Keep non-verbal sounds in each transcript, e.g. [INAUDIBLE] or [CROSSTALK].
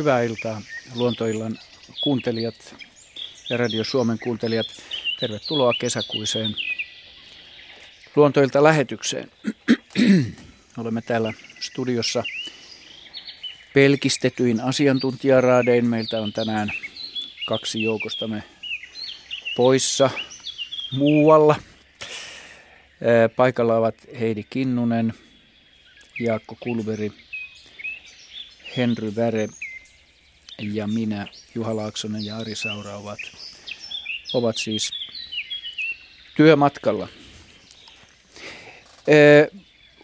Hyvää iltaa Luontoillan kuuntelijat ja Radio Suomen kuuntelijat. Tervetuloa kesäkuiseen Luontoilta lähetykseen. [CLEARS THROAT] Olemme täällä studiossa pelkistetyin asiantuntijaraadein. Meiltä on tänään kaksi joukostamme poissa muualla. Paikalla ovat Heidi Kinnunen, Jaakko Kulveri, Henry Väre ja minä, Juha Laaksonen ja Ari Saura ovat, ovat siis työmatkalla.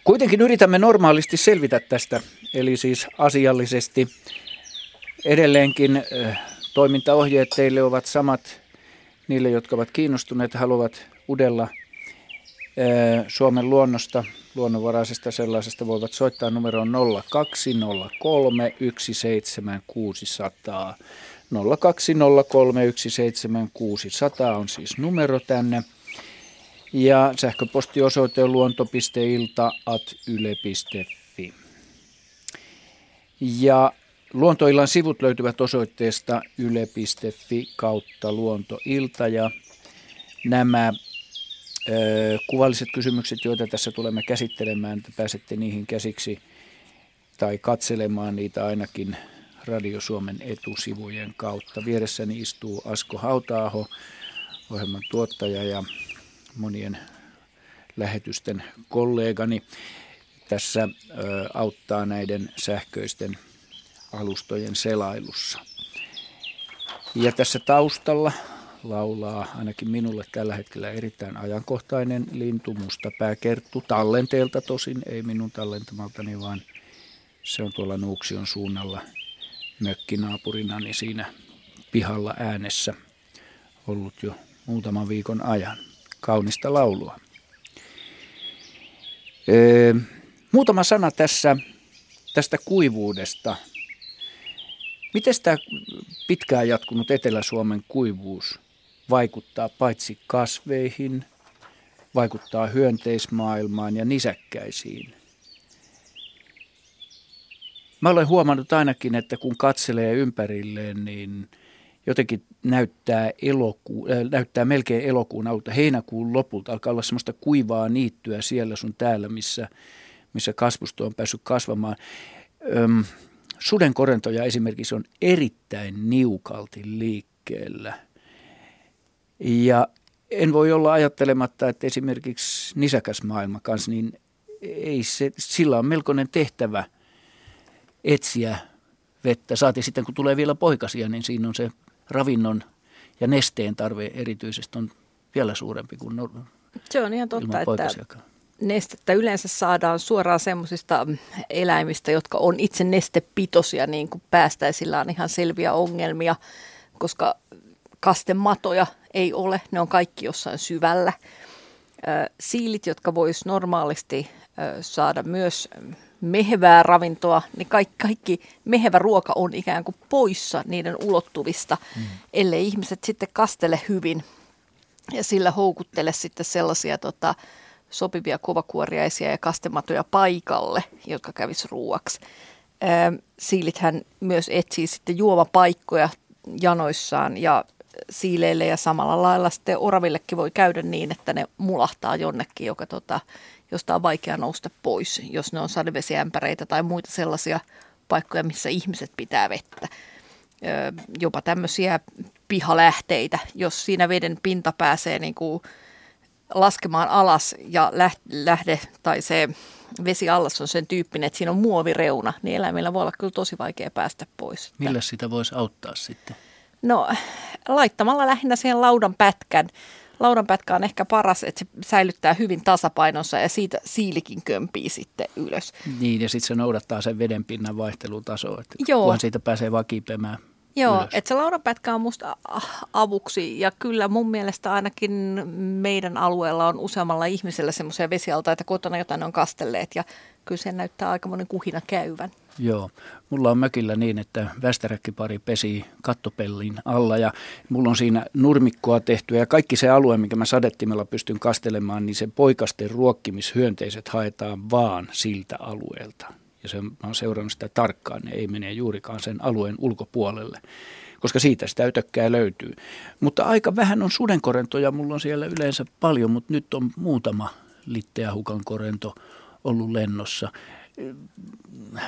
Kuitenkin yritämme normaalisti selvitä tästä, eli siis asiallisesti. Edelleenkin toimintaohjeet teille ovat samat niille, jotka ovat kiinnostuneet haluavat udella Suomen luonnosta, luonnonvaraisesta sellaisesta, voivat soittaa numeroon 0203 17600. 0203 17600 on siis numero tänne. Ja sähköpostiosoite on luonto.ilta.yle.fi. Ja Luontoillan sivut löytyvät osoitteesta yle.fi kautta luontoilta ja nämä kuvalliset kysymykset, joita tässä tulemme käsittelemään, että pääsette niihin käsiksi tai katselemaan niitä ainakin Radio Suomen etusivujen kautta. Vieressäni istuu Asko Hautaaho, ohjelman tuottaja ja monien lähetysten kollegani. Tässä auttaa näiden sähköisten alustojen selailussa. Ja tässä taustalla laulaa ainakin minulle tällä hetkellä erittäin ajankohtainen lintu, mustapääkerttu, tallenteelta tosin, ei minun tallentamaltani, vaan se on tuolla Nuuksion suunnalla mökkinaapurinani siinä pihalla äänessä ollut jo muutaman viikon ajan. Kaunista laulua. Ee, muutama sana tässä tästä kuivuudesta. Miten tämä pitkään jatkunut Etelä-Suomen kuivuus vaikuttaa paitsi kasveihin, vaikuttaa hyönteismaailmaan ja nisäkkäisiin. Mä olen huomannut ainakin, että kun katselee ympärilleen, niin jotenkin näyttää, elokuu, äh, näyttää melkein elokuun alta, heinäkuun lopulta alkaa olla semmoista kuivaa niittyä siellä sun täällä, missä, missä kasvusto on päässyt kasvamaan. Öm, sudenkorentoja esimerkiksi on erittäin niukalti liikkeellä – ja en voi olla ajattelematta, että esimerkiksi nisäkäsmaailma kanssa, niin ei se, sillä on melkoinen tehtävä etsiä vettä. Saati sitten, kun tulee vielä poikasia, niin siinä on se ravinnon ja nesteen tarve erityisesti on vielä suurempi kuin no, Se on ihan totta, että nestettä yleensä saadaan suoraan semmoisista eläimistä, jotka on itse nestepitoisia, niin kuin päästäisillä on ihan selviä ongelmia, koska kastematoja ei ole, ne on kaikki jossain syvällä. Siilit, jotka vois normaalisti saada myös mehevää ravintoa, niin kaikki, kaikki mehevä ruoka on ikään kuin poissa niiden ulottuvista, mm. ellei ihmiset sitten kastele hyvin ja sillä houkuttele sitten sellaisia tota, sopivia kovakuoriaisia ja kastematoja paikalle, jotka kävis ruuaksi. Siilithän myös etsii sitten juomapaikkoja janoissaan ja siileille ja samalla lailla sitten oravillekin voi käydä niin, että ne mulahtaa jonnekin, joka tota, josta on vaikea nousta pois, jos ne on sadevesiämpäreitä tai muita sellaisia paikkoja, missä ihmiset pitää vettä. Ö, jopa tämmöisiä pihalähteitä, jos siinä veden pinta pääsee niin kuin laskemaan alas ja lähde tai se vesi allas on sen tyyppinen, että siinä on muovireuna, niin eläimillä voi olla kyllä tosi vaikea päästä pois. Millä sitä voisi auttaa sitten? No laittamalla lähinnä siihen laudan pätkän. Laudan pätkä on ehkä paras, että se säilyttää hyvin tasapainonsa ja siitä siilikin kömpii sitten ylös. Niin ja sitten se noudattaa sen vedenpinnan vaihtelutasoa, että Joo. kunhan siitä pääsee vakipemään. Joo, että se laudanpätkä on musta avuksi ja kyllä mun mielestä ainakin meidän alueella on useammalla ihmisellä semmoisia vesialtaita kotona, joita ne on kastelleet ja kyllä se näyttää aika monen kuhina käyvän. Joo, mulla on mökillä niin, että västäräkkipari pesi kattopellin alla ja mulla on siinä nurmikkoa tehty ja kaikki se alue, mikä mä sadettimella pystyn kastelemaan, niin se poikasten ruokkimishyönteiset haetaan vaan siltä alueelta. ja se, mä oon seurannut sitä tarkkaan, ne ei mene juurikaan sen alueen ulkopuolelle, koska siitä sitä ötökkää löytyy. Mutta aika vähän on sudenkorentoja, mulla on siellä yleensä paljon, mutta nyt on muutama litteähukan korento ollut lennossa.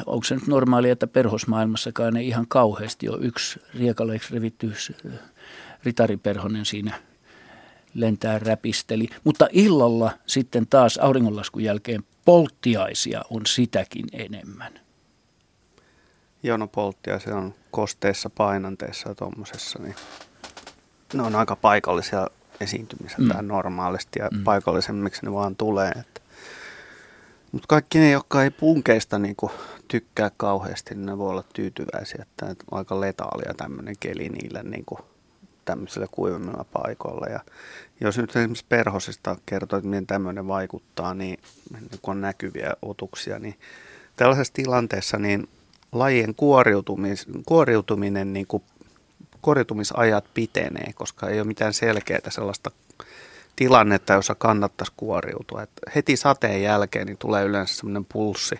Onko se nyt normaalia, että perhosmaailmassakaan ei ihan kauheasti ole yksi riekaleiksi revitty ritariperhonen siinä lentää räpisteli. Mutta illalla sitten taas auringonlaskun jälkeen polttiaisia on sitäkin enemmän. Joo, no polttiaisia on kosteissa, painanteissa ja tuommoisessa, niin ne on aika paikallisia esiintymisiä mm. normaalisti ja mm. paikallisemmiksi ne vaan tulee. Että. Mutta kaikki ne, jotka ei punkeista niin kuin, tykkää kauheasti, niin ne voi olla tyytyväisiä, että on aika letaalia tämmöinen keli niille niin kuin, tämmöisillä kuivemmilla paikoilla. Ja jos nyt esimerkiksi perhosista kertoo, että miten tämmöinen vaikuttaa, niin, niin kun on näkyviä otuksia, niin tällaisessa tilanteessa niin lajien kuoriutumis, kuoriutuminen, niin kuin, kuoriutumisajat pitenee, koska ei ole mitään selkeää sellaista tilannetta, jossa kannattaisi kuoriutua. Et heti sateen jälkeen niin tulee yleensä sellainen pulssi,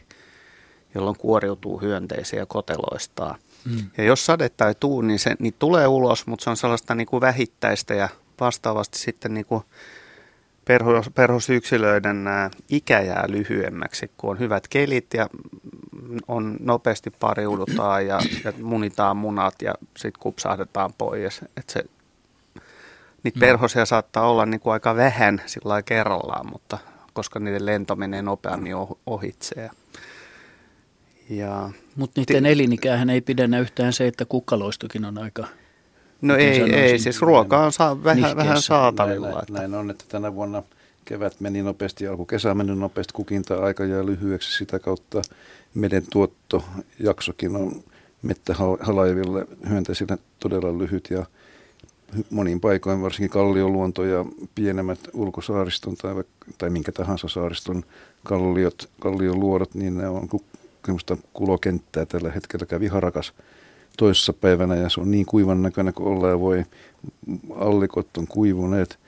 jolloin kuoriutuu hyönteisiä koteloistaan. Mm. Ja jos sadetta ei tule, niin se niin tulee ulos, mutta se on sellaista niin kuin vähittäistä ja vastaavasti sitten niin kuin perhos, perhosyksilöiden ikä jää lyhyemmäksi, kun on hyvät kelit ja on nopeasti pariudutaan ja, ja munitaan munat ja sitten kupsahdetaan pois. Et se, niitä mm. perhosia saattaa olla niin kuin aika vähän sillä kerrallaan, mutta koska niiden lento menee nopeammin ohitse. Ja Mutta niiden ti- elinikähän ei pidennä yhtään se, että kukkaloistokin on aika... No ei, ei, siis ruokaa on saa, vähän, vähän saatavilla. Näin, että. näin on, että tänä vuonna kevät meni nopeasti, kesä meni nopeasti, kukinta-aika jää lyhyeksi sitä kautta. Meden tuottojaksokin on mettähalajeville hyönteisille todella lyhyt ja monin paikoin, varsinkin kallioluonto ja pienemmät ulkosaariston tai, tai minkä tahansa saariston kalliot, kallioluodot, niin ne on semmoista kulokenttää tällä hetkellä. Kävi harakas toisessa päivänä ja se on niin kuivan näköinen kuin ollaan voi. Allikot on kuivuneet,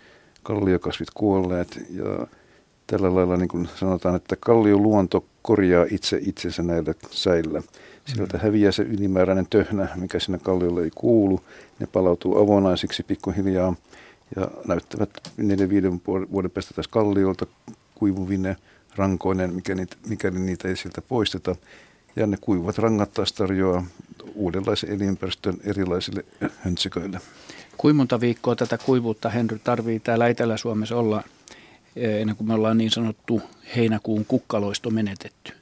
kalliokasvit kuolleet ja tällä lailla niin kuin sanotaan, että kallioluonto korjaa itse itsensä näillä säillä. Sieltä häviää se ylimääräinen töhnä, mikä sinne kalliolle ei kuulu. Ne palautuu avonaisiksi pikkuhiljaa ja näyttävät 4-5 vuoden päästä tässä kalliolta kuivuvine rankoinen, mikäli, mikäli niitä ei sieltä poisteta. Ja ne kuivat rangat taas tarjoaa uudenlaisen elinympäristön erilaisille höntsiköille. Kuinka viikkoa tätä kuivuutta Henry tarvii täällä Etelä-Suomessa olla eh, ennen kuin me ollaan niin sanottu heinäkuun kukkaloisto menetetty?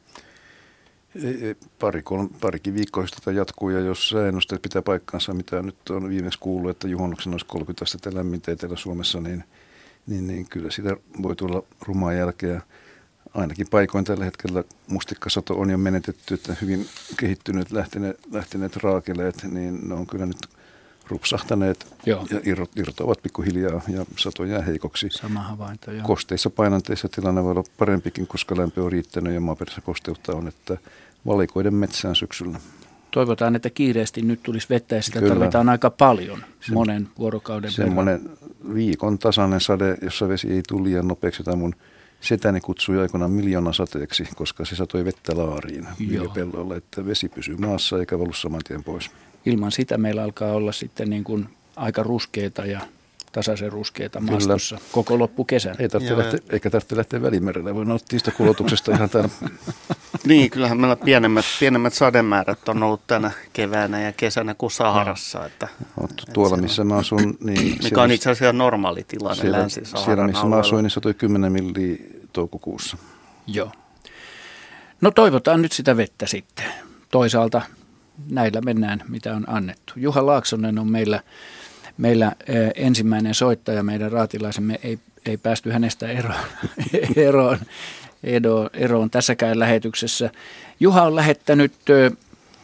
Pari, kolme, parikin viikkoa tätä jatkuu ja jos säännösteet pitää paikkansa, mitä nyt on viimeksi kuullut, että juhannuksen olisi 30 astetta lämmintä Etelä-Suomessa, niin, niin, niin kyllä sitä voi tulla rumaa jälkeä. Ainakin paikoin tällä hetkellä mustikkasato on jo menetetty, että hyvin kehittyneet lähteneet, lähteneet raakeleet, niin ne on kyllä nyt rupsahtaneet joo. ja irtoavat pikkuhiljaa ja sato jää heikoksi. Sama havainto, joo. Kosteissa painanteissa tilanne voi olla parempikin, koska lämpö on riittänyt ja maaperässä kosteutta on, että valikoiden metsään syksyllä. Toivotaan, että kiireesti nyt tulisi vettä ja sitä Kyllä. tarvitaan aika paljon se, monen vuorokauden Semmoinen viikon tasainen sade, jossa vesi ei tule liian nopeaksi, tai mun Setäni kutsui aikoinaan miljoona sateeksi, koska se satoi vettä laariin viljapelloilla, että vesi pysyy maassa eikä valu saman tien pois. Ilman sitä meillä alkaa olla sitten niin kuin aika ruskeita ja tasaisen ruskeita maastossa Kyllä. koko loppukesän. Ei tarvitse lähteä, eikä tarvitse lähteä välimerelle, voi nauttia sitä kulutuksesta ihan täällä. [LAUGHS] niin, kyllähän meillä pienemmät, pienemmät sademäärät on ollut tänä keväänä ja kesänä kuin Saharassa. Että, tuolla, missä mä asun. Niin [CLEARS THROAT] Mikä on itse asiassa normaali tilanne siellä, länsi Siellä, missä alueella. mä asuin, niin satoi 10 milliä toukokuussa. Joo. No toivotaan nyt sitä vettä sitten. Toisaalta näillä mennään, mitä on annettu. Juha Laaksonen on meillä meillä ensimmäinen soittaja, meidän raatilaisemme, ei, ei päästy hänestä eroon, [LAUGHS] eroon, eroon, eroon tässäkään lähetyksessä. Juha on lähettänyt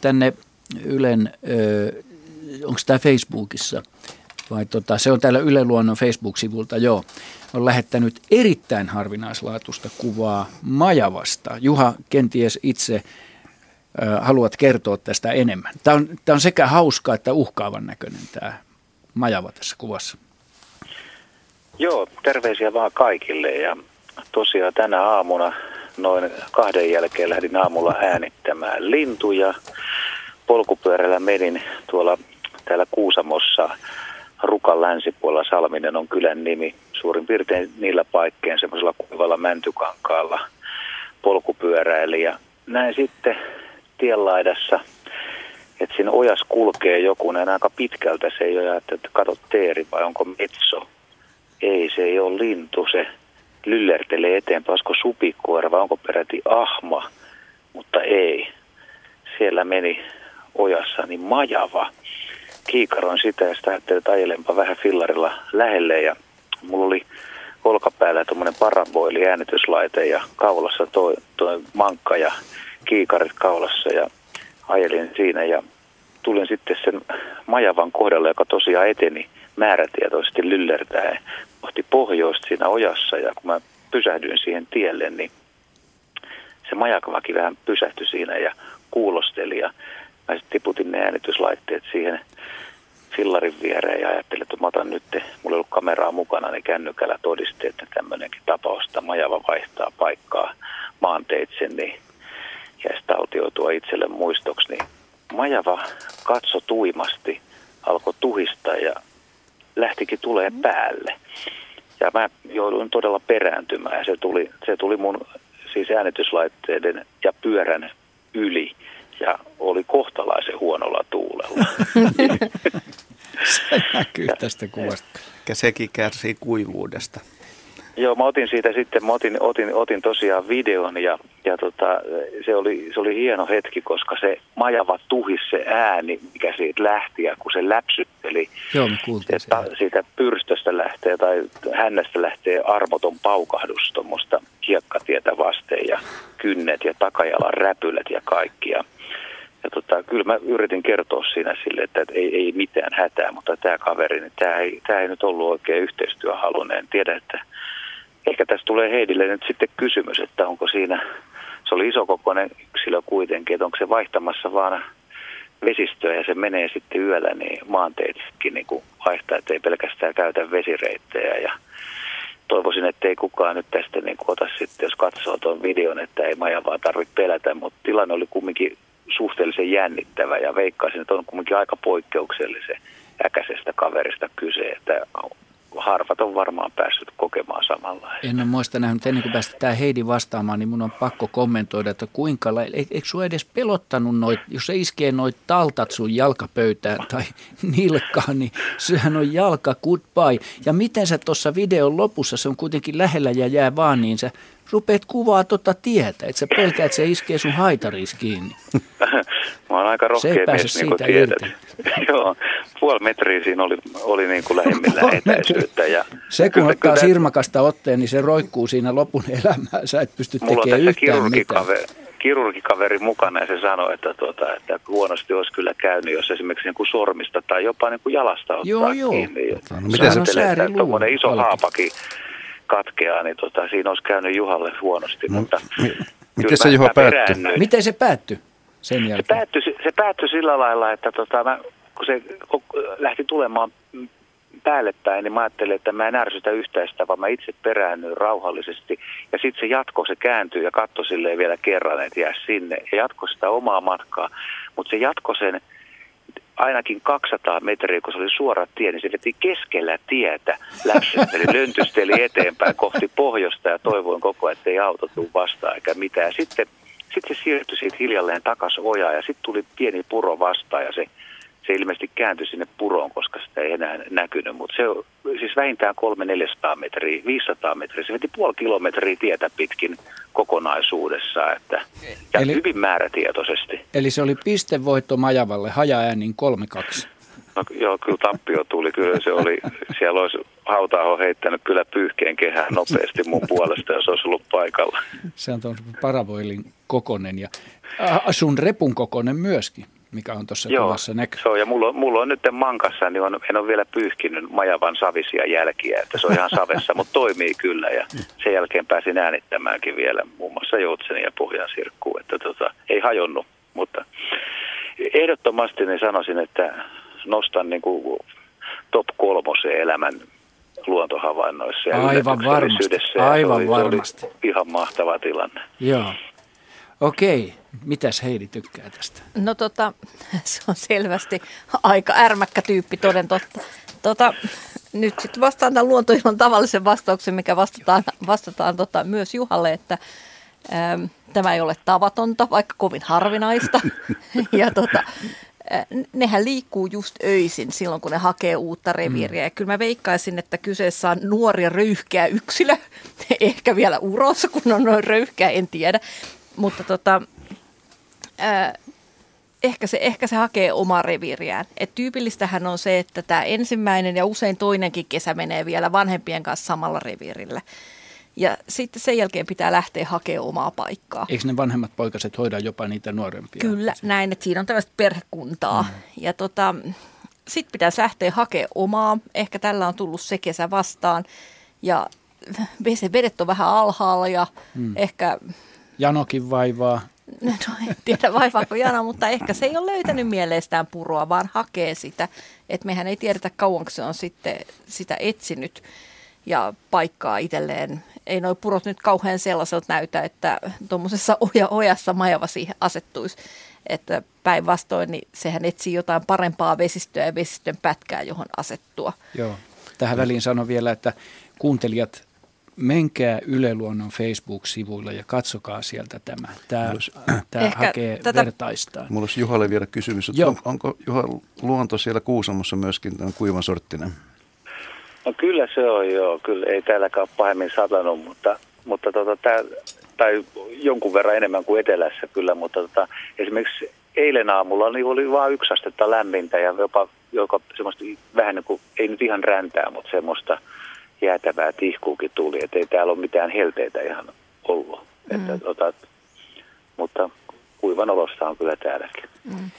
tänne Ylen, onko tämä Facebookissa, vai tota, se on täällä Yle Luonnon Facebook-sivulta, joo, on lähettänyt erittäin harvinaislaatuista kuvaa Majavasta. Juha, kenties itse haluat kertoa tästä enemmän. Tämä on, tämä on sekä hauska että uhkaavan näköinen tämä majava tässä kuvassa. Joo, terveisiä vaan kaikille ja tosiaan tänä aamuna noin kahden jälkeen lähdin aamulla äänittämään lintuja. Polkupyörällä menin tuolla täällä Kuusamossa Rukan länsipuolella Salminen on kylän nimi. Suurin piirtein niillä paikkeen semmoisella kuivalla mäntykankaalla polkupyöräili. Ja näin sitten tienlaidassa, että siinä ojas kulkee joku, näin aika pitkältä se ei ole, että kato teeri vai onko metso. Ei, se ei ole lintu, se lyllertelee eteenpäin, olisiko supikkoira vai onko peräti ahma, mutta ei. Siellä meni ojassa niin majava. Kiikaroin sitä ja sitä ajattelin, että ajelenpa vähän fillarilla lähelle ja mulla oli olkapäällä tuommoinen paraboili äänityslaite ja kaulassa toi, toi mankka ja kiikarit kaulassa ja ajelin siinä ja tulin sitten sen majavan kohdalle, joka tosiaan eteni määrätietoisesti lyllertää kohti pohjoista siinä ojassa ja kun mä pysähdyin siihen tielle, niin se majakavaki vähän pysähtyi siinä ja kuulosteli ja mä sitten tiputin ne äänityslaitteet siihen fillarin viereen ja ajattelin, että mä otan nyt, mulla ei ollut kameraa mukana, niin kännykällä todisti, että tämmöinenkin tapaus, että majava vaihtaa paikkaa maanteitse, niin jäisi taltioitua itselle muistoksi, niin majava katso tuimasti, alkoi tuhistaa ja lähtikin tulee mm. päälle. Ja mä jouduin todella perääntymään ja se tuli, se tuli mun siis äänityslaitteiden ja pyörän yli ja oli kohtalaisen huonolla tuulella. [LAUGHS] se näkyy tästä kuvasta. Ja sekin kärsii kuivuudesta. Joo, mä otin siitä sitten, mä otin, otin, otin tosiaan videon ja, ja tota, se, oli, se oli hieno hetki, koska se majava tuhis se ääni, mikä siitä lähti ja kun se läpsytteli, Joo, että siitä pyrstöstä lähtee tai hännästä lähtee armoton paukahdus tuommoista hiekkatietä vasten ja kynnet ja takajalan räpylät ja kaikki. Ja, ja tota, kyllä mä yritin kertoa siinä sille, että, että ei, ei mitään hätää, mutta tämä kaveri, niin tämä ei, tämä ei nyt ollut oikein yhteistyöhalunen. En tiedä, että ehkä tässä tulee Heidille nyt sitten kysymys, että onko siinä, se oli isokokoinen yksilö kuitenkin, että onko se vaihtamassa vaan vesistöä ja se menee sitten yöllä niin maanteetkin niin kuin vaihtaa, että ei pelkästään käytä vesireittejä. Ja toivoisin, että ei kukaan nyt tästä niin kuin ota sitten, jos katsoo tuon videon, että ei Maja vaan tarvitse pelätä, mutta tilanne oli kumminkin suhteellisen jännittävä ja veikkaisin, että on kumminkin aika poikkeuksellisen äkäisestä kaverista kyse, että harvat on varmaan päässyt kokemaan samanlaista. En ole muista nähnyt, ennen kuin päästä tämä Heidi vastaamaan, niin mun on pakko kommentoida, että kuinka, eikö sinua edes pelottanut noit, jos se iskee noit taltat sun jalkapöytään tai [LAUGHS] nilkkaan, niin sehän on jalka goodbye. Ja miten sä tuossa videon lopussa, se on kuitenkin lähellä ja jää vaan, niin sä rupeat kuvaa tota tietä, että sä pelkäät, että se iskee sun haitariin kiinni. [LAUGHS] Mä oon aika rohkea mies, niin kuin tiedät. [LAUGHS] Joo, puoli metriä siinä oli, oli niin kuin lähimmillä etäisyyttä. Ja se kun kyllä, ottaa kyllä, sirmakasta otteen, niin se roikkuu siinä lopun elämää. Sä et pysty tekemään yhtään mitään kirurgikaveri mukana ja se sanoi, että, tuota, että huonosti olisi kyllä käynyt, jos esimerkiksi niin kuin sormista tai jopa niin kuin jalasta ottaa joo, joo. kiinni. No, miten se on iso haapakin katkeaa, niin tota, siinä olisi käynyt Juhalle huonosti. No, mutta mi- miten se Juha päättyi? Miten se päättyi sen jälkeen? Se päättyi, se päättyi sillä lailla, että tota, mä, kun se lähti tulemaan päälle päin, niin mä ajattelin, että mä en ärsytä yhtäistä, vaan mä itse peräännyin rauhallisesti. Ja sitten se jatko, se kääntyy ja katsoi silleen vielä kerran, että jää sinne. Ja jatko sitä omaa matkaa. Mutta se jatko sen ainakin 200 metriä, kun se oli suora tie, niin se veti keskellä tietä, läpsytteli, löntysteli eteenpäin kohti pohjoista ja toivoin koko ajan, että ei auto tule vastaan eikä mitään. Sitten, sitten se siirtyi siitä hiljalleen takaisin ojaan ja sitten tuli pieni puro vastaan ja se se ilmeisesti kääntyi sinne puroon, koska sitä ei enää näkynyt. Mutta se siis vähintään 300-400 metriä, 500 metriä, se veti puoli kilometriä tietä pitkin kokonaisuudessa, että, ja eli, hyvin määrätietoisesti. Eli se oli pistevoitto Majavalle, hajaäänin 3-2. No joo, kyllä tappio tuli. Kyllä se oli, siellä olisi hauta heittänyt kyllä pyyhkeen kehään nopeasti mun puolesta, jos olisi ollut paikalla. Se on tuon paravoilin kokonen ja sun repun kokonen myöskin mikä on tuossa kuvassa näkyy. On, ja mulla on, mulla on nyt mankassa, niin on, en ole vielä pyyhkinyt majavan savisia jälkiä, että se on ihan savessa, mutta toimii kyllä. Ja sen jälkeen pääsin äänittämäänkin vielä muun muassa Joutseni ja Pohjan sirkkuun, että tota, ei hajonnut. Mutta ehdottomasti niin sanoisin, että nostan niin kuin top kolmoseen elämän luontohavainnoissa ja aivan varmasti, aivan se oli, varmasti. Se oli ihan mahtava tilanne. Joo. Okei, mitäs Heidi tykkää tästä? No tota, [LAUGHS] se on selvästi aika ärmäkkä tyyppi toden totta. Tota, nyt sitten vastaan tämän luontoilon tavallisen vastauksen, mikä vastataan, vastataan tota, myös Juhalle, että äm, tämä ei ole tavatonta, vaikka kovin harvinaista. [LAUGHS] ja tota, nehän liikkuu just öisin silloin, kun ne hakee uutta reviiriä. Mm. Ja kyllä mä veikkaisin, että kyseessä on nuori röyhkeä yksilö. [LAUGHS] Ehkä vielä urossa, kun on noin röyhkeä, en tiedä. Mutta tota, äh, ehkä, se, ehkä se hakee omaa reviiriään. Et tyypillistähän on se, että tämä ensimmäinen ja usein toinenkin kesä menee vielä vanhempien kanssa samalla reviirillä. Ja sitten sen jälkeen pitää lähteä hakemaan omaa paikkaa. Eikö ne vanhemmat poikaset hoida jopa niitä nuorempia? Kyllä, näin, että siinä on tällaista perhekuntaa. Mm. Ja tota, sitten pitäisi lähteä hakemaan omaa. Ehkä tällä on tullut se kesä vastaan. Ja se vedet on vähän alhaalla ja mm. ehkä... Janokin vaivaa. No en tiedä vaivaako Jana, mutta ehkä se ei ole löytänyt mieleestään puroa, vaan hakee sitä. Että mehän ei tiedetä kauanko se on sitten sitä etsinyt ja paikkaa itselleen. Ei nuo purot nyt kauhean sellaiselta näytä, että tuommoisessa oja, ojassa majava siihen asettuisi. Että päinvastoin, niin sehän etsii jotain parempaa vesistöä ja vesistön pätkää, johon asettua. Joo. Tähän väliin sanon vielä, että kuuntelijat, menkää Yle Luonnon Facebook-sivuilla ja katsokaa sieltä tämä. Tämä, tämä hakee tätä... vertaistaan. Mulla olisi Juhalle vielä kysymys, että on, onko Juha luonto siellä Kuusamossa myöskin kuivan sorttinen? No kyllä se on joo, kyllä ei täälläkään pahemmin satanut, mutta, mutta tota, tää, tai jonkun verran enemmän kuin etelässä kyllä, mutta tota, esimerkiksi eilen aamulla niin oli vain yksi astetta lämmintä ja jopa, jopa semmoista vähän niin kuin, ei nyt ihan räntää, mutta semmoista jäätävää tihkuukin tuli, että ei täällä ole mitään helteitä ihan ollut. Mm. Että, tota, mutta kuivan olosta on kyllä täälläkin. Mm.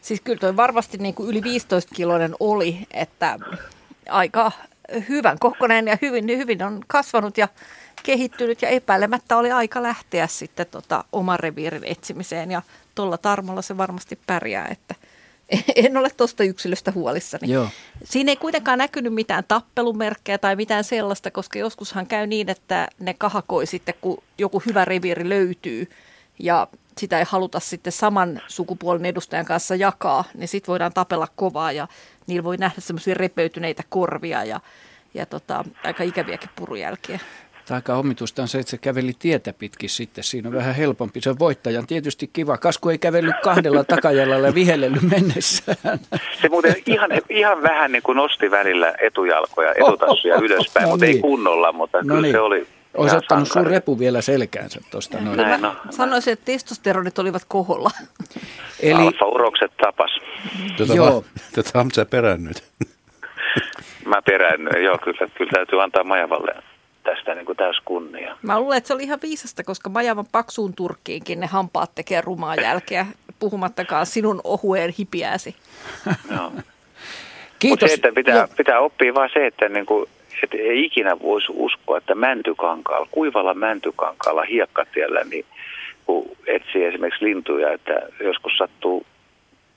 Siis kyllä toi varmasti niin kuin yli 15 kiloinen oli, että aika hyvän kokoinen ja hyvin, hyvin on kasvanut ja kehittynyt ja epäilemättä oli aika lähteä sitten tota oman reviirin etsimiseen ja tuolla tarmolla se varmasti pärjää, että [LAUGHS] en ole tuosta yksilöstä huolissani. Joo. Siinä ei kuitenkaan näkynyt mitään tappelumerkkejä tai mitään sellaista, koska joskushan käy niin, että ne kahakoi sitten, kun joku hyvä reviiri löytyy ja sitä ei haluta sitten saman sukupuolen edustajan kanssa jakaa, niin sitten voidaan tapella kovaa ja niillä voi nähdä semmoisia repeytyneitä korvia ja, ja tota, aika ikäviäkin purujälkiä. Aika omituista on se, että se käveli tietä pitkin sitten. Siinä on vähän helpompi. Se on voittajan tietysti kiva. Kasku ei kävellyt kahdella takajalalla ja vihellellyt mennessään. Se muuten ihan, ihan vähän niin kuin nosti välillä etujalkoja, etutassuja oh, oh, ylöspäin, no mutta niin. ei kunnolla, mutta no kyllä niin. se oli olisi ottanut sun repu vielä selkäänsä tuosta noin. Näin, no. Sanoisin, että testosteronit olivat koholla. Eli... Alfa-urokset tapas. Tätä, joo. tätä on sä perännyt. Mä peräännyin, joo, kyllä, kyllä täytyy antaa Majavalle tästä niin kuin täys kunnia. Mä luulen, että se oli ihan viisasta, koska Majavan paksuun turkkiinkin ne hampaat tekee rumaa jälkeä, puhumattakaan sinun ohueen hipiääsi. [LAUGHS] Joo. Kiitos. Mutta se, että pitää, pitää oppia vaan se, että niin kuin että ei ikinä voisi uskoa, että mäntykankaalla, kuivalla mäntykankaalla hiekkatiellä, niin kun etsii esimerkiksi lintuja, että joskus sattuu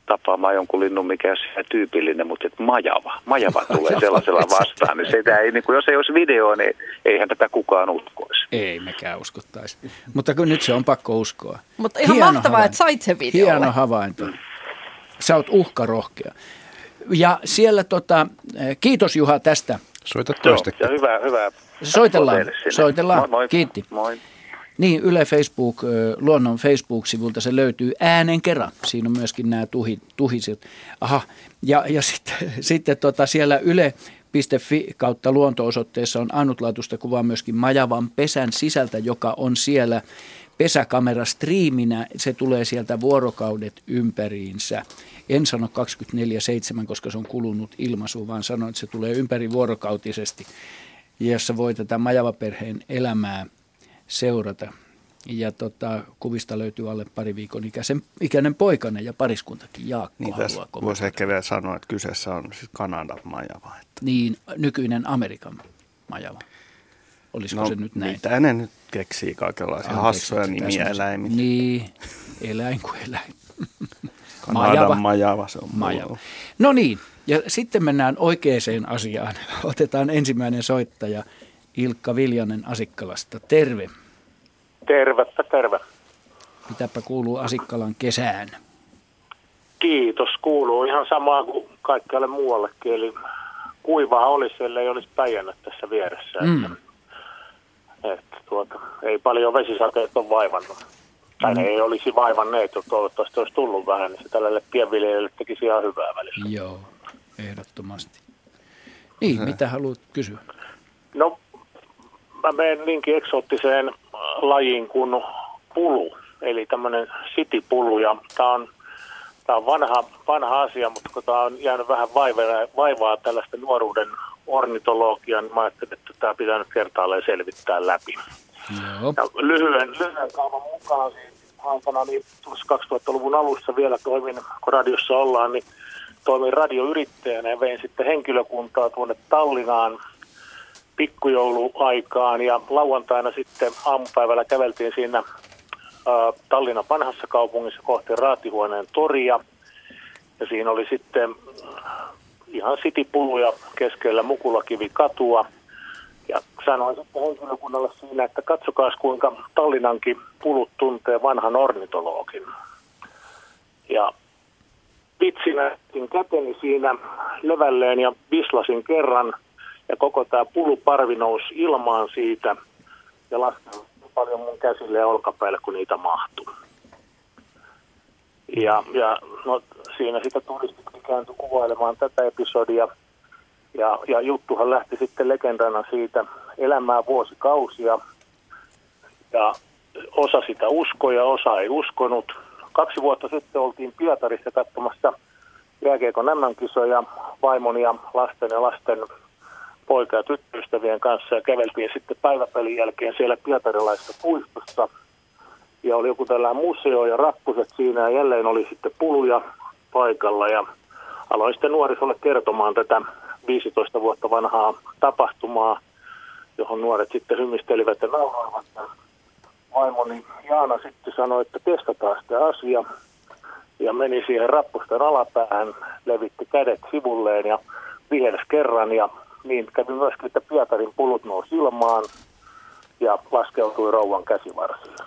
tapaamaan jonkun linnun, mikä on tyypillinen, mutta että majava, majava tulee sellaisella [LAUGHS] vastaan. Niin sitä ei, niin kuin jos ei olisi video, niin eihän tätä kukaan uskoisi. Ei mekään uskottaisi. Mutta kun nyt se on pakko uskoa. Mutta ihan Hieno mahtavaa, havainto. että sait sen video. Hieno havainto. Sä oot uhkarohkea. Ja siellä tota, kiitos Juha tästä Soita toista. Ja hyvää, hyvää. Soitellaan, soitellaan. Moi, moi. Kiitti. Moi. Niin, Yle Facebook, luonnon Facebook-sivulta se löytyy äänen kerran. Siinä on myöskin nämä tuhi, tuhiset. Aha, ja, ja [LAUGHS] sitten, sitten tota siellä yle.fi kautta luonto-osoitteessa on ainutlaatuista kuvaa myöskin Majavan pesän sisältä, joka on siellä pesäkamera striiminä. Se tulee sieltä vuorokaudet ympäriinsä. En sano 24-7, koska se on kulunut ilmaisu, vaan sanon, että se tulee ympäri vuorokautisesti, jossa voi tätä Majava-perheen elämää seurata. Ja tota, kuvista löytyy alle pari viikon ikäisen, ikäinen poikainen ja pariskuntakin Jaakko niin, haluaa Voisi ehkä vielä sanoa, että kyseessä on siis Kanadan majava. Että. Niin, nykyinen Amerikan majava. Olisiko no, se nyt näin? Mitä ne nyt keksii kaikenlaisia Anteeksi, hassuja nimiä eläimiä? Niin, eläin kuin eläin. [LAUGHS] Kanadan majava. se on majava. No niin, ja sitten mennään oikeaan asiaan. Otetaan ensimmäinen soittaja Ilkka Viljanen Asikkalasta. Terve. Tervettä, terve. Mitäpä kuuluu Asikkalan kesään? Kiitos, kuuluu ihan samaa kuin kaikkialle muuallekin. Eli kuivaa olisi, ellei olisi päijännyt tässä vieressä. Mm. Että, että tuota, ei paljon vesisateet ole vaivannut. Tai mm. ne ei olisi vaivanneet, jos toivottavasti olisi tullut vähän, niin se tälle pienviljelijälle tekisi ihan hyvää välillä. Joo, ehdottomasti. Niin, Sä. mitä haluat kysyä? No, mä menen niinkin eksoottiseen lajiin kuin pulu, eli tämmöinen sitipulu, ja tämä on Tämä on vanha, vanha asia, mutta kun tämä on jäänyt vähän vaivaa, vaivaa tällaista nuoruuden ornitologiaa, niin mä ajattelin, että tämä pitää nyt kertaalleen selvittää läpi. Joo. Ja lyhyen, lyhyen kaavan mukaan niin aikana, niin tuossa 2000-luvun alussa vielä toimin, kun radiossa ollaan, niin toimin radioyrittäjänä ja vein sitten henkilökuntaa tuonne Tallinaan pikkujouluaikaan ja lauantaina sitten aamupäivällä käveltiin siinä Tallinnan vanhassa kaupungissa kohti Raatihuoneen toria. Ja siinä oli sitten ihan sitipuluja keskellä Mukulakivi katua. Ja sanoin sitten henkilökunnalle siinä, että katsokaa kuinka Tallinnankin pulut tuntee vanhan ornitologin. Ja vitsinä käteni siinä levälleen ja vislasin kerran ja koko tämä puluparvi nousi ilmaan siitä ja lasken paljon mun käsille ja olkapäille, kun niitä mahtuu. Ja, ja no, siinä sitä turistitkin kääntyi kuvailemaan tätä episodia. Ja, ja juttuhan lähti sitten legendana siitä elämää vuosikausia. Ja osa sitä uskoi ja osa ei uskonut. Kaksi vuotta sitten oltiin Pietarissa katsomassa jääkiekon MM-kisoja vaimon ja lasten ja lasten poika- ja tyttöystävien kanssa ja käveltiin sitten päiväpelin jälkeen siellä pietarilaisessa puistossa. Ja oli joku tällainen museo ja rappuset siinä ja jälleen oli sitten puluja paikalla ja aloin sitten nuorisolle kertomaan tätä 15 vuotta vanhaa tapahtumaa, johon nuoret sitten hymistelivät ja nauroivat. Vaimoni Jaana sitten sanoi, että testataan sitä asia ja meni siihen rappusten alapäähän, levitti kädet sivulleen ja vihelsi kerran ja niin kävi myöskin, että Pietarin pulut nousi ilmaan ja laskeutui rouvan käsivarsille.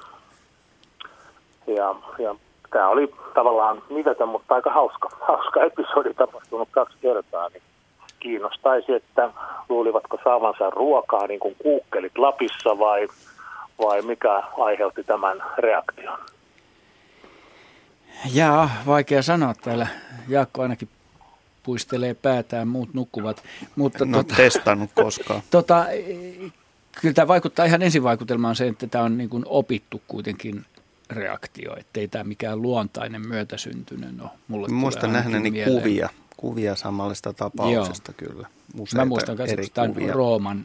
Ja, ja tämä oli tavallaan mitätön, mutta aika hauska, [LAUGHS] hauska episodi tapahtunut kaksi kertaa. Niin kiinnostaisi, että luulivatko saavansa ruokaa niin kuin kuukkelit Lapissa vai, vai mikä aiheutti tämän reaktion? Jaa, vaikea sanoa täällä. Jaakko ainakin puistelee päätään, muut nukkuvat. Mutta en tota, testannut koskaan. [LAUGHS] Tota, kyllä tämä vaikuttaa ihan ensivaikutelmaan se, että tämä on niin kuin opittu kuitenkin reaktio, ettei tämä mikään luontainen myötäsyntyinen ole. Mulle Muistan nähneeni kuvia, kuvia samallisesta tapauksesta Joo. kyllä. Useita Mä muistan myös Rooman,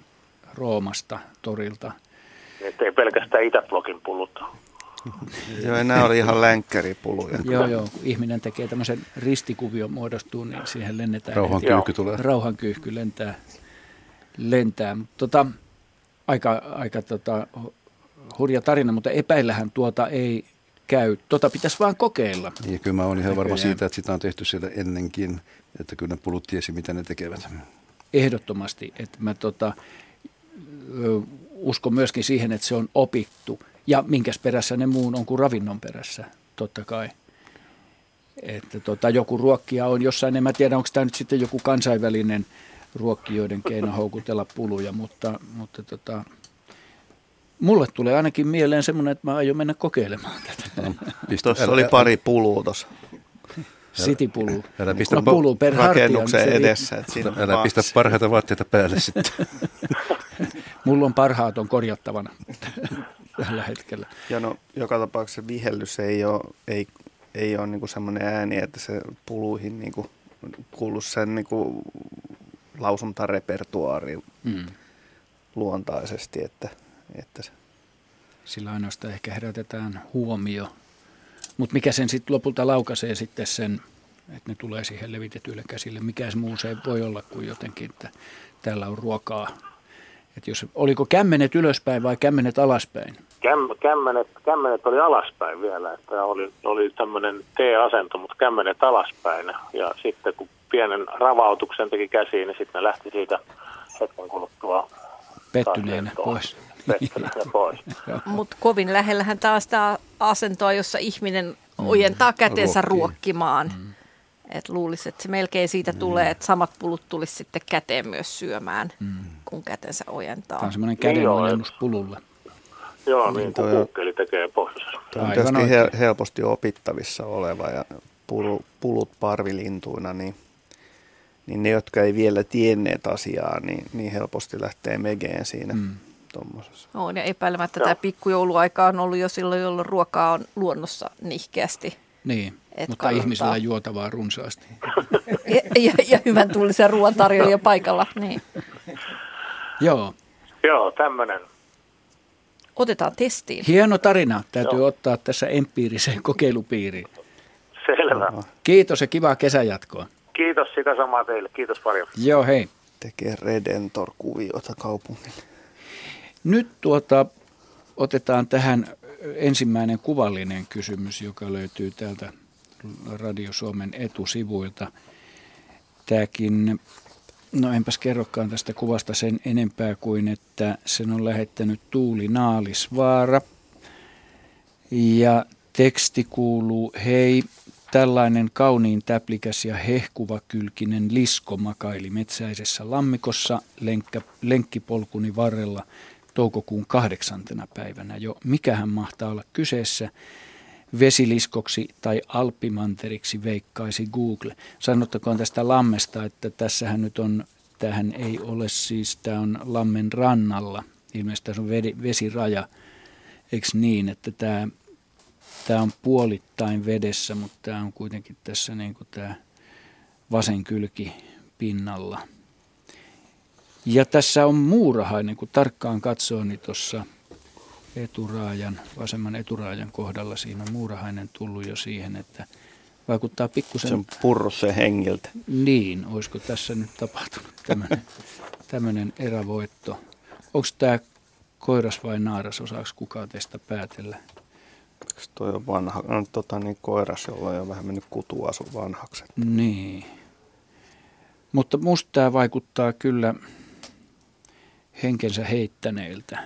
Roomasta torilta. Että ei pelkästään Itäblogin pullut [LAUGHS] Joo, nämä oli ihan länkkäripuluja. joo, joo. Kun ihminen tekee tämmöisen ristikuvion muodostuu, niin siihen lennetään. Rauhan kyyhky tulee. Rauhan kyyhky lentää. lentää. Tota, aika aika tota, hurja tarina, mutta epäillähän tuota ei käy. Tota pitäisi vaan kokeilla. Niin, kyllä mä olen ihan varma siitä, että sitä on tehty siellä ennenkin, että kyllä ne pulut tiesi, mitä ne tekevät. Ehdottomasti. Että mä tota, uskon myöskin siihen, että se on opittu – ja minkäs perässä ne muun on kuin ravinnon perässä, totta kai. Että tota, joku ruokkija on jossain, en mä tiedä, onko tämä nyt sitten joku kansainvälinen ruokkijoiden keino [LAUGHS] houkutella puluja, mutta, mutta tota, mulle tulee ainakin mieleen semmoinen, että mä aion mennä kokeilemaan tätä. No, tuossa oli pari pulua tuossa. Sitipulu. Älä pistä pulu per rakennuksen hartia, niin edessä. Että siinä älä pistä parhaita vaatteita päälle sitten. [LAUGHS] [LAUGHS] Mulla on parhaat on korjattavana tällä hetkellä. Ja no, joka tapauksessa vihellys ei ole, ei, ei ole niin semmoinen ääni, että se puluihin niin kuin, kuulu sen niin kuin, lausuntarepertuaariin mm. luontaisesti, että, että se. Sillä ainoastaan ehkä herätetään huomio. Mutta mikä sen sitten lopulta laukaisee sitten sen, että ne tulee siihen levitetyille käsille. Mikä muu se voi olla kuin jotenkin, että täällä on ruokaa Et jos, oliko kämmenet ylöspäin vai kämmenet alaspäin? Käm, kämmenet, kämmenet oli alaspäin vielä, että oli, oli tämmöinen T-asento, mutta kämmenet alaspäin. Ja sitten kun pienen ravautuksen teki käsiin, niin sitten ne lähti siitä hetken kuluttua pettyneenä pois. Pettyneenä pois. [LAUGHS] Mutta kovin lähellähän taas tämä asentoa, jossa ihminen mm. ojentaa kätensä Ruokkii. ruokkimaan. Mm. Et luulisi, että se melkein siitä mm. tulee, että samat pulut tulisi sitten käteen myös syömään, mm. kun kätensä ojentaa. Tämä on semmoinen kädenojennus niin pululle. Joo, niin, niin kuin kukkeli tekee pohjoisessa. Tämä on tietysti he, helposti opittavissa oleva ja pulut parvilintuina, niin niin ne, jotka ei vielä tienneet asiaa, niin, niin helposti lähtee megeen siinä. Mm. Tommosessa. On, ja epäilemättä Joo. tämä pikkujouluaika on ollut jo silloin, jolloin ruokaa on luonnossa nihkeästi. Niin, Et mutta kannattaa. ihmisillä juotavaa runsaasti. ja, ja, ja hyvän tullisen ruoan tarjoilija paikalla. Niin. Joo. Joo, tämmöinen. Otetaan testiin. Hieno tarina. Täytyy Joo. ottaa tässä empiiriseen kokeilupiiriin. Selvä. Kiitos ja kivaa kesäjatkoa. Kiitos sitä samaa teille. Kiitos paljon. Joo, hei. Tekee Redentor-kuviota kaupungille. Nyt tuota, otetaan tähän ensimmäinen kuvallinen kysymys, joka löytyy täältä Radio Suomen etusivuilta. Tämäkin, no enpäs kerrokaan tästä kuvasta sen enempää kuin, että sen on lähettänyt Tuuli Naalisvaara. Ja teksti kuuluu, hei, Tällainen kauniin täplikäs ja hehkuva kylkinen lisko makaili metsäisessä lammikossa lenkkä, lenkkipolkuni varrella toukokuun kahdeksantena päivänä jo. Mikähän mahtaa olla kyseessä? Vesiliskoksi tai alppimanteriksi veikkaisi Google. Sanottakoon tästä lammesta, että tässähän nyt on, tähän ei ole siis, tämä on lammen rannalla. Ilmeisesti tässä on vesiraja, eikö niin, että tämä Tämä on puolittain vedessä, mutta tämä on kuitenkin tässä niin kuin tämä vasen kylki pinnalla. Ja tässä on muurahainen, kun tarkkaan katsoo, niin tuossa eturaajan, vasemman eturaajan kohdalla siinä on muurahainen tullut jo siihen, että vaikuttaa pikkusen... Se on purru se hengiltä. Niin, olisiko tässä nyt tapahtunut tämmöinen, [LAUGHS] tämmöinen erävoitto. Onko tämä koiras vai naaras, osaako kukaan teistä päätellä? toi on vanha, no, tota, niin koiras, jolla on jo vähän mennyt kutuasu vanhaksi. Niin. Mutta musta tämä vaikuttaa kyllä henkensä heittäneiltä.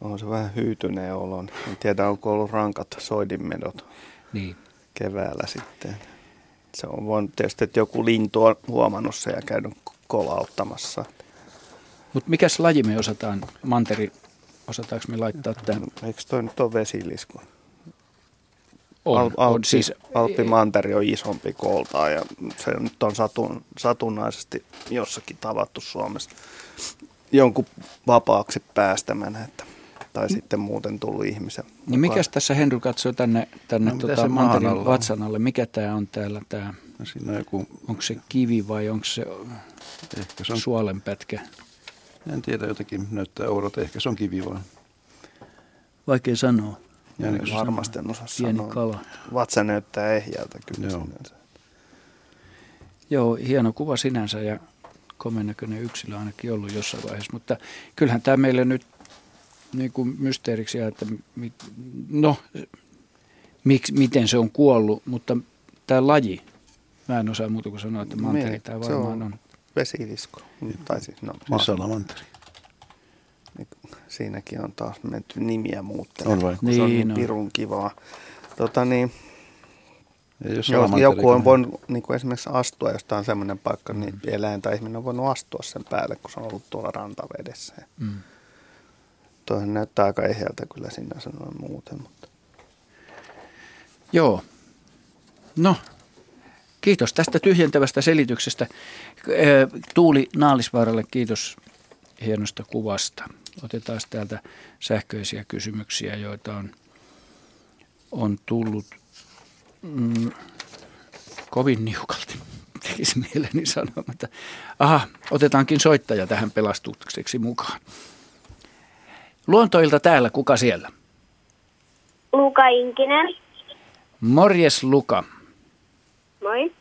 On se vähän hyytyneen olo. En tiedä, onko ollut rankat soidinmedot niin. keväällä sitten. Se on voinut tietysti, että joku lintu on huomannut se ja käynyt kolauttamassa. Mutta mikäs laji me osataan, Manteri, osataanko me laittaa tämän? Eikö toi nyt ole vesilisko? On, Al- Alppi, on siis, Alppimanteri on isompi kooltaan ja se nyt on satun, satunnaisesti jossakin tavattu Suomessa jonkun vapaaksi päästämään, että, tai mm. sitten muuten tullut ihmisen mukaan. Niin mikäs tässä Henry katsoo tänne, tänne no, tuota, manterin vatsan alle? Mikä tämä on täällä? Tää, no, siinä on joku... Onko se kivi vai onko se, ehkä se on, suolenpätkä? En tiedä, jotenkin näyttää oudolta. Ehkä se on kivi vaan. Vaikea sanoa. Ja niin varmasti en osaa Pieni sanoa. kala. Vatsa näyttää ehjältä kyllä Joo. sinänsä. Joo, hieno kuva sinänsä ja komennäköinen yksilö ainakin ollut jossain vaiheessa. Mutta kyllähän tämä meille nyt niin kuin mysteeriksi että mi, no, miksi, miten se on kuollut, mutta tämä laji, mä en osaa muuta kuin sanoa, että manteri tämä varmaan on. on. Vesilisko, tai siis no, salamanteri siinäkin on taas menty nimiä muuttamaan. On vai? Niin, se on niin, niin pirun kivaa. Tota niin, jos joku on voinut niin kuin esimerkiksi astua jostain semmoinen paikka, niin mm. niin eläin tai ihminen on voinut astua sen päälle, kun se on ollut tuolla rantavedessä. Mm. Toihan näyttää aika ehjältä kyllä sinänsä noin muuten. Mutta. Joo. No, kiitos tästä tyhjentävästä selityksestä. Tuuli Naalisvaaralle kiitos hienosta kuvasta. Otetaan täältä sähköisiä kysymyksiä, joita on, on tullut mm, kovin niukalti. [LAUGHS] Tekisi mieleni sanoa, mutta aha, otetaankin soittaja tähän pelastukseksi mukaan. Luontoilta täällä, kuka siellä? Luka Inkinen. Morjes Luka. Moi.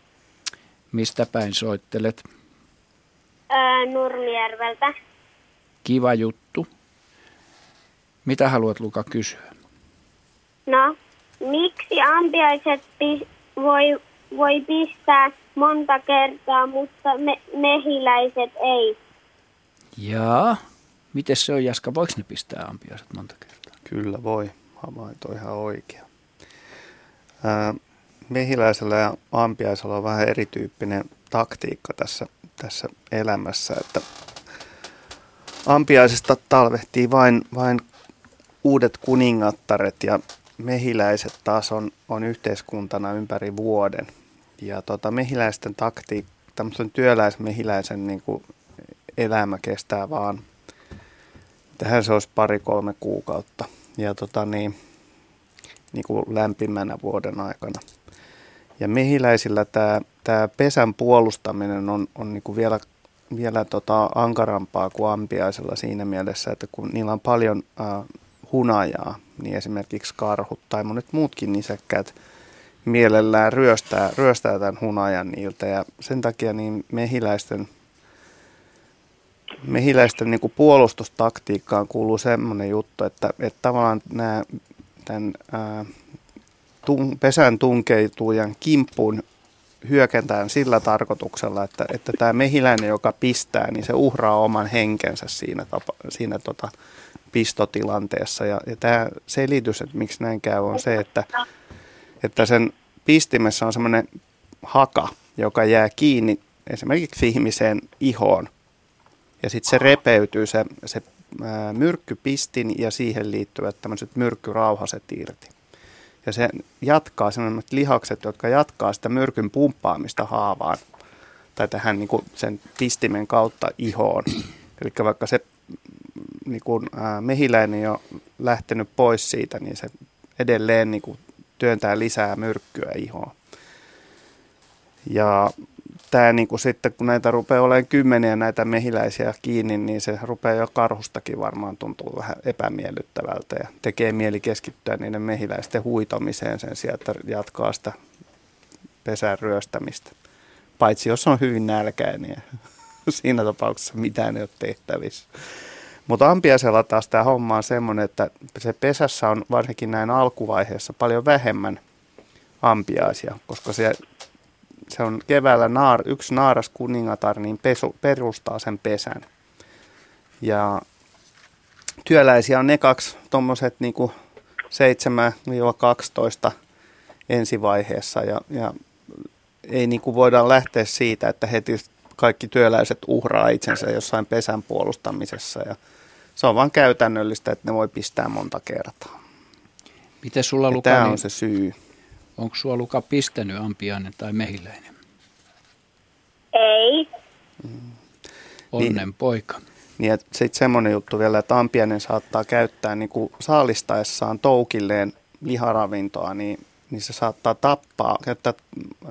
Mistä päin soittelet? Öö, Nurmijärveltä. Kiva juttu. Mitä haluat Luka kysyä? No, miksi ampiaiset pi- voi, voi pistää monta kertaa, mutta me, mehiläiset ei? Jaa. Miten se on, Jaska? Voiko ne pistää ampiaiset monta kertaa? Kyllä voi. Havainto ihan oikea. Ää, mehiläisellä ja ampiaisella on vähän erityyppinen taktiikka tässä, tässä elämässä, että ampiaisesta talvehtii vain, vain uudet kuningattaret ja mehiläiset taas on, on yhteiskuntana ympäri vuoden. Ja tota, mehiläisten taktiikka, tämmöisen työläismehiläisen niin kuin elämä kestää vaan, tähän se olisi pari-kolme kuukautta. Ja tota, niin, niin kuin lämpimänä vuoden aikana. Ja mehiläisillä tämä, tämä pesän puolustaminen on, on niin kuin vielä, vielä tota ankarampaa kuin ampiaisella siinä mielessä, että kun niillä on paljon äh, hunajaa, niin esimerkiksi karhut tai monet muutkin nisäkkäät mielellään ryöstää, ryöstää tämän hunajan niiltä. Ja sen takia niin mehiläisten, mehiläisten niin kuin puolustustaktiikkaan kuuluu semmoinen juttu, että, että tavallaan nämä tämän ää, tun, pesän tunkeutujan kimppuun hyökätään sillä tarkoituksella, että, että tämä mehiläinen, joka pistää, niin se uhraa oman henkensä siinä, tapa, siinä tota, pistotilanteessa. Ja, ja tämä selitys, että miksi näin käy, on se, että, että sen pistimessä on semmoinen haka, joka jää kiinni esimerkiksi ihmiseen ihoon. Ja sitten se repeytyy se, se myrkkypistin ja siihen liittyvät tämmöiset myrkkyrauhaset irti. Ja se jatkaa semmoiset lihakset, jotka jatkaa sitä myrkyn pumppaamista haavaan tai tähän niin kuin sen pistimen kautta ihoon. Eli vaikka se niin kuin, ää, mehiläinen jo lähtenyt pois siitä, niin se edelleen niin kuin, työntää lisää myrkkyä ihoon. Ja tämä niin kuin sitten, kun näitä rupeaa olemaan kymmeniä näitä mehiläisiä kiinni, niin se rupeaa jo karhustakin varmaan tuntuu vähän epämiellyttävältä ja tekee mieli keskittyä niiden mehiläisten huitomiseen sen sijaan, että jatkaa sitä pesän ryöstämistä. Paitsi jos on hyvin nälkäinen [LAUGHS] siinä tapauksessa mitään ei ole tehtävissä. Mutta ampiaisella taas tämä homma on semmoinen, että se pesässä on varsinkin näin alkuvaiheessa paljon vähemmän ampiaisia, koska se, se on keväällä naar, yksi naaras kuningatar, niin pesu, perustaa sen pesän. Ja työläisiä on ne kaksi tuommoiset niin 7-12 ensivaiheessa ja, ja ei niin kuin voida lähteä siitä, että heti kaikki työläiset uhraa itsensä jossain pesän puolustamisessa ja se on vain käytännöllistä, että ne voi pistää monta kertaa. Miten sulla Luka, Tämä on niin, se syy. Onko sulla Luka pistänyt ampiainen tai mehiläinen? Ei. Mm. Onnen niin, poika. Niin, sitten semmoinen juttu vielä, että ampiainen saattaa käyttää niin kuin saalistaessaan toukilleen liharavintoa, niin, niin se saattaa tappaa, käyttää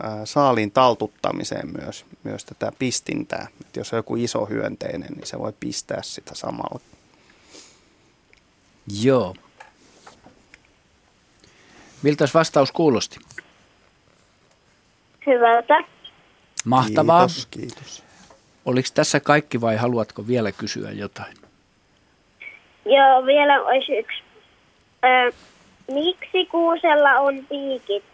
ää, saaliin taltuttamiseen myös, myös tätä pistintää. Et jos on joku iso hyönteinen, niin se voi pistää sitä samalla. Joo. Miltä vastaus kuulosti? Hyvältä. Mahtavaa. Kiitos, kiitos. Oliko tässä kaikki vai haluatko vielä kysyä jotain? Joo, vielä olisi yksi. Ö, miksi kuusella on piikit?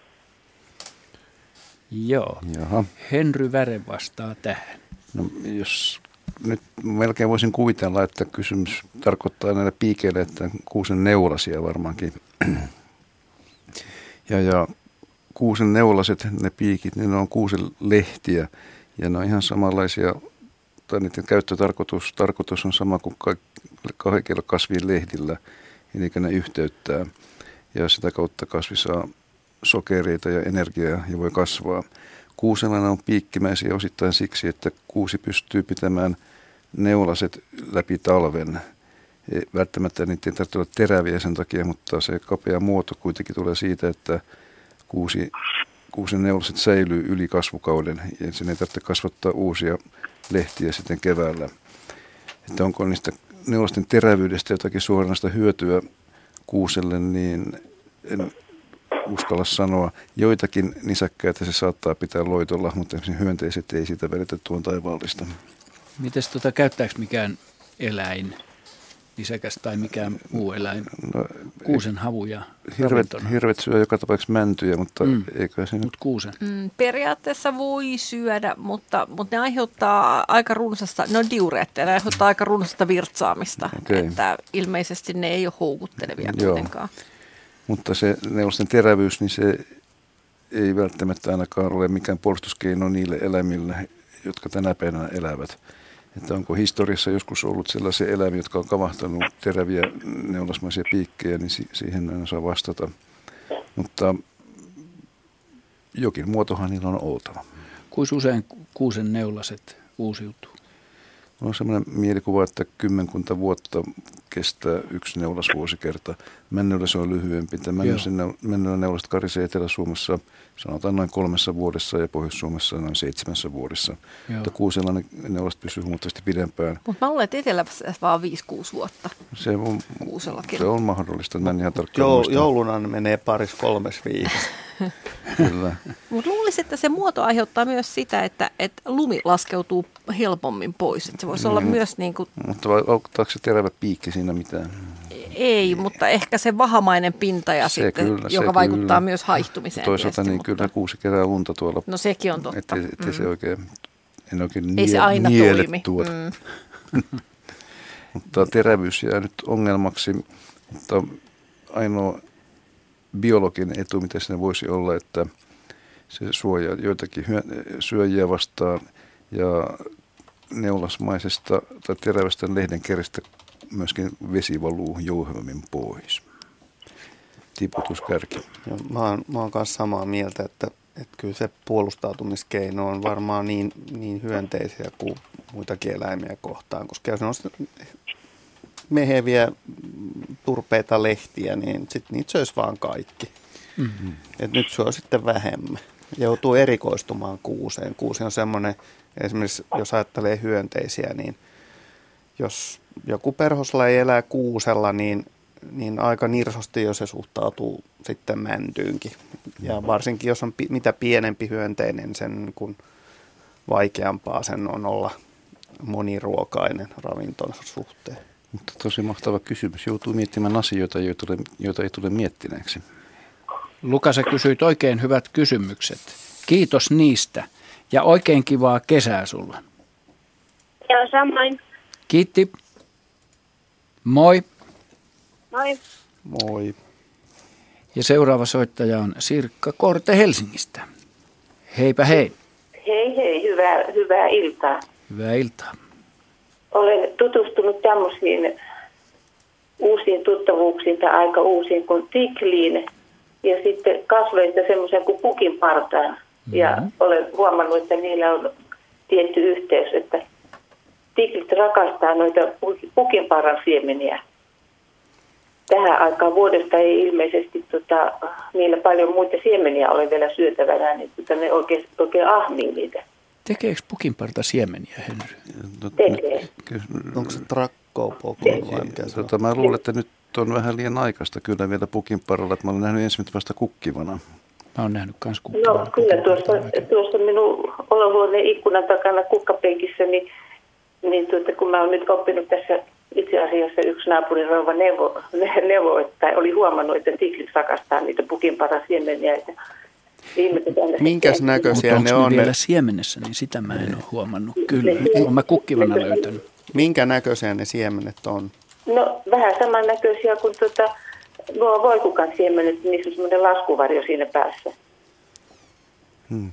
Joo. Jaha. Henry Väre vastaa tähän. No, jos nyt melkein voisin kuvitella, että kysymys tarkoittaa näille piikeille, että kuusen neulasia varmaankin. Ja, ja kuusen neulaset, ne piikit, niin ne on kuusen lehtiä ja ne on ihan samanlaisia, tai niiden käyttötarkoitus tarkoitus on sama kuin kaikilla kasvien lehdillä, eli ne yhteyttää ja sitä kautta kasvi saa sokereita ja energiaa ja voi kasvaa. Kuusella on piikkimäisiä osittain siksi, että kuusi pystyy pitämään neulaset läpi talven. Ei, välttämättä niitä ei tarvitse olla teräviä sen takia, mutta se kapea muoto kuitenkin tulee siitä, että kuusi, kuusen neulaset säilyy yli kasvukauden ja sen ei tarvitse kasvattaa uusia lehtiä sitten keväällä. Että onko niistä neulasten terävyydestä jotakin suoranaista hyötyä kuuselle, niin en uskalla sanoa. Joitakin nisäkkäitä se saattaa pitää loitolla, mutta hyönteiset ei sitä välitä tuon taivaallista. Mites tota, käyttääkö mikään eläin, nisäkäs tai mikään muu eläin, no, kuusen havuja hirvet, hirvet syö joka tapauksessa mäntyjä, mutta mm. eikö se Mut kuusen? Mm, periaatteessa voi syödä, mutta, mutta ne aiheuttaa aika runsasta, ne on diureetteja, ne aiheuttaa aika runsasta virtsaamista, okay. että ilmeisesti ne ei ole houkuttelevia kuitenkaan. Mutta se neulosten terävyys, niin se ei välttämättä ainakaan ole mikään puolustuskeino niille eläimille, jotka tänä päivänä elävät. Että onko historiassa joskus ollut sellaisia eläimiä, jotka on kavahtanut teräviä neulasmaisia piikkejä, niin siihen en osaa vastata. Mutta jokin muotohan niillä on oltava. Kuinka usein kuusen neulaset uusiutuu? On sellainen mielikuva, että kymmenkunta vuotta kestää yksi neulasvuosikerta. Männyllä se on lyhyempi. Männyllä neulaset karisee Etelä-Suomessa sanotaan noin kolmessa vuodessa ja Pohjois-Suomessa noin seitsemässä vuodessa. Joo. Mutta kuusella ne neulaset pysyy huomattavasti pidempään. Mutta mä luulen, että Etelässä vaan 5-6 vuotta. Se on, se on mahdollista. Mä en ihan tarkkaan Jou, Jouluna menee paris kolmes viikossa. [LAUGHS] Kyllä. Mutta luulisin, että se muoto aiheuttaa myös sitä, että, että lumi laskeutuu helpommin pois. Että se voisi mm. olla myös niin kuin... Mutta vai auttaako se terävä piikki siinä mitään? Ei, mutta ehkä se vahamainen pinta ja se sitten, kyllä, joka se vaikuttaa kyllä. myös haihtumiseen. Toisaalta tietysti, niin mutta... kyllä kuusi kerää lunta tuolla. No sekin on totta. Ettei, ettei mm. se oikein, en oikein Ei nie, se aina toimi. Tuota. Mm. [LAUGHS] mutta terävyys jää nyt ongelmaksi, mutta ainoa biologin etu, mitä sinne voisi olla, että se suojaa joitakin syöjiä vastaan ja neulasmaisesta tai terävästä lehden kerestä myöskin vesi valuu jouhevammin pois. Tiputuskärki. Joo, mä oon, mä oon kanssa samaa mieltä, että, että kyllä se puolustautumiskeino on varmaan niin, niin hyönteisiä kuin muitakin eläimiä kohtaan, koska jos ne on meheviä turpeita lehtiä, niin sitten niitä söisi vaan kaikki. Mm-hmm. Et nyt se on sitten vähemmän. Joutuu erikoistumaan kuuseen. Kuusi on semmoinen, esimerkiksi jos ajattelee hyönteisiä, niin jos joku perhoslaji elää kuusella, niin, niin aika nirsosti jo se suhtautuu sitten mäntyynkin. Ja varsinkin jos on pi- mitä pienempi hyönteinen, sen kun vaikeampaa sen on olla moniruokainen ravintonsa suhteen. Mutta tosi mahtava kysymys. Joutuu miettimään asioita, joita, joita ei tule miettineeksi. Lukasa kysyi oikein hyvät kysymykset. Kiitos niistä ja oikein kivaa kesää sulle. Joo, samoin. Kiitti. Moi. Moi. Moi. Ja seuraava soittaja on Sirkka Korte Helsingistä. Heipä hei. Hei hei, hyvää, hyvää iltaa. Hyvää iltaa. Olen tutustunut tämmöisiin uusiin tuttavuuksiin tai aika uusiin kuin tikliin ja sitten kasveista semmoisen kuin pukin partaan. Mm-hmm. Ja olen huomannut, että niillä on tietty yhteys, että tiklit rakastaa noita pukinparran siemeniä. Tähän aikaan vuodesta ei ilmeisesti tota, niillä paljon muita siemeniä ole vielä syötävänä, niin tota, ne oikein, oikein ahmii niitä. Tekeekö pukinparta siemeniä, Henry? No, Tekee. Onko se trakko tota, Mä luulen, että nyt on vähän liian aikaista kyllä vielä pukinparalla. Mä olen nähnyt ensimmäistä vasta kukkivana. Mä oon nähnyt myös kukkivana. No kyllä tuossa, tuossa minun olohuoneen ikkunan takana kukkapenkissä, niin niin tuota, kun mä oon nyt oppinut tässä itse asiassa yksi naapurin rouva neuvo, neuvo että oli huomannut, että tiklit rakastaa niitä pukinparasiemeniä. Että Minkäs näköisiä ne on? Ne vielä siemenessä, niin sitä mä en ole huomannut. Kyllä, nyt mä kukkivana löytänyt. Minkä näköisiä ne siemenet on? No vähän samannäköisiä kuin tuota, nuo voikukan siemenet, niissä on semmoinen laskuvarjo siinä päässä. Hmm.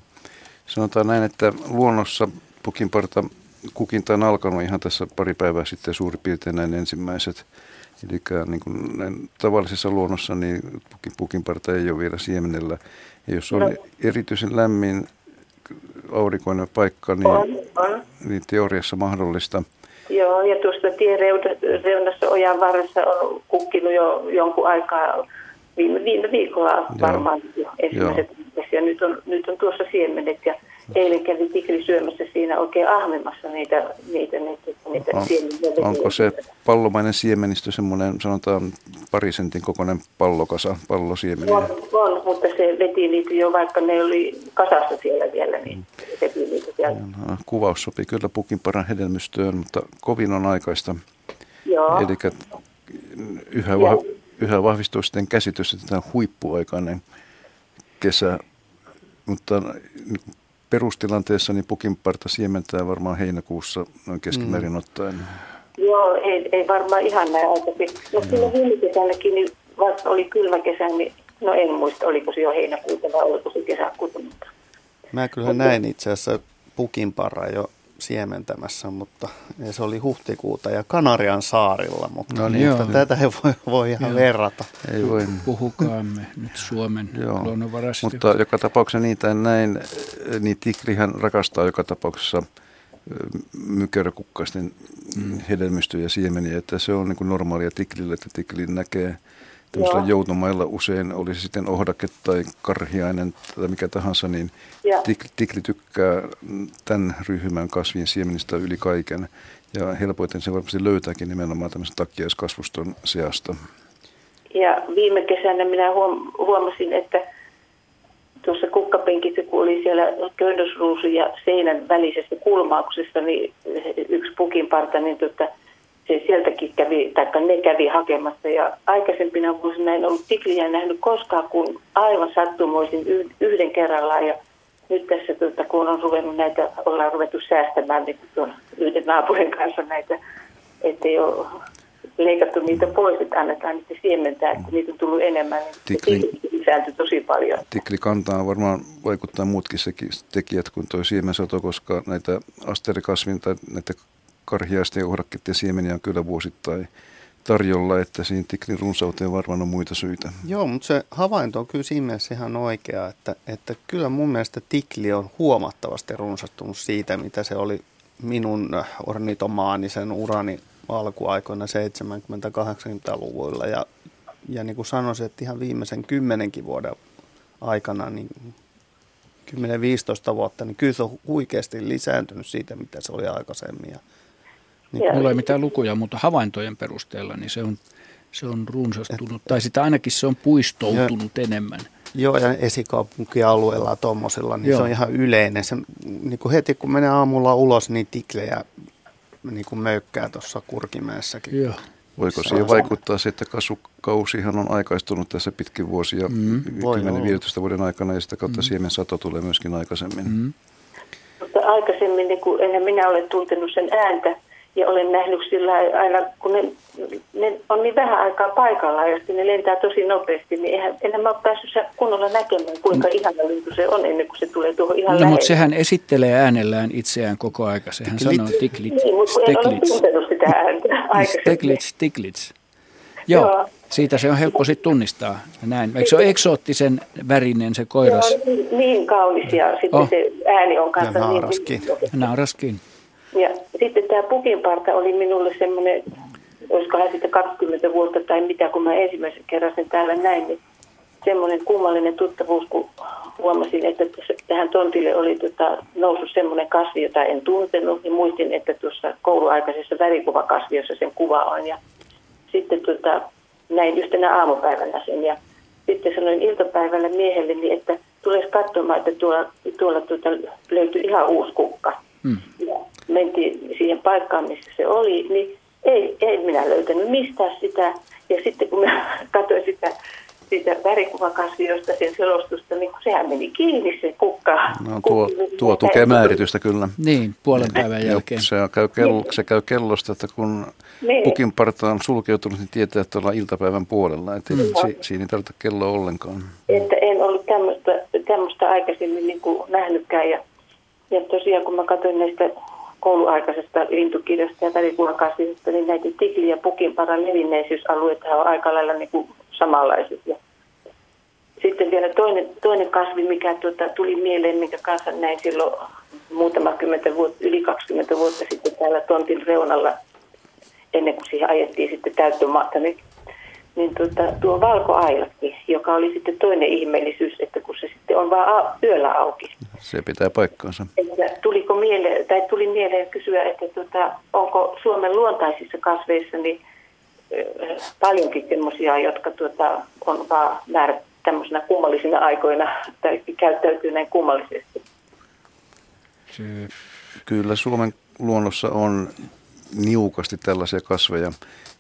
Sanotaan näin, että luonnossa pukinparta kukinta on alkanut ihan tässä pari päivää sitten suurin piirtein näin ensimmäiset. Eli niin kuin näin tavallisessa luonnossa niin pukin, pukinparta ei ole vielä siemenellä. Ja jos on no. erityisen lämmin aurinkoinen paikka, niin, on, on. niin teoriassa mahdollista. Joo, ja tuosta tiereunassa ojan varressa on kukkinut jo jonkun aikaa, viime, viime viikolla varmaan jo ensimmäiset. Ja nyt on, nyt on tuossa siemenet ja eilen kävi Tikri syömässä siinä oikein ahmimassa niitä, niitä, niitä, niitä on, siemeniä. Onko se pallomainen siemenistö semmoinen, sanotaan parisentin kokoinen pallokasa, pallosiemeniä? On, on, mutta se veti niitä jo, vaikka ne oli kasassa siellä vielä, niin mm. veti niitä sieltä. No, kuvaus sopii kyllä pukinparan hedelmystöön, mutta kovin on aikaista. Joo. Eli yhä, va, yhä vahvistuu sitten käsitys, että tämä on huippuaikainen kesä, mutta perustilanteessa niin pukinparta siementää varmaan heinäkuussa noin keskimäärin mm. ottaen. Joo, ei, ei varmaan ihan näin aikaisin. No kyllä viime kesänäkin, niin vaikka oli kylmä kesä, niin no en muista, oliko se jo heinäkuuta vai oliko se kesäkuuta. Mutta... Mä kyllä näin itse asiassa pukinparra jo siementämässä, mutta se oli huhtikuuta ja Kanarian saarilla, mutta no niin, joo, tätä ei voi, voi ihan joo. verrata. Ei voi. Puhukaamme nyt Suomen joo. luonnonvarasta. Mutta joka tapauksessa niitä näin, niin tikrihän rakastaa joka tapauksessa mykärökukkaisten mm. hedelmystöjä ja siemeniä, että se on niin kuin normaalia tiklille, että tikli näkee tämmöisillä joutomailla usein, oli se sitten ohdake tai karhiainen tai mikä tahansa, niin tikli, tikli tykkää tämän ryhmän kasvien siemenistä yli kaiken. Ja helpoiten se varmasti löytääkin nimenomaan tämmöisen takkiaiskasvuston seasta. Ja viime kesänä minä huom- huomasin, että tuossa kukkapenkissä, kun oli siellä köynnösruusu ja seinän välisessä kulmauksessa, niin yksi pukinparta, niin tota, se sieltäkin kävi, tai ne kävi hakemassa. Ja aikaisempina vuosina en ollut tikliä nähnyt koskaan, kun aivan sattumoisin yhden kerrallaan. Ja nyt tässä, tuota, kun on ruvennut näitä, ollaan ruvettu säästämään niin tuon yhden naapurin kanssa näitä, ettei ole leikattu niitä pois, että annetaan niitä siementää, kun niitä on tullut enemmän, niin tikli, lisääntyi tosi paljon. Tikli kantaa varmaan vaikuttaa muutkin tekijät kuin tuo siemensato, koska näitä asterikasvin tai näitä karhiaisten ja uhdakkeiden siemeniä on kyllä vuosittain tarjolla, että siinä tiklin runsauteen varmaan on muita syitä. Joo, mutta se havainto on kyllä siinä mielessä ihan oikea, että, että kyllä mun mielestä tikli on huomattavasti runsastunut siitä, mitä se oli minun ornitomaanisen urani alkuaikoina 70-80-luvuilla. Ja, ja niin kuin sanoisin, että ihan viimeisen kymmenenkin vuoden aikana, niin 10-15 vuotta, niin kyllä se on huikeasti lisääntynyt siitä, mitä se oli aikaisemmin. Niin, mulla ei mitään lukuja, mutta havaintojen perusteella niin se on, se on runsastunut, tai sitä ainakin se on puistoutunut ja, enemmän. Joo, ja esikaupunkialueella tuommoisella, niin Joo. se on ihan yleinen. Se, niin kuin heti kun menee aamulla ulos, niin tiklejä niin kuin möykkää tuossa Kurkimäessäkin. Joo. Voiko siihen vaikuttaa se, että kasvukausihan on aikaistunut tässä pitkin vuosia, mm, 10-15 vuoden aikana, ja sitä kautta mm. siemen sato tulee myöskin aikaisemmin. Mm. Mutta aikaisemmin, niin kuin, enhän minä ole tuntenut sen ääntä, ja olen nähnyt sillä aina, kun ne, ne on niin vähän aikaa paikalla ja sitten ne lentää tosi nopeasti, niin eihän, enhän mä ole päässyt kunnolla näkemään, kuinka mm. ihana lintu se on ennen kuin se tulee tuohon ihan no, lähelle. mutta sehän esittelee äänellään itseään koko aika. Sehän Tiklit. sanoo tiklits, niin, mutta en ole tuntenut sitä ääntä Tiklits, tiklits. Joo, Joo. Siitä se on helppo sitten tunnistaa. Näin. Eikö se ole eksoottisen värinen se koiras? Joo, niin, niin kaunis ja sitten oh. se ääni on kanssa ja naaraskin. niin... Naaraskin. Ja sitten tämä pukinparta oli minulle semmoinen, olisikohan sitten 20 vuotta tai mitä, kun mä ensimmäisen kerran sen täällä näin, niin semmoinen kummallinen tuttavuus, kun huomasin, että tähän tontille oli tota, noussut semmoinen kasvi, jota en tuntenut, ja muistin, että tuossa kouluaikaisessa värikuvakasviossa sen kuva on. Ja sitten tota, näin yhtenä aamupäivänä sen, ja sitten sanoin iltapäivällä miehelle, että tulisi katsomaan, että tuolla, tuolla tuota, löytyi ihan uusi kukka. Mm. Ja mentiin siihen paikkaan, missä se oli, niin ei, ei minä löytänyt mistään sitä. Ja sitten kun mä [LAUGHS] katsoin sitä, sitä värikuvakasviosta, sen selostusta, niin sehän meni kiinni se kukka. No, tuo, tuo tukee määritystä kyllä. Niin, puolen päivän jälkeen. Se käy, kello, se käy kellosta, että kun niin. pukin parta on sulkeutunut, niin tietää, että ollaan iltapäivän puolella. Että mm. si, siinä ei tarvita kelloa ollenkaan. Että en ollut tämmöistä aikaisemmin niin kuin nähnytkään. Ja, ja tosiaan kun mä katsoin näistä kouluaikaisesta lintukirjasta ja värikuvakasvisesta, niin näitä tikli- ja pukinparan levinneisyysalueita on aika lailla niin kuin samanlaiset. Ja sitten vielä toinen, toinen kasvi, mikä tuota, tuli mieleen, minkä kanssa näin silloin muutama kymmentä vuotta, yli 20 vuotta sitten täällä tontin reunalla, ennen kuin siihen ajettiin sitten täyttömaata, niin, niin tuota, tuo valkoailakki, joka oli sitten toinen ihmeellisyys, että kun se sitten on vain yöllä auki, se pitää paikkaansa. Että tuliko mieleen, tai tuli mieleen kysyä, että tuota, onko Suomen luontaisissa kasveissa niin, paljonkin sellaisia, jotka tuota, on vaan määrä tämmöisenä kummallisina aikoina tai käyttäytyy näin kummallisesti. Kyllä Suomen luonnossa on niukasti tällaisia kasveja.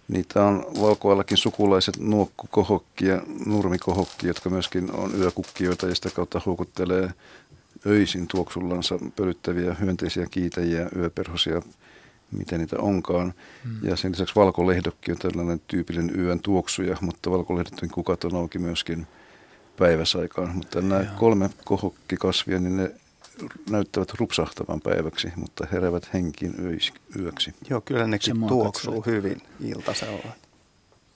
Niitä on valkoallakin sukulaiset nuokkukohokki ja nurmikohokki, jotka myöskin on yökukkijoita ja sitä kautta houkuttelee öisin tuoksullansa pölyttäviä hyönteisiä kiitäjiä, yöperhosia, miten niitä onkaan. Hmm. Ja sen lisäksi valkolehdokki on tällainen tyypillinen yön tuoksuja, mutta valkolehdotkin kukat on auki myöskin päiväsaikaan. Mutta nämä Joo. kolme kohokkikasvia, niin ne näyttävät rupsahtavan päiväksi, mutta heräävät henkiin yöksi. Joo, kyllä nekin tuoksuu hyvin iltasella.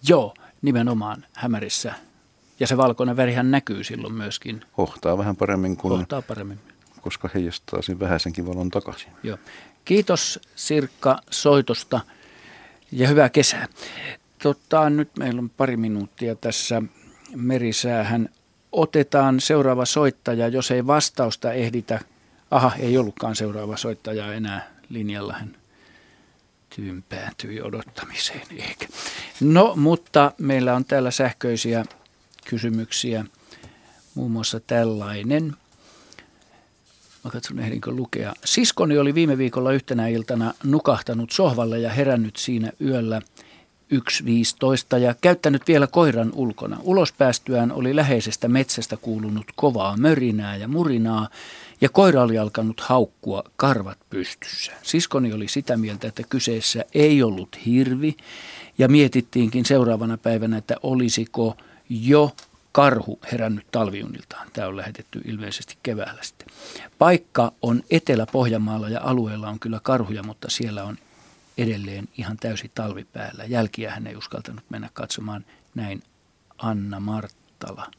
Joo, nimenomaan hämärissä. Ja se valkoinen värihän näkyy silloin myöskin. Hohtaa vähän paremmin kuin... Hohtaa paremmin. Koska heijastaa sen vähäisenkin valon takaisin. Joo. Kiitos Sirkka soitosta ja hyvää kesää. Totta, nyt meillä on pari minuuttia tässä merisäähän. Otetaan seuraava soittaja, jos ei vastausta ehditä Aha, ei ollutkaan seuraava soittaja enää linjalla. Hän tyympääntyi odottamiseen ehkä. No, mutta meillä on täällä sähköisiä kysymyksiä. Muun muassa tällainen. Mä katson ehdinkö lukea. Siskoni oli viime viikolla yhtenä iltana nukahtanut sohvalle ja herännyt siinä yöllä 1.15 ja käyttänyt vielä koiran ulkona. Ulos päästyään oli läheisestä metsästä kuulunut kovaa mörinää ja murinaa ja koira oli alkanut haukkua karvat pystyssä. Siskoni oli sitä mieltä, että kyseessä ei ollut hirvi ja mietittiinkin seuraavana päivänä, että olisiko jo karhu herännyt talviuniltaan. Tämä on lähetetty ilmeisesti keväällä sitten. Paikka on Etelä-Pohjanmaalla ja alueella on kyllä karhuja, mutta siellä on edelleen ihan täysi talvi päällä. Jälkiä hän ei uskaltanut mennä katsomaan. Näin Anna Marttala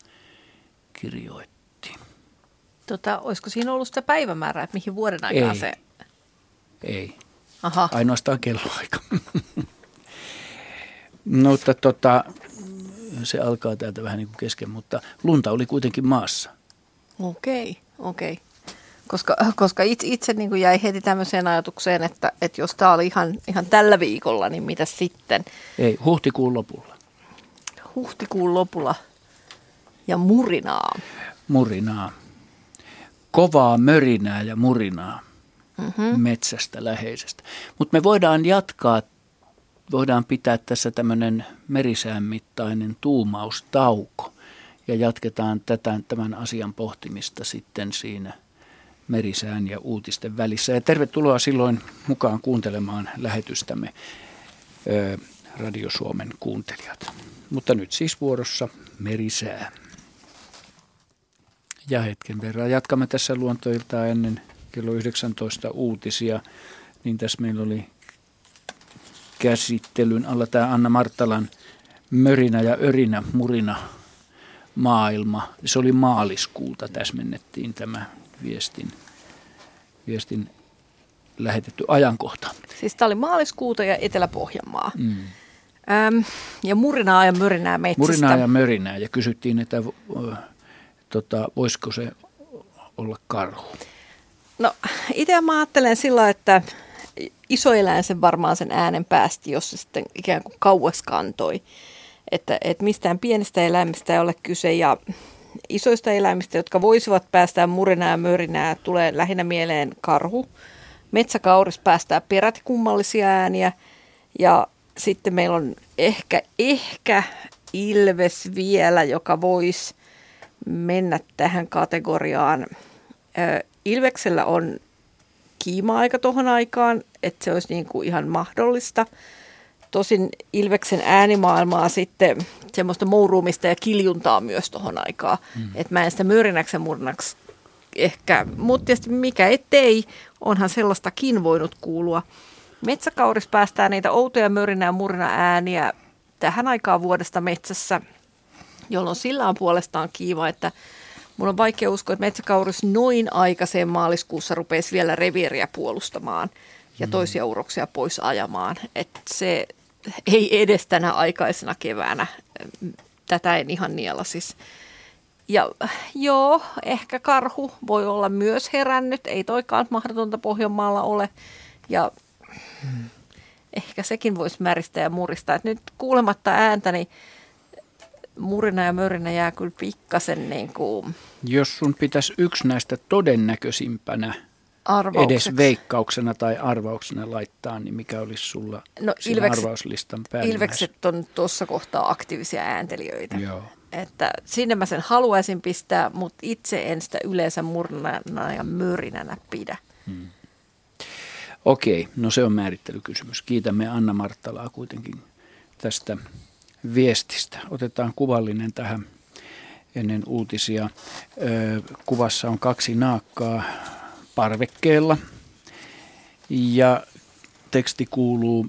kirjoitti. Tota, olisiko siinä ollut sitä päivämäärää, että mihin vuoden aikaa ei. se... Ei. Aha. Ainoastaan kelloaika. no, [LAUGHS] mutta tota, se alkaa täältä vähän niin kuin kesken, mutta lunta oli kuitenkin maassa. Okei, okay, okei. Okay. Koska, koska itse, itse niin kuin jäi heti tämmöiseen ajatukseen, että, että jos tämä oli ihan, ihan tällä viikolla, niin mitä sitten? Ei, huhtikuun lopulla. Huhtikuun lopulla ja murinaa. Murinaa kovaa mörinää ja murinaa mm-hmm. metsästä läheisestä. Mutta me voidaan jatkaa, voidaan pitää tässä tämmöinen merisään mittainen tuumaustauko ja jatketaan tätä, tämän asian pohtimista sitten siinä merisään ja uutisten välissä. Ja tervetuloa silloin mukaan kuuntelemaan lähetystämme Radio Suomen kuuntelijat. Mutta nyt siis vuorossa merisää ja hetken verran. Jatkamme tässä luontoiltaa ennen kello 19 uutisia. Niin tässä meillä oli käsittelyn alla tämä Anna Marttalan Mörinä ja Örinä, Murina maailma. Se oli maaliskuuta, täsmennettiin tämä viestin, viestin lähetetty ajankohta. Siis tämä oli maaliskuuta ja Etelä-Pohjanmaa. Mm. Öm, ja murinaa ja mörinää metsästä. Murinaa ja mörinää ja kysyttiin, että tota, voisiko se olla karhu? No itse mä ajattelen sillä, että iso eläin sen varmaan sen äänen päästi, jos se sitten ikään kuin kauas kantoi. Että, että mistään pienestä eläimistä ei ole kyse ja isoista eläimistä, jotka voisivat päästää murinää ja mörinää, tulee lähinnä mieleen karhu. Metsäkauris päästää peräti kummallisia ääniä ja sitten meillä on ehkä, ehkä ilves vielä, joka voisi mennä tähän kategoriaan. Ilveksellä on kiima-aika tuohon aikaan, että se olisi niin kuin ihan mahdollista. Tosin Ilveksen äänimaailmaa sitten semmoista mouruumista ja kiljuntaa myös tuohon aikaan. Mm. Että mä en sitä myrinäksi ja murnaksi ehkä, mutta tietysti mikä ettei, onhan sellaistakin voinut kuulua. Metsäkauris päästää niitä outoja mörinä ja murina ääniä tähän aikaan vuodesta metsässä – jolloin sillä on puolestaan kiiva, että mun on vaikea uskoa, että metsäkaurus noin aikaiseen maaliskuussa rupeisi vielä revieriä puolustamaan ja mm. toisia uroksia pois ajamaan. Että se ei edes tänä aikaisena keväänä, tätä en ihan niela siis. Ja joo, ehkä karhu voi olla myös herännyt, ei toikaan mahdotonta Pohjanmaalla ole. Ja mm. ehkä sekin voisi märistä ja murista. Et nyt kuulematta ääntä, niin murina ja mörinä jää kyllä pikkasen niin kuin... Jos sun pitäisi yksi näistä todennäköisimpänä edes veikkauksena tai arvauksena laittaa, niin mikä olisi sulla no, ilvekset, arvauslistan Ilvekset on tuossa kohtaa aktiivisia ääntelijöitä. Joo. Että sinne mä sen haluaisin pistää, mutta itse en sitä yleensä murnana ja myrinänä pidä. Hmm. Okei, no se on määrittelykysymys. Kiitämme Anna Marttalaa kuitenkin tästä viestistä. Otetaan kuvallinen tähän ennen uutisia. Kuvassa on kaksi naakkaa parvekkeella ja teksti kuuluu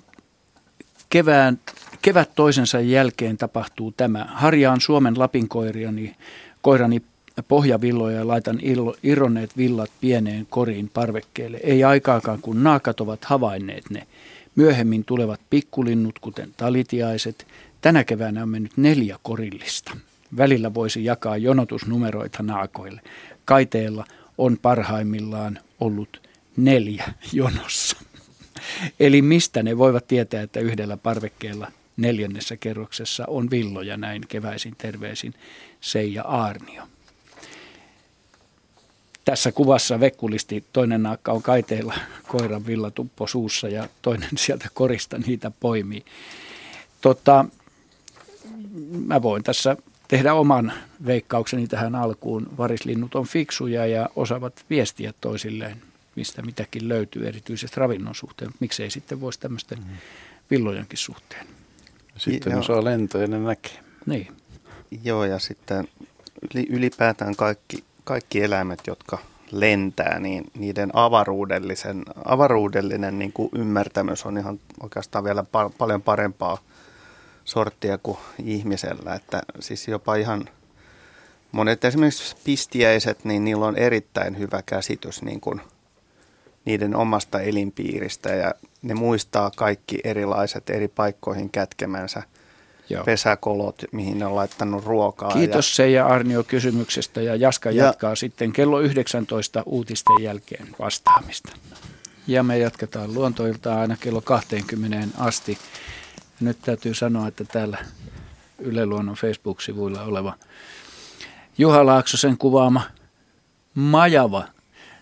kevään, kevät toisensa jälkeen tapahtuu tämä. Harjaan Suomen Lapin koiriani, koirani pohjavilloja ja laitan irronneet villat pieneen koriin parvekkeelle. Ei aikaakaan, kun naakat ovat havainneet ne. Myöhemmin tulevat pikkulinnut, kuten talitiaiset. Tänä keväänä on mennyt neljä korillista. Välillä voisi jakaa jonotusnumeroita naakoille. Kaiteella on parhaimmillaan ollut neljä jonossa. Eli mistä ne voivat tietää, että yhdellä parvekkeella neljännessä kerroksessa on villoja näin keväisin terveisin Seija Aarnio. Tässä kuvassa vekkulisti toinen naakka on kaiteella koiran villatuppo suussa ja toinen sieltä korista niitä poimii. Tota, mä voin tässä tehdä oman veikkaukseni tähän alkuun. Varislinnut on fiksuja ja osaavat viestiä toisilleen, mistä mitäkin löytyy, erityisesti ravinnon suhteen. Miksei sitten voisi tämmöisten mm. villojenkin suhteen. Sitten Joo. osaa lentää ja ne näkee. Niin. Joo, ja sitten ylipäätään kaikki, kaikki eläimet, jotka lentää, niin niiden avaruudellisen, avaruudellinen niin kuin ymmärtämys on ihan oikeastaan vielä pa- paljon parempaa sorttia kuin ihmisellä. Että siis jopa ihan monet esimerkiksi pistiäiset, niin niillä on erittäin hyvä käsitys niin kuin niiden omasta elinpiiristä ja ne muistaa kaikki erilaiset eri paikkoihin kätkemänsä Joo. pesäkolot, mihin ne on laittanut ruokaa. Kiitos ja... Seija Arnio kysymyksestä ja Jaska ja... jatkaa sitten kello 19 uutisten jälkeen vastaamista. Ja me jatketaan luontoilta aina kello 20 asti. Nyt täytyy sanoa, että täällä Yle Luonnon Facebook-sivuilla oleva Juha Laaksosen kuvaama majava,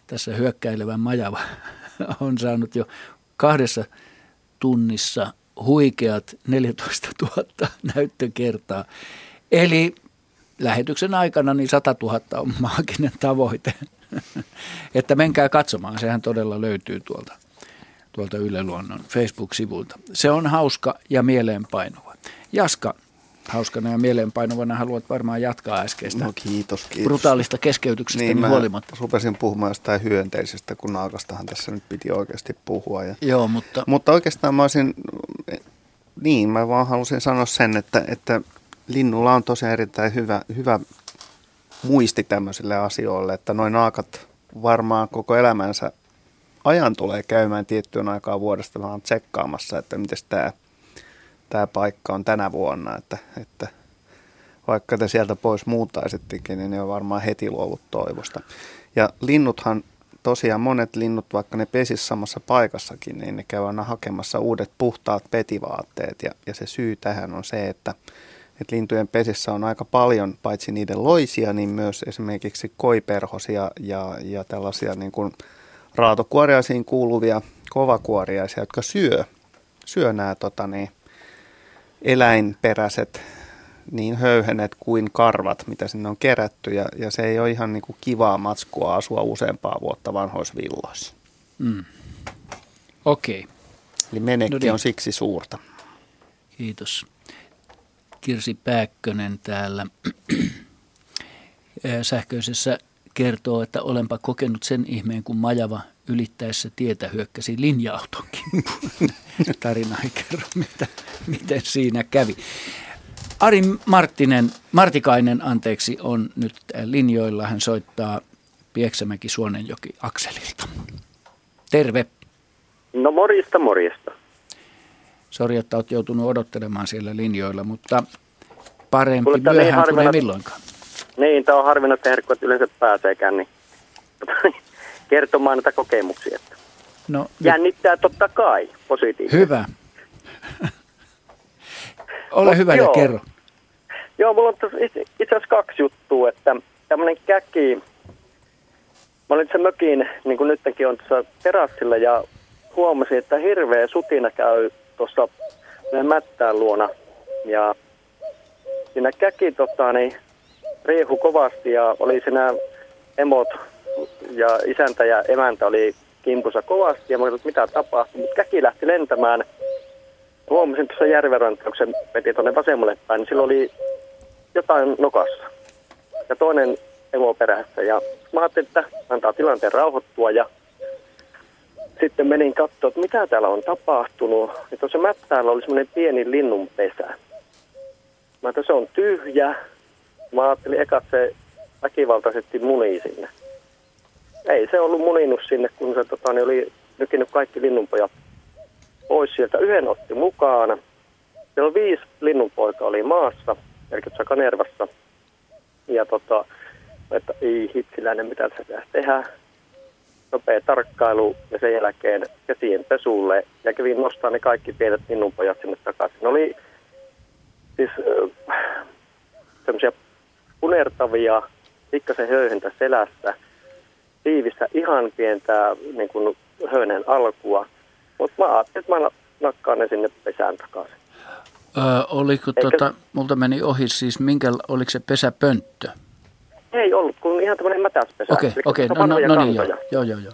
tässä hyökkäilevä majava, [LAUGHS] on saanut jo kahdessa tunnissa huikeat 14 000 näyttökertaa. Eli lähetyksen aikana niin 100 000 on maaginen tavoite. [LAUGHS] että menkää katsomaan, sehän todella löytyy tuolta tuolta Yle Luonnon Facebook-sivulta. Se on hauska ja mieleenpainuva. Jaska, hauskana ja mieleenpainuvana haluat varmaan jatkaa äskeistä no, kiitos, kiitos. brutaalista keskeytyksestä niin, niin huolimatta. rupesin puhumaan jostain hyönteisestä, kun naakastahan tässä nyt piti oikeasti puhua. Ja, Joo, mutta... Mutta oikeastaan mä olisin, niin mä vaan halusin sanoa sen, että, että linnulla on tosiaan erittäin hyvä, hyvä muisti tämmöisille asioille, että noin naakat varmaan koko elämänsä ajan tulee käymään tiettyyn aikaan vuodesta vaan tsekkaamassa, että miten tämä, tämä paikka on tänä vuonna, että, että vaikka te sieltä pois muuttaisittekin, niin ne on varmaan heti luovut toivosta. Ja linnuthan, tosiaan monet linnut, vaikka ne pesis samassa paikassakin, niin ne käy aina hakemassa uudet puhtaat petivaatteet. Ja, ja se syy tähän on se, että, että lintujen pesissä on aika paljon paitsi niiden loisia, niin myös esimerkiksi koiperhosia ja, ja tällaisia niin kuin raatokuoriaisiin kuuluvia kovakuoriaisia, jotka syö, syö nämä tota, niin, eläinperäiset niin höyhenet kuin karvat, mitä sinne on kerätty. Ja, ja se ei ole ihan niin kuin kivaa matskua asua useampaa vuotta vanhoissa villoissa. Mm. Okei. Okay. Eli menekki no niin. on siksi suurta. Kiitos. Kirsi Pääkkönen täällä [CLEARS THROAT] sähköisessä kertoo, että olenpa kokenut sen ihmeen, kun majava ylittäessä tietä hyökkäsi linja-autonkin. [LAUGHS] Tarina ei kerro, mitä, miten siinä kävi. Ari Marttinen, Martikainen anteeksi, on nyt linjoilla. Hän soittaa Pieksämäki Suonenjoki Akselilta. Terve. No morjesta, morjesta. Sori, että olet joutunut odottelemaan siellä linjoilla, mutta parempi Kuule, myöhään kuin ei milloinkaan. Niin, tämä on harvinainen, että herkkut yleensä pääseekään niin, [LAUGHS] kertomaan näitä kokemuksia. No, Jännittää nyt... totta kai positiivisesti. Hyvä. [LAUGHS] Ole Mut hyvä joo. ja kerro. Joo, mulla on itse asiassa kaksi juttua, että tämmöinen käki, mä olin se mökin, niin kuin nytkin on tuossa terassilla ja huomasin, että hirveä sutina käy tuossa mättään luona. Ja siinä käki tota, niin, riehu kovasti ja oli siinä emot ja isäntä ja emäntä oli kimpussa kovasti ja että mitä tapahtui, mutta käki lähti lentämään. Huomasin tuossa se veti tuonne vasemmalle päin, niin sillä oli jotain nokassa. Ja toinen emo perässä. Ja mä ajattelin, että antaa tilanteen rauhoittua ja sitten menin katsoa, että mitä täällä on tapahtunut. Ja tuossa mättäällä oli semmoinen pieni linnunpesä. Mä että se on tyhjä. Mä ajattelin eka, että se väkivaltaisesti munii sinne. Ei se ollut muninut sinne, kun se tota, niin oli nykinyt kaikki linnunpojat pois sieltä. Yhden otti mukaan. Siellä viisi linnunpoika oli maassa, eli Kanervassa. Ja tota, että ei hitsiläinen, mitä se pitäisi tehdä. Nopea tarkkailu ja sen jälkeen käsien pesulle ja kävin nostaa ne kaikki pienet linnunpojat sinne takaisin. Ne oli siis äh, semmoisia punertavia, pikkasen höyhentä selässä, tiivistä ihan pientä niin kuin höynen alkua. Mutta mä ajattelin, että mä nakkaan ne sinne pesään takaisin. Öö, oliko Eikö... tota, multa meni ohi siis, minkä, oliko se pesäpönttö? Ei ollut, kun ihan tämmöinen mätäspesä. Okei, okay, okei, okay. no, no, no niin, joo, joo, joo, joo.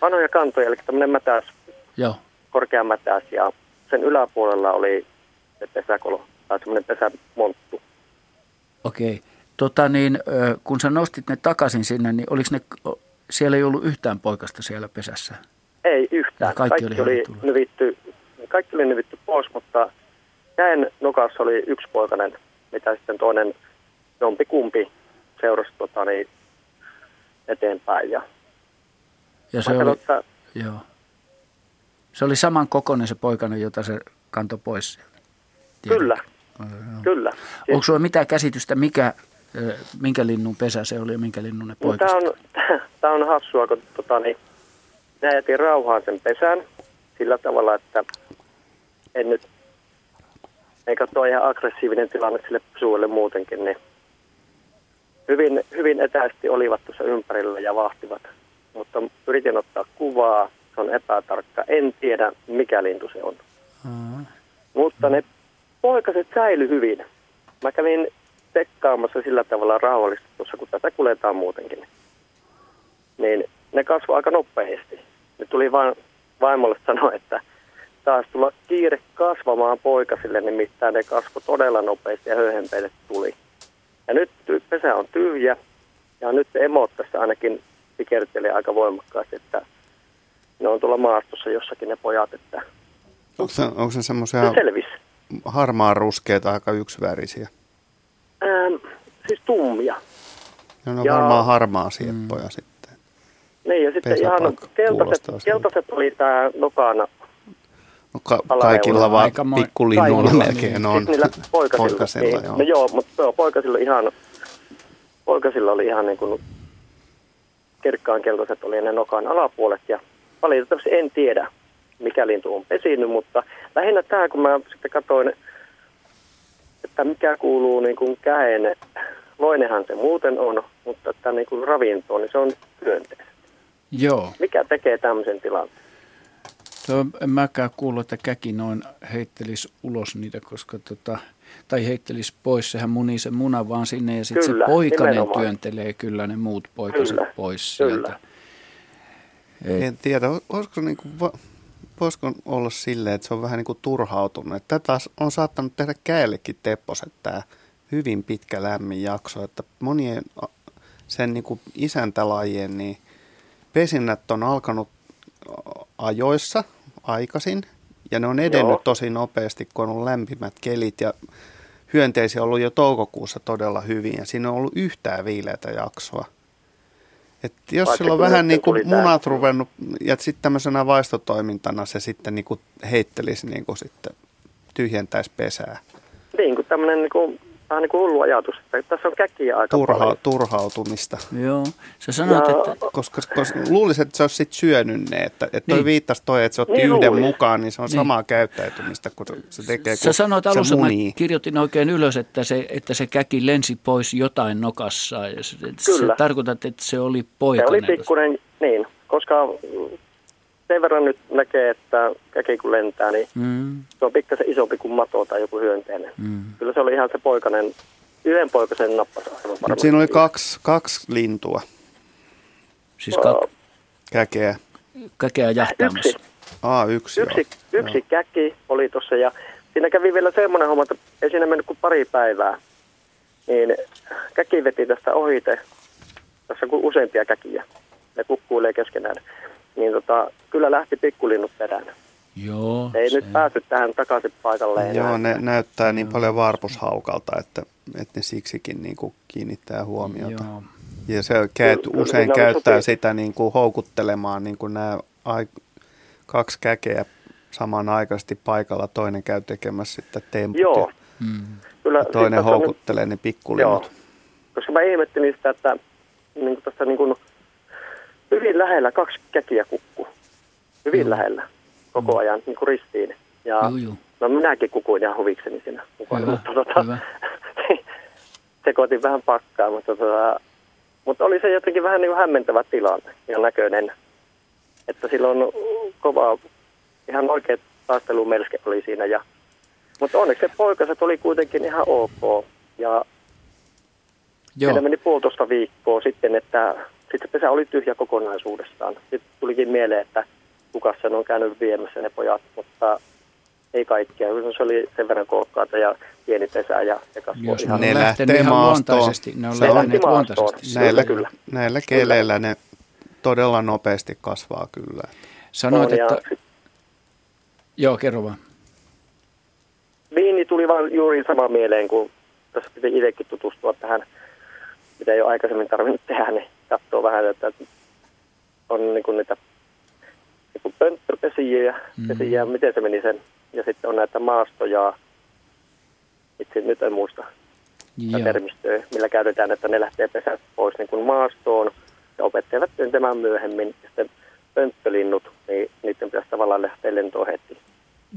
Vanhoja kantoja, eli tämmöinen mätäs, joo. korkea mätäs, ja sen yläpuolella oli se pesäkolo, tai semmoinen pesämonttu. Okei, okay. Tota niin, kun sä nostit ne takaisin sinne, niin oliko ne, siellä ei ollut yhtään poikasta siellä pesässä? Ei yhtään. Ja kaikki, kaikki oli, oli nyvitty, kaikki oli nyvitty pois, mutta jäen nokassa oli yksi poikainen, mitä sitten toinen jompi kumpi seurasi tota, niin, eteenpäin. Ja, ja se, oli, että, joo. se oli saman kokoinen se poikainen, jota se kantoi pois sieltä. Kyllä, kyllä. Onko sulla mitään käsitystä, mikä, minkä linnun pesä se oli ja minkä linnun ne poikaset? Tämä on, [LAUGHS] tämä on hassua, kun tota, niin, ne jätin rauhaan sen pesän sillä tavalla, että en nyt, eikä tuo ihan aggressiivinen tilanne sille suulle muutenkin, niin hyvin, hyvin etäisesti olivat tuossa ympärillä ja vahtivat. Mutta yritin ottaa kuvaa, se on epätarkka. En tiedä, mikä lintu se on. Mm-hmm. Mutta ne poikaset säily hyvin. Mä kävin tekkaamassa sillä tavalla rauhallisesti tuossa, kun tätä kuljetaan muutenkin. Niin ne kasvoi aika nopeasti. Ne tuli vain vaimolle sanoa, että taas tulla kiire kasvamaan poikasille, nimittäin ne kasvoi todella nopeasti ja höyhenpeille tuli. Ja nyt pesä on tyhjä ja nyt emot tässä ainakin sikertelee aika voimakkaasti, että ne on tuolla maastossa jossakin ne pojat. Että onko se, onko se semmoisia harmaa ruskeita aika yksivärisiä? Ähm, siis tummia. Ne on ja, varmaan harmaa sieppoja mm. sitten. Niin ja sitten ihan keltaiset, keltaiset oli tämä nokana No ka- kaikilla vaan pikkulinnuilla melkein on. Siis [LAUGHS] poikasilla. poikasilla niin. joo. No joo, mutta joo, poikasilla, ihan, poikasilla oli ihan niin kuin kirkkaan keltaiset oli ne nokan alapuolet ja valitettavasti en tiedä, mikä lintu on pesinyt, mutta lähinnä tämä, kun mä sitten katsoin, että mikä kuuluu niin kuin käen, loinehan se muuten on, mutta että niin kuin ravintoon, niin se on hyönteistä. Joo. Mikä tekee tämmöisen tilanteen? Tuo, en mäkään kuullut, että käki noin heittelisi ulos niitä, koska tota, tai heittelisi pois, sehän munii sen munan vaan sinne ja sitten se poikainen nimenomaan. työntelee kyllä ne muut poikaset kyllä, pois sieltä. Kyllä. En tiedä, olisiko niin kuin, voisiko olla silleen, että se on vähän niin kuin turhautunut. Tätä on saattanut tehdä käellekin Tepposet tämä hyvin pitkä lämmin jakso, että monien sen niin kuin isäntälajien niin pesinnät on alkanut ajoissa aikaisin ja ne on edennyt Joo. tosi nopeasti, kun on ollut lämpimät kelit ja hyönteisiä on ollut jo toukokuussa todella hyvin ja siinä on ollut yhtään viileätä jaksoa. Et jos Vaikka sillä on vähän niin kuin munat ruvennut ja sitten tämmöisenä vaistotoimintana se sitten niin kuin heittelisi niin kuin sitten tyhjentäisi pesää. Niin kuin tämmöinen niin kuin vähän niin kuin hullu ajatus, että tässä on käkiä aika Turha, paljon. Turhautumista. Joo, sä sanoit, Ja- että Koska, koska luulisin, että se olisi sit syönyt ne. Että, että toi Niin. viittasi toi, että se otti Niin yhden luulin. mukaan, niin se on Niin. samaa käyttäytymistä, kun se- se tekee, sä sanoit se alussa, mä kirjoitin oikein ylös, että se, että se käki lensi pois jotain nokassa. Ja se, se Kyllä. tarkoitat, että se oli Se poikainen. oli pikkuinen, niin, koska sen verran nyt näkee, että käki kun lentää, niin Mm, se on pikkasen isompi kuin mato tai joku hyönteinen. mm. Kyllä se oli ihan se poikainen, yhden poikasen nappasi aivan varmasti. siinä oli kaksi, kaksi lintua, Siis ka- käkeä. käkeä jahtaamassa. Yksi, Aa, yksi, yksi, joo. yksi käki oli tuossa ja siinä kävi vielä semmoinen homma, että ei siinä mennyt kuin pari päivää. Niin käki veti tästä ohite, tässä on useampia käkiä, ne kukkuilee keskenään. Niin tota, kyllä lähti pikkulinnut perään. Joo. Ne ei se- nyt päässyt tähän takaisin paikalle enää. Joo, ne näyttää niin paljon varpushaukalta, että, että ne siksikin niin kuin kiinnittää huomiota. Joo. Ja se käyt, Kyllä, usein kyllä, käyttää sopii. sitä niin kuin houkuttelemaan niin kuin nämä ai, kaksi käkeä samanaikaisesti paikalla. Toinen käy tekemässä sitten temput Joo, ja Mm. kyllä. toinen siis tässä on nyt- houkuttelee ne pikkulinnut. Joo, koska mä ihmettelin sitä, että niin kuin tässä niin kuin hyvin lähellä kaksi käkiä kukku. Hyvin Joo. lähellä koko ajan niin kuin ristiin. Ja Joo, joo. no minäkin kukuin ihan huvikseni siinä mukana, Hyvä, mutta tota, hyvä. [LAUGHS] sekoitin vähän pakkaa, mutta, tota, mutta oli se jotenkin vähän niin kuin hämmentävä tilanne ja näköinen. Että silloin kova, ihan oikea taistelumelske oli siinä. Ja, mutta onneksi se poikaset oli kuitenkin ihan ok. Ja Joo. Meillä meni puolitoista viikkoa sitten, että sitten pesä oli tyhjä kokonaisuudestaan. Sitten tulikin mieleen, että kuka sen on käynyt viemässä ne pojat, mutta ei kaikkia. Se oli sen verran kookkaata ja pieni pesä ja se kasvoi Jos ne, Ne lähtee maastoon. Ne on Se on- lähteneet luontaisesti. Näillä, Kyllä, näillä keleillä ne todella nopeasti kasvaa kyllä. Sanoit, on, ja että... sit Joo, kerro vaan. Viini tuli vaan juuri sama mieleen, kun tässä piti itsekin tutustua tähän, mitä ei ole aikaisemmin tarvinnut tehdä, niin katsoo vähän, että on niin kuin niitä niin kuin pönttöpesijiä, Mm. pesijiä, miten se meni sen, ja sitten on näitä maastoja, itse nyt en muista termistöä, millä käytetään, että ne lähtee pesät pois niin kuin maastoon, ja opettajat työntämään myöhemmin, ja sitten pönttölinnut, niin niiden pitäisi tavallaan lähteä lentoon heti.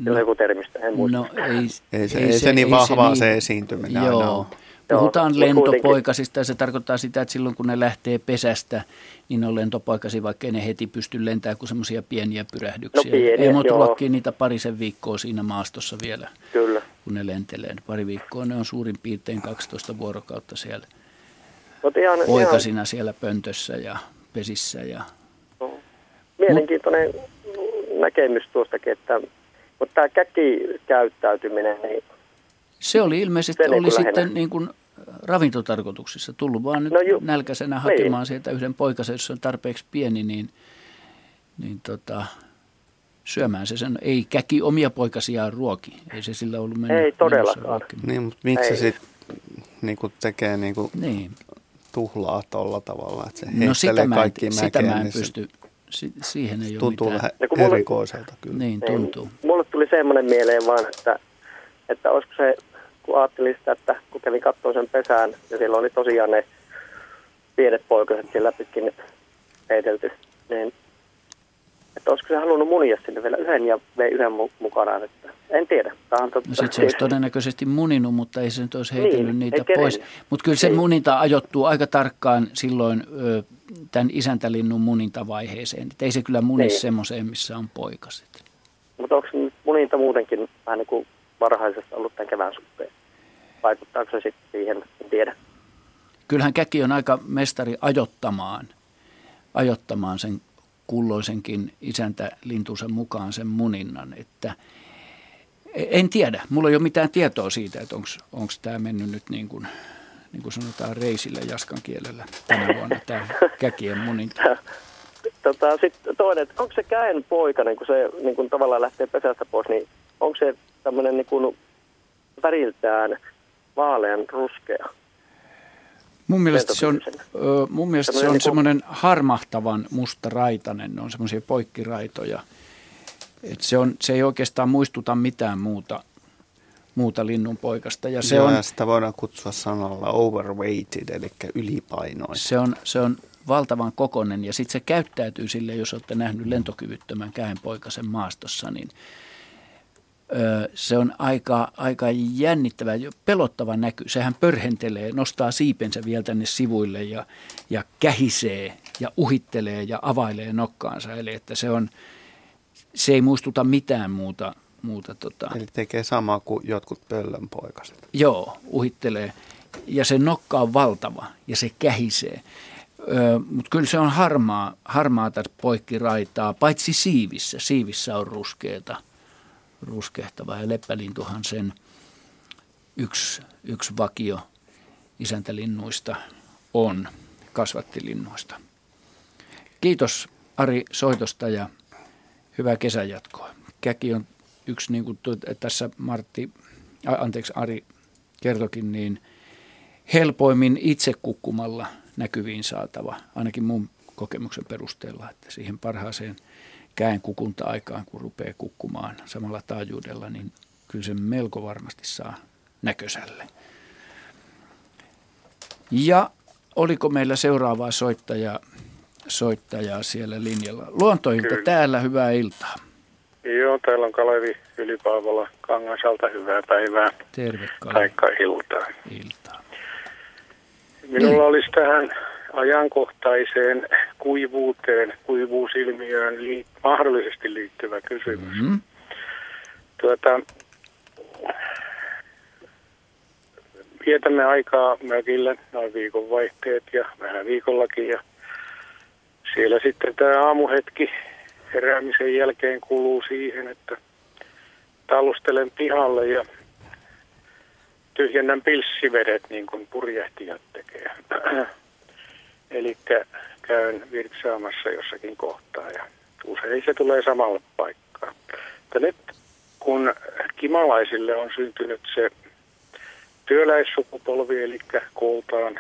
On joku termistö, en muista. No ei, Ei se, ei se niin vahvaa se, niin- esiintyminen aina Joo. ole. Puhutaan Joo, mut lentopoikasista ja se tarkoittaa sitä, että silloin kun ne lähtee pesästä, niin ne on lentopoikasi, vaikka ei ne heti pysty lentämään kuin semmoisia pieniä pyrähdyksiä. No pieniä, ei mut joo. ruokkii niitä parisen viikkoa siinä maastossa vielä, Kyllä. kun ne lentelee. Pari viikkoa ne on suurin piirtein 12 vuorokautta siellä Mutta ihan, ihan poikasina siellä pöntössä ja pesissä. Ja... mielenkiintoinen näkemys tuostakin, että mutta tämä käkikäyttäytyminen, niin Se oli ilmeisesti Se niin oli lähinnä. sitten niin kuin ravintotarkoituksissa tullut vaan nyt No ju- nälkäisenä niin. hakemaan sieltä yhden poikasen, jos se on tarpeeksi pieni, niin, niin tota, syömään se sen. Ei käki omia poikasiaan ruoki. Ei se sillä ollut mennyt. Ei todellakaan. Niin, mutta miksi se sitten niin tekee niin kuin Niin. tuhlaa tuolla tavalla, että se No sitä mä, en, kaikki sitä mä en niin pysty, si, siihen ei ole Tuntuu mitään. vähän erikoiselta kyllä. Niin, tuntuu. mulle tuli semmoinen mieleen vaan, että, että olisiko se, kun ajattelin sitä, että kun kävin katsomaan sen pesään ja siellä oli tosiaan ne pienet poikaset siellä pitkin heitelty, niin että olisiko se halunnut munia sinne vielä yhden ja vei yhden mu- mukanaan, että en tiedä. Tämä. No sit se olisi todennäköisesti muninut, mutta ei se nyt olisi heitellyt Niin, niitä pois. Mutta kyllä se Niin. muninta ajoittuu aika tarkkaan silloin ö, tämän isäntälinnun munintavaiheeseen. Et ei se kyllä muni Niin. semmoiseen, missä on poikaset. Mutta onko muninta muutenkin vähän niin kuin varhaisesta ollut tämän kevään suhteen? Vaikuttaako se sitten siihen? En tiedä. Kyllähän käki on aika mestari ajottamaan, ajottamaan sen kulloisenkin isäntälintunsa mukaan sen muninnan. Että en tiedä, mulla ei ole mitään tietoa siitä, että onko tämä mennyt nyt niin kuin, niin kuin sanotaan reisille jaskan kielellä tänä vuonna, tämä käkien muninta. [LAUGHS] Tota, Sitten toinen, että onko se käen poikainen, kun se niin kun tavallaan lähtee pesästä pois, niin onko se tämmöinen niin kun väriltään vaalean ruskea? Mun mielestä se on, mun mielestä se on niinku- semmoinen harmahtavan mustaraitainen, ne on semmoisia poikkiraitoja. Et se, on, se ei oikeastaan muistuta mitään muuta, muuta linnunpoikasta. Ja se Joo, on, sitä voidaan kutsua sanalla overweighted, eli ylipainoinen. Se on, se on valtavan kokonen ja sitten se käyttäytyy sille, jos olette nähnyt lentokyvyttömän käenpoikasen maastossa, niin se on aika, aika jännittävä, pelottava näky. Sehän pörhentelee, nostaa siipensä vielä tänne sivuille ja, ja kähisee ja uhittelee ja availee nokkaansa. Eli että se, on, se ei muistuta mitään muuta. muuta tota. Eli tekee samaa kuin jotkut pöllönpoikaset. Joo, uhittelee. Ja se nokka on valtava ja se kähisee. Mutta kyllä se on harmaa, harmaata poikkiraitaa, paitsi siivissä. Siivissä on ruskeata, ruskehtava ja leppälintuhan sen yksi, yksi vakio isäntälinnuista on, kasvattilinnuista. Kiitos Ari soitosta ja hyvää kesänjatkoa. Käki on yksi, niin kuin tässä Martti, anteeksi Ari kertokin, niin helpoimmin itse kukkumalla näkyviin saatava, ainakin mun kokemuksen perusteella, että siihen parhaaseen käen kukunta-aikaan, kun rupeaa kukkumaan samalla taajuudella, niin kyllä se melko varmasti saa näkösälle. Ja oliko meillä seuraavaa soittajaa, soittajaa siellä linjalla? Luontoilta kyllä. täällä, hyvää iltaa. Joo, täällä on Kalevi Ylipaavola Kangasalta, hyvää päivää. Terve Kalevi. Taikka iltaa. Iltaa. Minulla niin. olisi tähän ajankohtaiseen kuivuuteen, kuivuusilmiöön li- mahdollisesti liittyvä kysymys. Mm-hmm. Tuota, vietämme aikaa mökillä noin viikonvaihteet ja vähän viikollakin ja siellä sitten tämä aamuhetki heräämisen jälkeen kuluu siihen, että tallustelen pihalle ja tyhjennän pilssivedet niin kuin purjehtijat tekee. Eli käyn virtsaamassa jossakin kohtaa ja usein se tulee samalla paikkaan. Mutta nyt kun kimalaisille on syntynyt se työläissukupolvi, eli kooltaan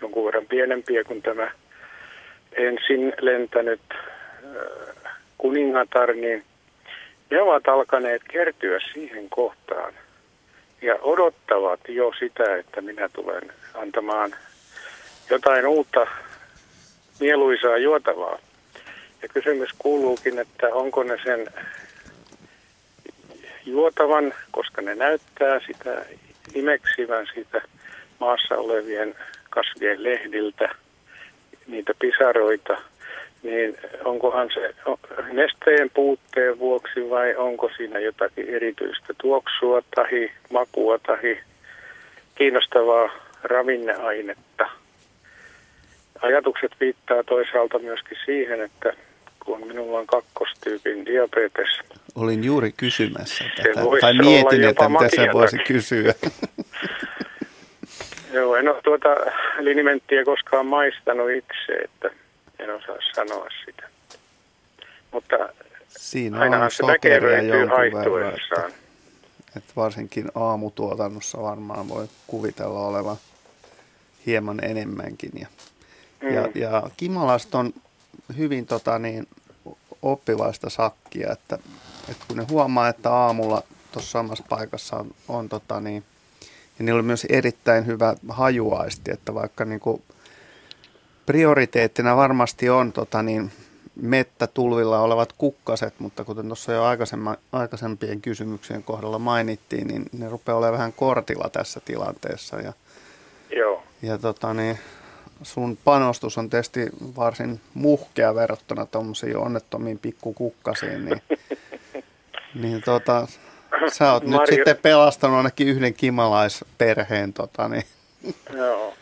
jonkun verran pienempiä kuin tämä ensin lentänyt äh, kuningatar, niin ne ovat alkaneet kertyä siihen kohtaan ja odottavat jo sitä, että minä tulen antamaan jotain uutta mieluisaa juotavaa. Ja kysymys kuuluukin, että onko ne sen juotavan, koska ne näyttää sitä imeksivän siitä maassa olevien kasvien lehdiltä, niitä pisaroita, niin onkohan se nesteen puutteen vuoksi vai onko siinä jotakin erityistä tuoksua tai makua tai kiinnostavaa ravinneainetta. Ajatukset viittaa toisaalta myöskin siihen, että kun minulla on kakkostyypin diabetes. Olin juuri kysymässä tätä, tai mietin, että mitä se voisi kysyä. [LAUGHS] Joo, en ole tuota linimenttiä koskaan maistanut itse, että en osaa sanoa sitä. Mutta Siinä ainahan se näkevöityy haihtuessaan. Että, että varsinkin aamutuotannossa varmaan voi kuvitella olevan hieman enemmänkin. Ja, mm. ja, ja Kimalasta on hyvin tota, niin, oppivaista sakkia, että, että kun ne huomaa, että aamulla tuossa samassa paikassa on, on tota, niin, ja niillä on myös erittäin hyvä hajuaisti, että vaikka niin kuin prioriteettina varmasti on tota niin, mettätulvilla olevat kukkaset, mutta kuten tuossa jo aikaisempien kysymyksien kohdalla mainittiin, niin ne rupeaa olemaan vähän kortilla tässä tilanteessa. Ja, Joo. ja tota niin, sun panostus on tietysti varsin muhkea verrattuna tuommoisiin onnettomiin pikkukukkasiin, niin, [LAUGHS] niin tota, sä oot Marjo... nyt sitten pelastanut ainakin yhden kimalaisperheen tota, niin, Joo.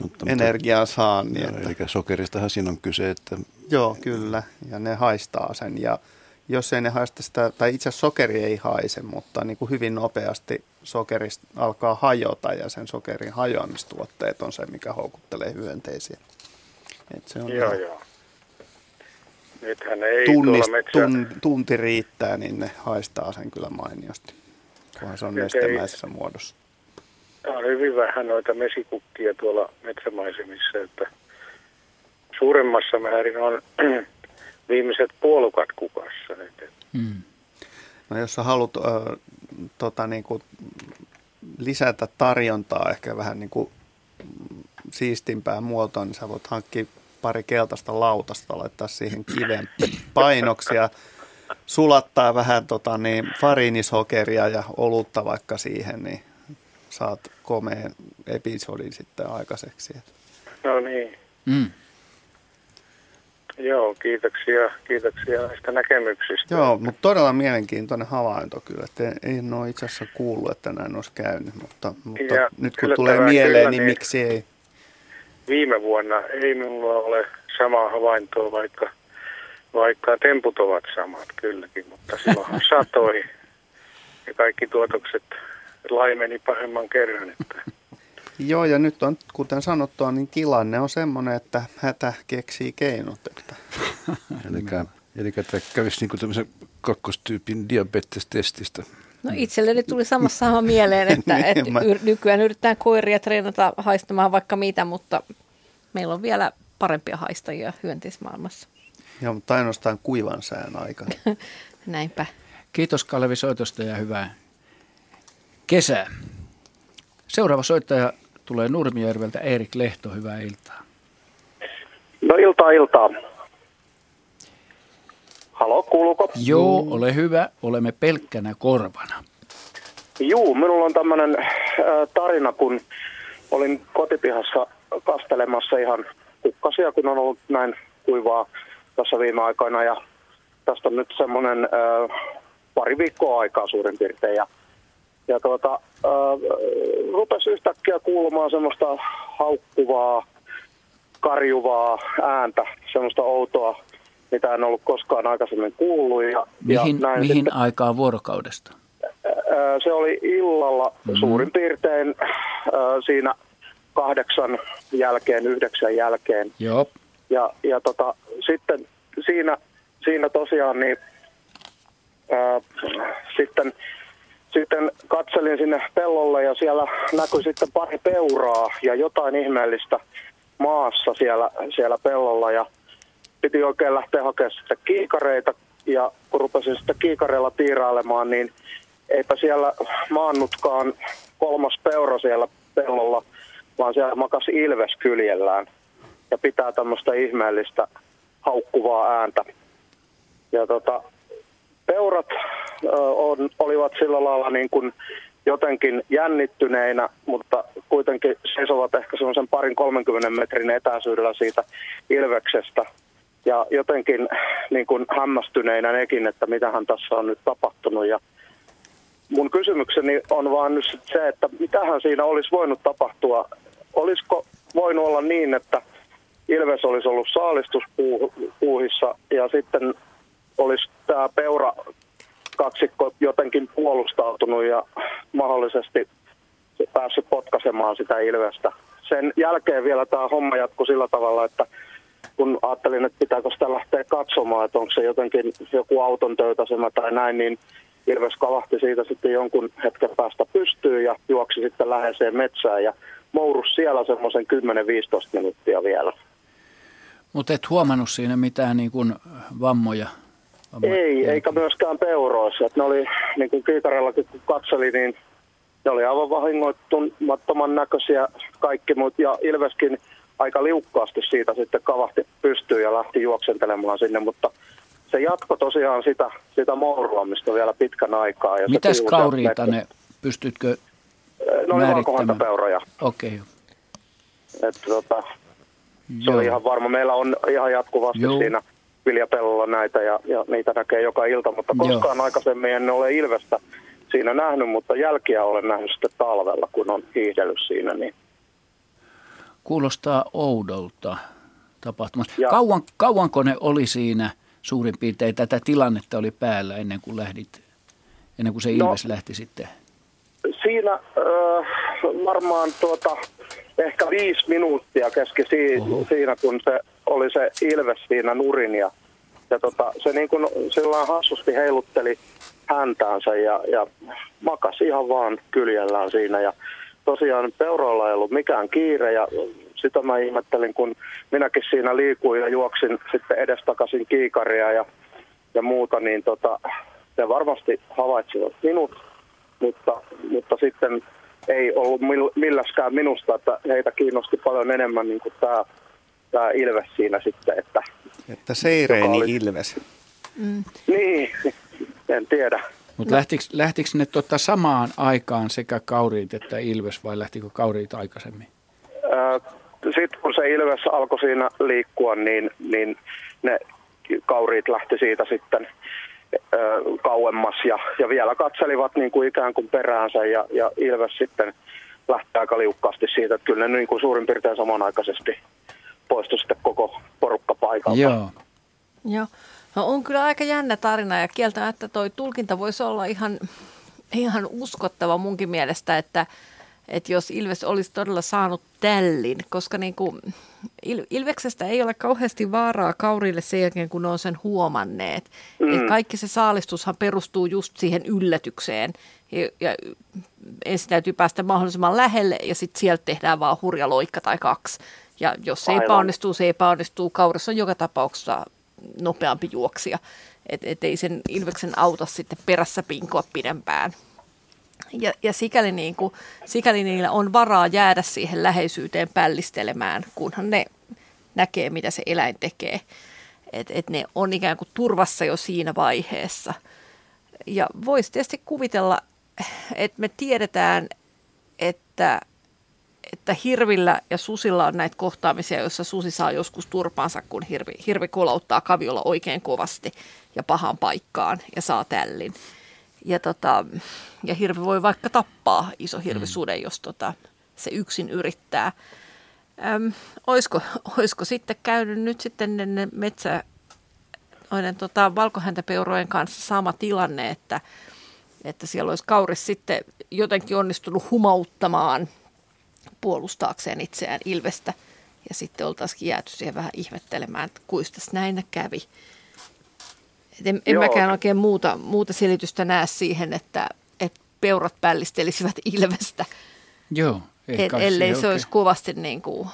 Mutta, energian saannin. Joo, että... Eli sokeristahan siinä on kyse. Että... Joo, kyllä. Ja ne haistaa sen. Ja jos ei ne haista sitä, tai itse asiassa sokeri ei haise, mutta niin kuin hyvin nopeasti sokeri alkaa hajota ja sen sokerin hajoamistuotteet on se, mikä houkuttelee hyönteisiä. Et se on joo, ihan... joo. Nythän ei tunnist, metsä... tun, tunti riittää, niin ne haistaa sen kyllä mainiosti, kunhan se on Nyt nestemäisessä ei... muodossa. On hyvin vähän noita mesikukkia tuolla metsämaisemissa, että suuremmassa määrin on viimeiset puolukat kukassa nyt. Hmm. No jos sä haluat äh, tota, niin kuin, lisätä tarjontaa ehkä vähän niin kuin siistimpään muotoon, niin sä voit hankkia pari keltaista lautasta, laittaa siihen kiven painoksia, sulattaa vähän tota, niin, fariinisokeria ja olutta vaikka siihen, niin saat komeen episodin sitten aikaiseksi. No niin. Mm. Joo, kiitoksia, kiitoksia näistä näkemyksistä. Joo, mutta todella mielenkiintoinen havainto kyllä. Että en ole itse asiassa kuullut, että näin olisi käynyt, mutta, mutta nyt kun tulee mieleen, niin, niin miksi ei? Viime vuonna ei minulla ole samaa havaintoa, vaikka, vaikka temput ovat samat kylläkin, mutta silloin [LAUGHS] satoi ja kaikki tuotokset laimeni pahemman kerran. Että Joo, ja nyt on, kuten sanottua, niin tilanne on semmoinen, että hätä keksii keinot. Että. eli, eli tämä kävisi niin kuin tämmöisen kakkostyypin diabetestestistä. No itselleni tuli samassa sama mieleen, [LAUGHS] että, niin, että mä... nykyään yritetään koiria treenata haistamaan vaikka mitä, mutta meillä on vielä parempia haistajia hyönteismaailmassa. Joo, mutta ainoastaan kuivan sään aikana. [LAUGHS] Näinpä. Kiitos Kalevi soitosta ja hyvää kesää. Seuraava soittaja tulee Nurmijärveltä Erik Lehto, hyvää iltaa. No iltaa iltaa. Halo, kuuluuko? Joo, ole hyvä. Olemme pelkkänä korvana. Juu, minulla on tämmöinen äh, tarina, kun olin kotipihassa kastelemassa ihan kukkasia, kun on ollut näin kuivaa tässä viime aikoina. Ja tästä on nyt semmoinen äh, pari viikkoa aikaa suurin piirtein. Ja ja tuota, äh, rupesi yhtäkkiä kuulumaan semmoista haukkuvaa, karjuvaa ääntä, semmoista outoa, mitä en ollut koskaan aikaisemmin kuullut. Ja, mihin ja mihin sitten, aikaa vuorokaudesta? Äh, se oli illalla mm-hmm. suurin piirtein äh, siinä kahdeksan jälkeen, yhdeksän jälkeen. Joo. Ja, ja tota, sitten siinä, siinä tosiaan niin, äh, sitten sitten katselin sinne pellolle ja siellä näkyi sitten pari peuraa ja jotain ihmeellistä maassa siellä, siellä pellolla ja piti oikein lähteä hakemaan sitten kiikareita ja kun rupesin sitten kiikareilla tiirailemaan, niin eipä siellä maannutkaan kolmas peura siellä pellolla, vaan siellä makasi ilves kyljellään ja pitää tämmöistä ihmeellistä haukkuvaa ääntä. Ja tota, peurat on, olivat sillä lailla niin kuin jotenkin jännittyneinä, mutta kuitenkin seisovat ehkä semmoisen parin 30 metrin etäisyydellä siitä ilveksestä. Ja jotenkin niin kuin hämmästyneinä nekin, että mitähän tässä on nyt tapahtunut. Ja mun kysymykseni on vaan nyt se, että mitähän siinä olisi voinut tapahtua. Olisiko voinut olla niin, että Ilves olisi ollut saalistuspuuhissa ja sitten olisi tämä peura kaksikko jotenkin puolustautunut ja mahdollisesti päässyt potkaisemaan sitä Ilvestä. Sen jälkeen vielä tämä homma jatkui sillä tavalla, että kun ajattelin, että pitääkö sitä lähteä katsomaan, että onko se jotenkin joku auton töytäsemä tai näin, niin Ilves kavahti siitä sitten jonkun hetken päästä pystyyn ja juoksi sitten läheiseen metsään ja mourus siellä semmoisen 10-15 minuuttia vielä. Mutta et huomannut siinä mitään niin kuin vammoja ei, eikä myöskään peuroissa. Että ne oli, niin kuin kiikarellakin kun katseli, niin ne oli aivan vahingoittumattoman näköisiä kaikki, mutta ja Ilveskin aika liukkaasti siitä sitten kavahti pystyyn ja lähti juoksentelemaan sinne, mutta se jatko tosiaan sitä, sitä mouruamista vielä pitkän aikaa. Ja Mitäs kauriita ne, pystytkö Ne oli valkohantapeuroja. Okei. Okay. Että tota, se oli ihan varma. Meillä on ihan jatkuvasti Joo. siinä viljapellolla näitä ja, ja niitä näkee joka ilta, mutta koskaan Joo. aikaisemmin en ole Ilvestä siinä nähnyt, mutta jälkiä olen nähnyt sitten talvella, kun on hiihdellyt siinä. Niin. Kuulostaa oudolta tapahtumasta. Kauan, kauanko ne oli siinä suurin piirtein tätä tilannetta oli päällä ennen kuin lähdit, ennen kuin se no, Ilves no, lähti sitten? Siinä äh, varmaan tuota, ehkä viisi minuuttia keski si- siinä, kun se oli se Ilves siinä nurin ja, ja tota, se niin kuin sillä hassusti heilutteli häntäänsä ja, ja makasi ihan vaan kyljellään siinä. Ja tosiaan peuroilla ei ollut mikään kiire ja sitä mä ihmettelin, kun minäkin siinä liikuin ja juoksin sitten edestakaisin kiikaria ja, ja muuta, niin tota, ne varmasti havaitsivat minut mutta, mutta sitten ei ollut milläskään minusta, että heitä kiinnosti paljon enemmän niin kuin tämä, tämä Ilves siinä sitten. Että, että Seireeni oli... Ilves. Mm. Niin, en tiedä. Mutta no. lähtikö, lähtikö ne tota samaan aikaan sekä Kauriit että Ilves vai lähtikö Kauriit aikaisemmin? Sitten kun se Ilves alkoi siinä liikkua, niin, niin ne Kauriit lähti siitä sitten kauemmas ja, ja vielä katselivat niin kuin ikään kuin peräänsä ja, ja Ilves sitten lähti aika liukkaasti siitä, että kyllä ne niin kuin suurin piirtein samanaikaisesti poistui sitten koko porukka paikalta. Joo. Joo. No on kyllä aika jännä tarina ja kieltämättä toi tulkinta voisi olla ihan, ihan uskottava munkin mielestä, että, että jos Ilves olisi todella saanut tällin, koska niin kuin Il- Ilveksestä ei ole kauheasti vaaraa kaurille sen jälkeen, kun ne on sen huomanneet. Mm. Et kaikki se saalistushan perustuu just siihen yllätykseen. Ja, ja ensin täytyy päästä mahdollisimman lähelle ja sitten sieltä tehdään vaan hurja loikka tai kaksi. Ja jos se Aivan. epäonnistuu, se epäonnistuu. Kaurissa on joka tapauksessa nopeampi juoksija. Että et ei sen Ilveksen auta sitten perässä pinkoa pidempään. Ja, ja sikäli, niin kuin, sikäli niillä on varaa jäädä siihen läheisyyteen pällistelemään, kunhan ne näkee, mitä se eläin tekee. Että et ne on ikään kuin turvassa jo siinä vaiheessa. Ja voisi tietysti kuvitella, että me tiedetään, että, että hirvillä ja susilla on näitä kohtaamisia, joissa susi saa joskus turpaansa, kun hirvi, hirvi kolauttaa kaviolla oikein kovasti ja pahaan paikkaan ja saa tällin. Ja, tota, ja hirvi voi vaikka tappaa iso hirvisuden, mm. jos tota, se yksin yrittää. Öm, olisiko, olisiko sitten käynyt nyt sitten ne metsä, noiden tota, valkohäntäpeurojen kanssa sama tilanne, että, että siellä olisi kauris sitten jotenkin onnistunut humauttamaan puolustaakseen itseään Ilvestä. Ja sitten oltaisiin jääty siihen vähän ihmettelemään, että kuistas näin kävi. Et en, en mäkään oikein muuta, muuta selitystä näe siihen, että, että peurat pällistelisivät ilvestä. Joo. Et, ellei se oikein. olisi kovasti niin kuin,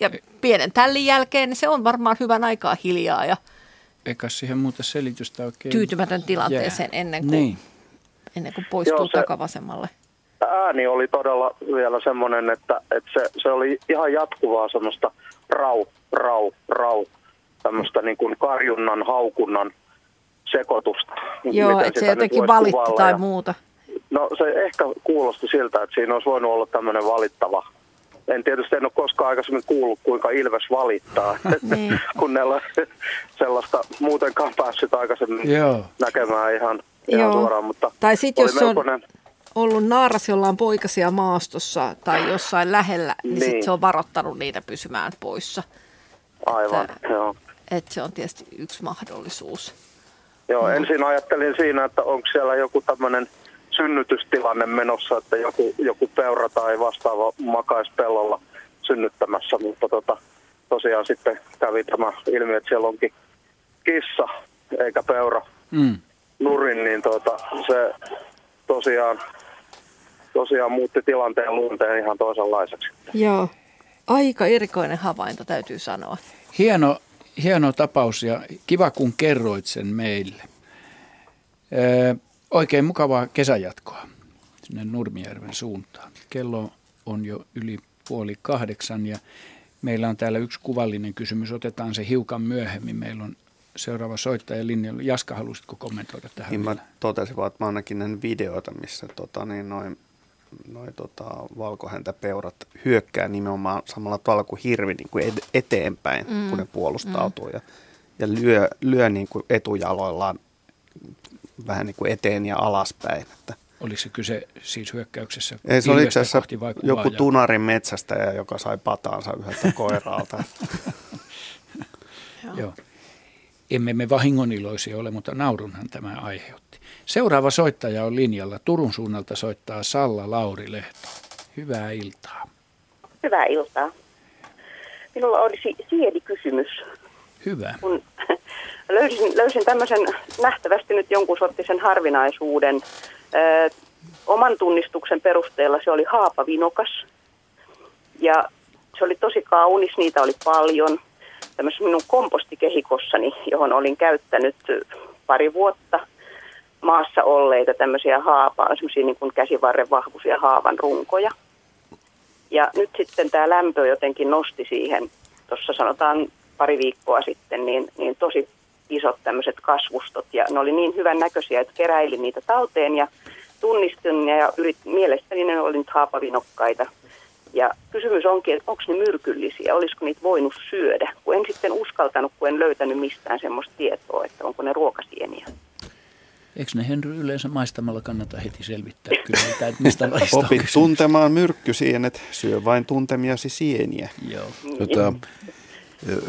ja pienen tällin jälkeen niin se on varmaan hyvän aikaa hiljaa ja eikä siihen muuta selitystä oikein tyytymätön tilanteeseen jää. ennen kuin, niin. ennen kuin poistuu Joo, se, takavasemmalle. Ääni oli todella vielä semmoinen, että, että se, se oli ihan jatkuvaa semmoista rau, rau, rau tämmöistä niin kuin karjunnan, haukunnan sekoitusta. Joo, että se jotenkin valitti tai ja, muuta. No se ehkä kuulosti siltä, että siinä olisi voinut olla tämmöinen valittava. En tietysti en ole koskaan aikaisemmin kuullut, kuinka Ilves valittaa, [LAUGHS] niin. kun ne on [LAUGHS] sellaista muutenkaan päässyt aikaisemmin Joo. näkemään ihan, ihan Joo. suoraan. Mutta tai sitten jos melkoinen... on ollut naaras, jolla on poikasia maastossa tai jossain lähellä, niin, niin. sitten se on varoittanut niitä pysymään poissa. Aivan, että, joo että se on tietysti yksi mahdollisuus. Joo, ensin ajattelin siinä, että onko siellä joku tämmöinen synnytystilanne menossa, että joku, joku peura tai vastaava makaisi pellolla synnyttämässä, mutta tota, tosiaan sitten kävi tämä ilmi, että siellä onkin kissa eikä peura mm. nurin, niin tota, se tosiaan, tosiaan muutti tilanteen luonteen ihan toisenlaiseksi. Joo, aika erikoinen havainto täytyy sanoa. Hieno hieno tapaus ja kiva kun kerroit sen meille. Öö, oikein mukavaa kesäjatkoa sinne Nurmijärven suuntaan. Kello on jo yli puoli kahdeksan ja meillä on täällä yksi kuvallinen kysymys. Otetaan se hiukan myöhemmin. Meillä on seuraava soittaja linjalla. Jaska, haluaisitko kommentoida tähän? Niin mä totesin vaan, että mä ainakin videoita, missä tota, niin noin noi tota, valkohäntäpeurat hyökkää nimenomaan samalla tavalla kuin hirvi niin kuin eteenpäin, mm. kun ne puolustautuu mm. ja, ja lyö, lyö niin kuin etujaloillaan vähän niin kuin eteen ja alaspäin. Että. Oliko se kyse siis hyökkäyksessä Ei, se oli itse asiassa joku tunarin metsästäjä, joka sai pataansa yhdeltä koiraalta. [LAUGHS] [LAUGHS] [LAUGHS] Joo. Emme me vahingoniloisia ole, mutta naurunhan tämä aiheutti. Seuraava soittaja on linjalla. Turun suunnalta soittaa Salla Lauri Lehto. Hyvää iltaa. Hyvää iltaa. Minulla olisi siedi kysymys. Hyvä. Kun [LAUGHS] löysin, löysin tämmöisen nähtävästi nyt jonkun sorttisen harvinaisuuden. Ö, oman tunnistuksen perusteella se oli haapavinokas. Ja se oli tosi kaunis, niitä oli paljon. Tämmöisessä minun kompostikehikossani, johon olin käyttänyt pari vuotta – maassa olleita tämmöisiä haapaa, semmoisia niin kuin käsivarren vahvuisia haavan runkoja. Ja nyt sitten tämä lämpö jotenkin nosti siihen, tuossa sanotaan pari viikkoa sitten, niin, niin tosi isot tämmöiset kasvustot. Ja ne oli niin hyvän näköisiä, että keräilin niitä talteen ja tunnistin ja yrit, mielestäni ne oli nyt haapavinokkaita. Ja kysymys onkin, että onko ne myrkyllisiä, olisiko niitä voinut syödä, kun en sitten uskaltanut, kun en löytänyt mistään semmoista tietoa, että onko ne ruokasieniä. Eikö ne Henry yleensä maistamalla kannata heti selvittää kyllä, että mistä [LAUGHS] Opit tuntemaan myrkkysienet, syö vain tuntemiasi sieniä. Joo. Tota,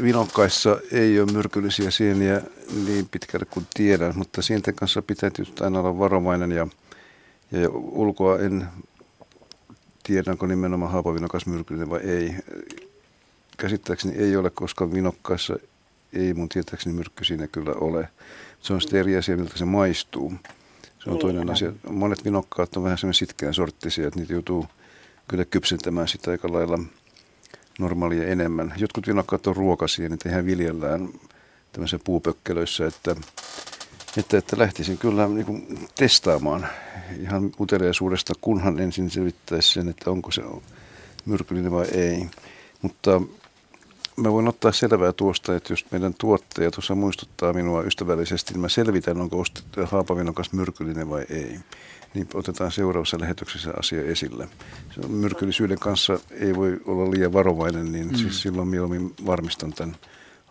vinokkaissa ei ole myrkyllisiä sieniä niin pitkälle kuin tiedän, mutta sienten kanssa pitää tietysti aina olla varovainen ja, ja ulkoa en tiedä, onko nimenomaan haapavinokas myrkyllinen vai ei. Käsittääkseni ei ole, koska vinokkaissa ei mun tietääkseni myrkky siinä kyllä ole. Se on sitten eri asia, miltä se maistuu. Se on niin, toinen asia. Monet vinokkaat on vähän semmoinen sitkeän sorttisia, että niitä joutuu kyllä kypsentämään sitä aika lailla normaalia enemmän. Jotkut vinokkaat on ruokasia, niitä ihan viljellään tämmöisissä puupökkelöissä, että, että, että lähtisin kyllä niin kuin testaamaan ihan uteliaisuudesta, kunhan ensin selvittäisi sen, että onko se myrkyllinen vai ei. Mutta mä voin ottaa selvää tuosta, että jos meidän tuottaja tuossa muistuttaa minua ystävällisesti, niin mä selvitän, onko haapavinokas myrkyllinen vai ei. Niin otetaan seuraavassa lähetyksessä asia esille. Myrkyllisyyden kanssa ei voi olla liian varovainen, niin mm. siis silloin mieluummin varmistan tämän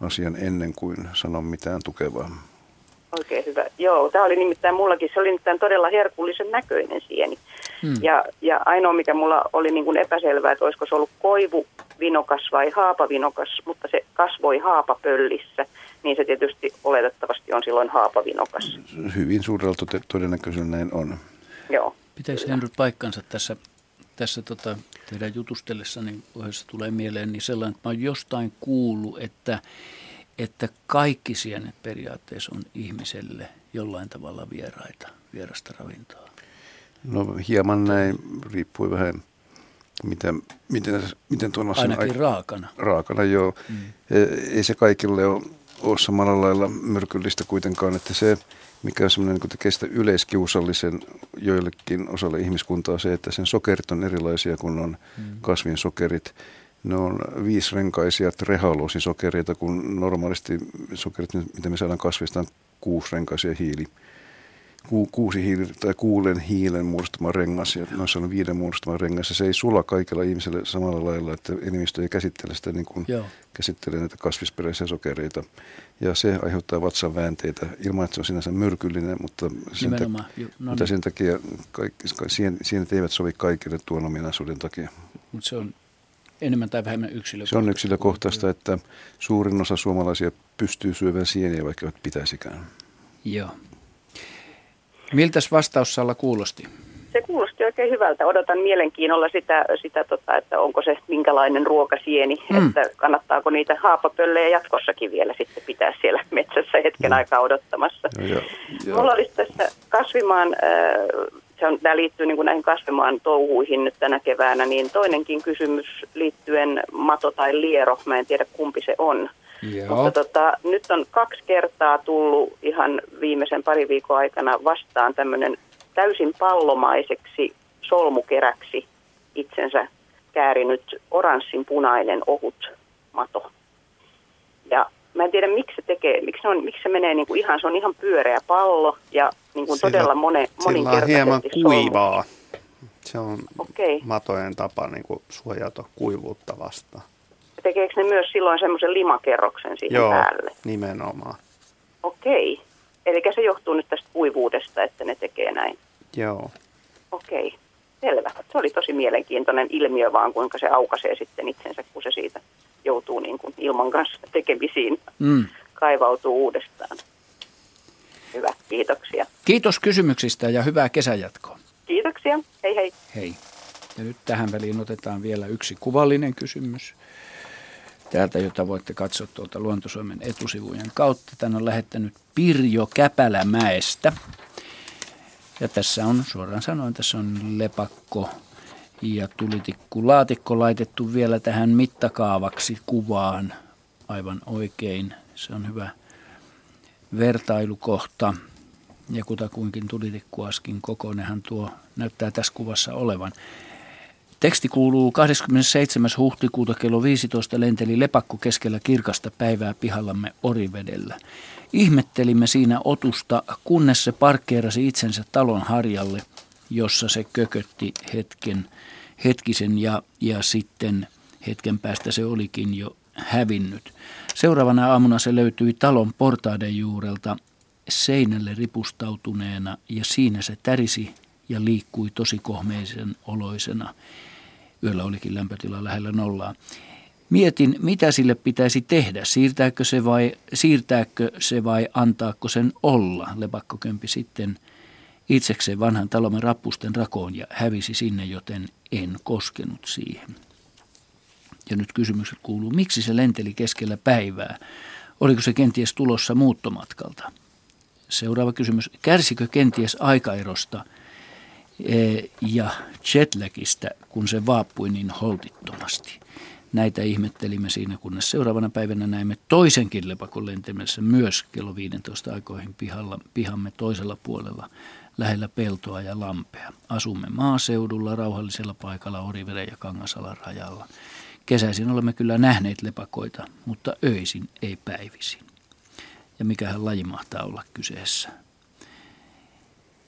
asian ennen kuin sanon mitään tukevaa. Oikein hyvä. Joo, tämä oli nimittäin mullakin, se oli nimittäin todella herkullisen näköinen sieni. Hmm. Ja, ja ainoa, mikä mulla oli niin kuin epäselvää, että olisiko se ollut koivu vinokas vai haapavinokas, mutta se kasvoi haapapöllissä, niin se tietysti oletettavasti on silloin haapavinokas. Hyvin suurella todennäköisyydellä näin on. Joo. Pitäisi Henry paikkansa tässä, tässä tota, teidän jutustellessa, niin tulee mieleen niin sellainen, että mä oon jostain kuullut, että, että kaikki sienet periaatteessa on ihmiselle jollain tavalla vieraita, vierasta ravintoa. No hieman näin, riippuu vähän miten, miten, miten tuon asian... Ainakin aik- raakana. Raakana, joo. Mm. Ei se kaikille ole, ole samalla lailla myrkyllistä kuitenkaan, että se, mikä on semmoinen, niin tekee sitä yleiskiusallisen joillekin osalle ihmiskuntaa, se, että sen sokerit on erilaisia kuin on mm. kasvin sokerit. Ne on viisirenkaisia trehaloosisokereita, kun normaalisti sokerit, mitä me saadaan kasvista, on kuusirenkaisia hiili ku, kuusi hiili, tai kuulen hiilen muodostama rengas ja noissa on viiden muodostama rengas. Ja se ei sula kaikilla ihmisillä samalla lailla, että enemmistö ei käsittele sitä niin kuin Joo. käsittelee näitä kasvisperäisiä sokereita. Ja se aiheuttaa vatsan väänteitä ilman, että se on sinänsä myrkyllinen, mutta sen, ta- no niin. mutta sen takia kaikki, sienet eivät sovi kaikille tuon ominaisuuden takia. Mutta se on enemmän tai vähemmän yksilökohtaista. Se on yksilökohtaista, että suurin osa suomalaisia pystyy syövän sieniä, vaikka eivät pitäisikään. Joo. Miltäs vastaussalla kuulosti? Se kuulosti oikein hyvältä. Odotan mielenkiinnolla sitä, sitä tota, että onko se minkälainen ruokasieni, mm. että kannattaako niitä haapapöllejä jatkossakin vielä sitten pitää siellä metsässä hetken mm. aikaa odottamassa. No, jo, jo. Mulla olisi tässä kasvimaan, äh, se on, tämä liittyy niin kuin näihin kasvimaan touhuihin nyt tänä keväänä, niin toinenkin kysymys liittyen mato tai liero, mä en tiedä kumpi se on. Joo. Mutta tota, nyt on kaksi kertaa tullut ihan viimeisen pari viikon aikana vastaan tämmöinen täysin pallomaiseksi solmukeräksi itsensä käärinyt oranssin punainen ohut mato. Ja mä en tiedä, miksi se tekee, miksi se, on, miksi se menee niin kuin ihan, se on ihan pyöreä pallo ja niin kuin todella mone, moninkertaisesti Sillä on hieman kuivaa. Se on okay. matojen tapa niin kuin suojata kuivuutta vastaan tekeekö ne myös silloin semmoisen limakerroksen siihen Joo, päälle? nimenomaan. Okei. Eli se johtuu nyt tästä kuivuudesta, että ne tekee näin. Joo. Okei, selvä. Se oli tosi mielenkiintoinen ilmiö vaan, kuinka se aukaisee sitten itsensä, kun se siitä joutuu niin kuin ilman kanssa tekemisiin, mm. kaivautuu uudestaan. Hyvä, kiitoksia. Kiitos kysymyksistä ja hyvää kesänjatkoa. Kiitoksia, hei hei. Hei. Ja nyt tähän väliin otetaan vielä yksi kuvallinen kysymys täältä, jota voitte katsoa tuolta Luontosuomen etusivujen kautta. Tän on lähettänyt Pirjo Käpälämäestä. Ja tässä on, suoraan sanoen, tässä on lepakko ja tulitikku laatikko laitettu vielä tähän mittakaavaksi kuvaan aivan oikein. Se on hyvä vertailukohta. ja kutakuinkin tulitikkuaskin kokoinenhan tuo näyttää tässä kuvassa olevan. Teksti kuuluu 27. huhtikuuta kello 15 lenteli lepakko keskellä kirkasta päivää pihallamme Orivedellä. Ihmettelimme siinä otusta, kunnes se parkkeerasi itsensä talon harjalle, jossa se kökötti hetken, hetkisen ja, ja sitten hetken päästä se olikin jo hävinnyt. Seuraavana aamuna se löytyi talon portaiden juurelta seinälle ripustautuneena ja siinä se tärisi ja liikkui tosi kohmeisen oloisena. Yöllä olikin lämpötila lähellä nollaa. Mietin, mitä sille pitäisi tehdä. Siirtääkö se vai, siirtääkö se vai antaako sen olla? Lepakkokömpi sitten itsekseen vanhan talomme rappusten rakoon ja hävisi sinne, joten en koskenut siihen. Ja nyt kysymys kuuluu, miksi se lenteli keskellä päivää? Oliko se kenties tulossa muuttomatkalta? Seuraava kysymys. Kärsikö kenties aikaerosta e, ja jetlagista, kun se vaapui niin holtittomasti? Näitä ihmettelimme siinä, kunnes seuraavana päivänä näimme toisenkin lepakon lentämässä myös kello 15 aikoihin pihalla, pihamme toisella puolella lähellä peltoa ja lampea. Asumme maaseudulla rauhallisella paikalla Oriveden ja Kangasalan rajalla. Kesäisin olemme kyllä nähneet lepakoita, mutta öisin ei päivisin. Ja mikähän laji mahtaa olla kyseessä.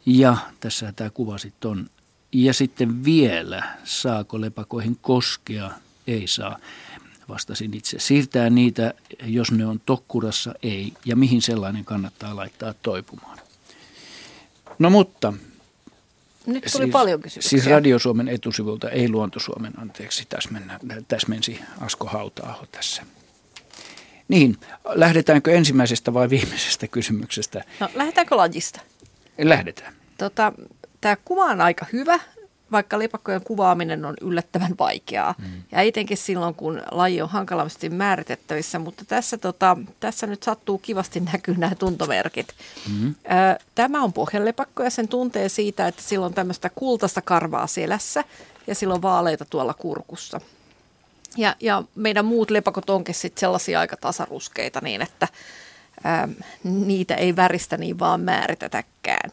Ja tässä tämä kuva sitten on. Ja sitten vielä, saako lepakoihin koskea? Ei saa. Vastasin itse. Siirtää niitä, jos ne on tokkurassa, ei. Ja mihin sellainen kannattaa laittaa toipumaan. No mutta nyt tuli siis, paljon kysymyksiä. Siis Radio Suomen etusivulta, ei Luonto Suomen, anteeksi, täsmennä, täsmensi Asko hauta tässä. Niin, lähdetäänkö ensimmäisestä vai viimeisestä kysymyksestä? No, lähdetäänkö lajista? Lähdetään. Tota, Tämä kuva on aika hyvä vaikka lepakkojen kuvaaminen on yllättävän vaikeaa. Mm. Ja etenkin silloin, kun laji on hankalasti määritettävissä, mutta tässä, tota, tässä nyt sattuu kivasti näkyy nämä tuntomerkit. Mm. Tämä on pohjanlepakko ja sen tuntee siitä, että sillä on tämmöistä kultaista karvaa selässä ja sillä on vaaleita tuolla kurkussa. Ja, ja meidän muut lepakot onkin sitten sellaisia aika tasaruskeita niin, että ää, niitä ei väristä niin vaan määritetäkään.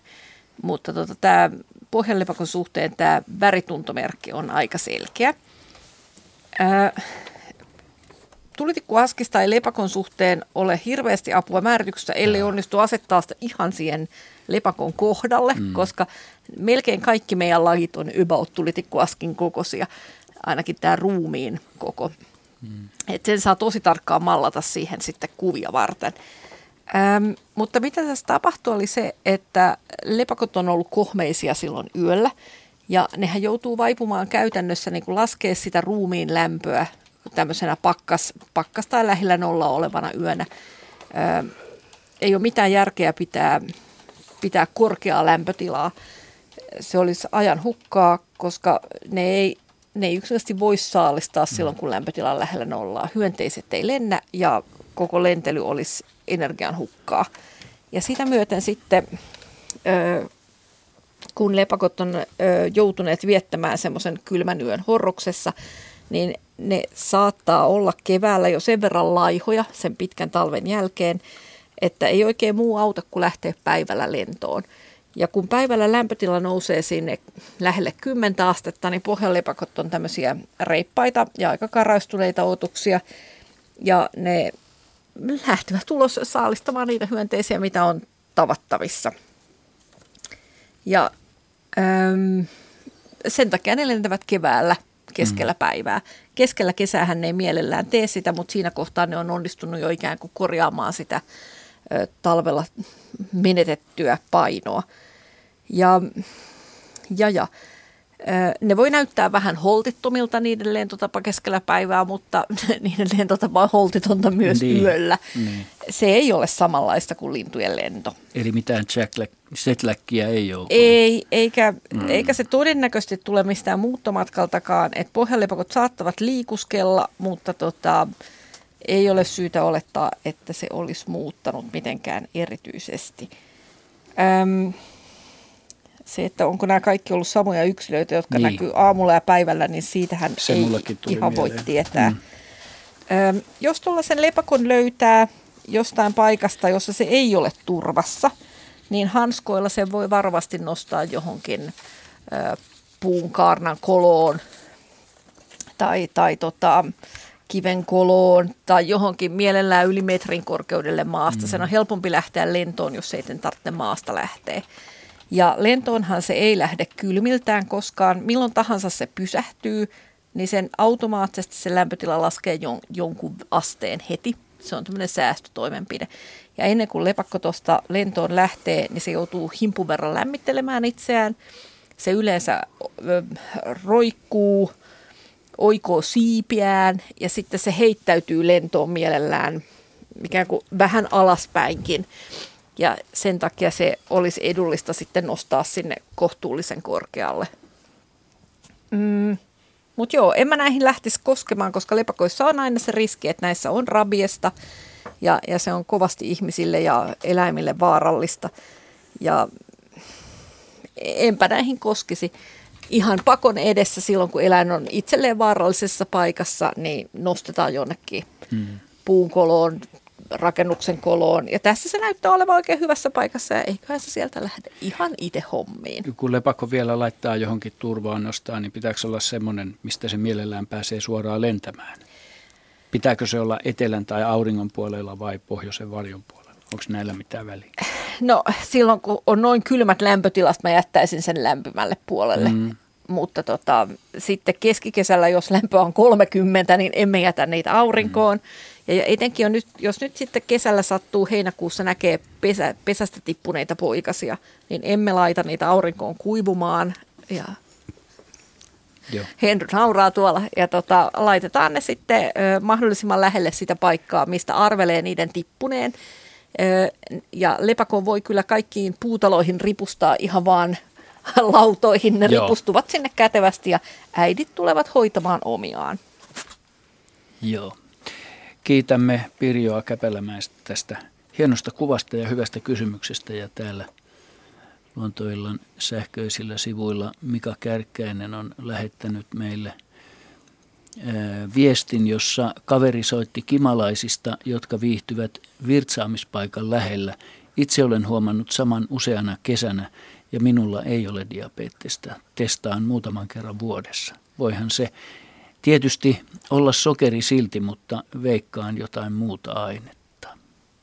Mutta tota, tämä pohjanlepakon suhteen tämä värituntomerkki on aika selkeä. Ää, tulitikkuaskista ei lepakon suhteen ole hirveästi apua määrityksestä, ellei onnistu asettaa sitä ihan siihen lepakon kohdalle, mm. koska melkein kaikki meidän lajit on about tulitikkuaskin kokoisia, ainakin tämä ruumiin koko. Mm. Et sen saa tosi tarkkaan mallata siihen sitten kuvia varten. Ähm, mutta mitä tässä tapahtui oli se, että lepakot on ollut kohmeisia silloin yöllä ja nehän joutuu vaipumaan käytännössä niin kuin laskea sitä ruumiin lämpöä tämmöisenä pakkas, pakkas tai lähellä nolla olevana yönä. Ähm, ei ole mitään järkeä pitää, pitää korkeaa lämpötilaa. Se olisi ajan hukkaa, koska ne ei, ne ei yksinkertaisesti voi saalistaa silloin, kun lämpötila on lähellä nollaa. Hyönteiset ei lennä ja koko lentely olisi energian hukkaa. Ja sitä myöten sitten, kun lepakot on joutuneet viettämään semmoisen kylmän yön horroksessa, niin ne saattaa olla keväällä jo sen verran laihoja sen pitkän talven jälkeen, että ei oikein muu auta kuin lähteä päivällä lentoon. Ja kun päivällä lämpötila nousee sinne lähelle 10 astetta, niin pohjanlepakot on tämmöisiä reippaita ja aika karaistuneita otuksia. Ja ne lähtevät ulos saalistamaan niitä hyönteisiä, mitä on tavattavissa. Ja äm, sen takia ne lentävät keväällä keskellä mm. päivää. Keskellä kesäähän ne ei mielellään tee sitä, mutta siinä kohtaa ne on onnistunut jo ikään kuin korjaamaan sitä ö, talvella menetettyä painoa. Ja, ja, ja ne voi näyttää vähän holtittomilta niiden lentotapa keskellä päivää, mutta [LAUGHS] niiden lentotapa on holtitonta myös niin, yöllä. Niin. Se ei ole samanlaista kuin lintujen lento. Eli mitään jetläkkiä ei ole? Ei, eikä, mm. eikä se todennäköisesti tule mistään muuttomatkaltakaan. Että pohjalepakot saattavat liikuskella, mutta tota, ei ole syytä olettaa, että se olisi muuttanut mitenkään erityisesti. Öm, se, että onko nämä kaikki ollut samoja yksilöitä, jotka niin. näkyy aamulla ja päivällä, niin siitähän se ei ihan mieleen. voi tietää. Mm. Ö, jos tuollaisen lepakon löytää jostain paikasta, jossa se ei ole turvassa, niin hanskoilla sen voi varovasti nostaa johonkin ö, puun kaarnan koloon tai, tai tota, kiven koloon tai johonkin mielellään yli metrin korkeudelle maasta. Mm. Sen on helpompi lähteä lentoon, jos ei tarvitse maasta lähteä. Ja lentoonhan se ei lähde kylmiltään koskaan. Milloin tahansa se pysähtyy, niin sen automaattisesti se lämpötila laskee jon, jonkun asteen heti. Se on tämmöinen säästötoimenpide. Ja ennen kuin lepakko tuosta lentoon lähtee, niin se joutuu himpun verran lämmittelemään itseään. Se yleensä roikkuu, oikoo siipiään ja sitten se heittäytyy lentoon mielellään ikään kuin vähän alaspäinkin. Ja sen takia se olisi edullista sitten nostaa sinne kohtuullisen korkealle. Mm. Mutta joo, en mä näihin lähtisi koskemaan, koska lepakoissa on aina se riski, että näissä on rabiesta ja, ja se on kovasti ihmisille ja eläimille vaarallista. Ja enpä näihin koskisi. Ihan pakon edessä silloin, kun eläin on itselleen vaarallisessa paikassa, niin nostetaan jonnekin hmm. puun koloon, rakennuksen koloon. Ja tässä se näyttää olevan oikein hyvässä paikassa ja eiköhän se sieltä lähde ihan itse hommiin. Kun lepakko vielä laittaa johonkin turvaan nostaa, niin pitääkö olla semmoinen, mistä se mielellään pääsee suoraan lentämään? Pitääkö se olla etelän tai auringon puolella vai pohjoisen varjon puolella? Onko näillä mitään väliä? No silloin kun on noin kylmät lämpötilat, mä jättäisin sen lämpimälle puolelle. Mm. Mutta tota, sitten keskikesällä, jos lämpö on 30, niin emme jätä niitä aurinkoon. Mm. Ja etenkin on nyt, jos nyt sitten kesällä sattuu heinäkuussa näkee pesä, pesästä tippuneita poikasia, niin emme laita niitä aurinkoon kuivumaan. Ja Joo. Henry nauraa tuolla ja tota, laitetaan ne sitten ö, mahdollisimman lähelle sitä paikkaa, mistä arvelee niiden tippuneen. Ö, ja lepakon voi kyllä kaikkiin puutaloihin ripustaa ihan vaan [LAUGHS] lautoihin. Ne Joo. ripustuvat sinne kätevästi ja äidit tulevat hoitamaan omiaan. Joo. Kiitämme Pirjoa Käpälämäistä tästä hienosta kuvasta ja hyvästä kysymyksestä ja täällä Luontoillan sähköisillä sivuilla Mika Kärkkäinen on lähettänyt meille viestin, jossa kaveri soitti kimalaisista, jotka viihtyvät virtsaamispaikan lähellä. Itse olen huomannut saman useana kesänä ja minulla ei ole diabetesta. Testaan muutaman kerran vuodessa. Voihan se tietysti olla sokeri silti, mutta veikkaan jotain muuta ainetta.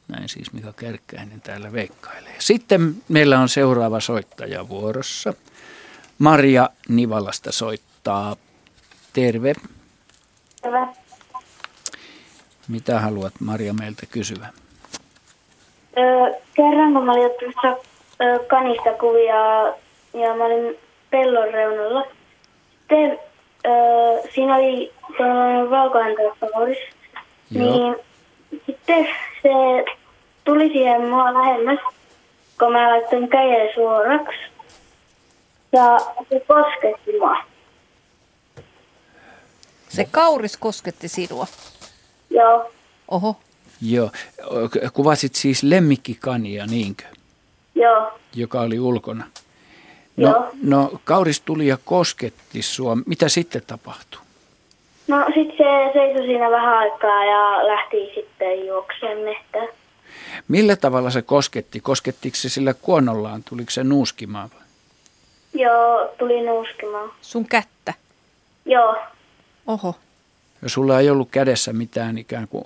Näin siis Mika Kärkkäinen täällä veikkailee. Sitten meillä on seuraava soittaja vuorossa. Maria Nivalasta soittaa. Terve. Terve. Mitä haluat Maria meiltä kysyä? Öö, kerran kun mä olin kanista kuvia ja mä olin pellon reunalla. Sitten öö, siinä oli tuollainen valkohäntäpavoris. Niin sitten se tuli siihen mua lähemmäs, kun mä laittoin käden suoraksi. Ja se kosketti mua. Se kauris kosketti sinua? Joo. Oho. Joo. Kuvasit siis lemmikkikania, niinkö? Joo. Joka oli ulkona. No, Joo. no Kauris tuli ja kosketti sua. Mitä sitten tapahtui? No sitten se seisoi siinä vähän aikaa ja lähti sitten juokseen mehtään. Millä tavalla se kosketti? Koskettiko se sillä kuonollaan? Tuliko se nuuskimaan vai? Joo, tuli nuuskimaan. Sun kättä? Joo. Oho. Ja sulla ei ollut kädessä mitään ikään kuin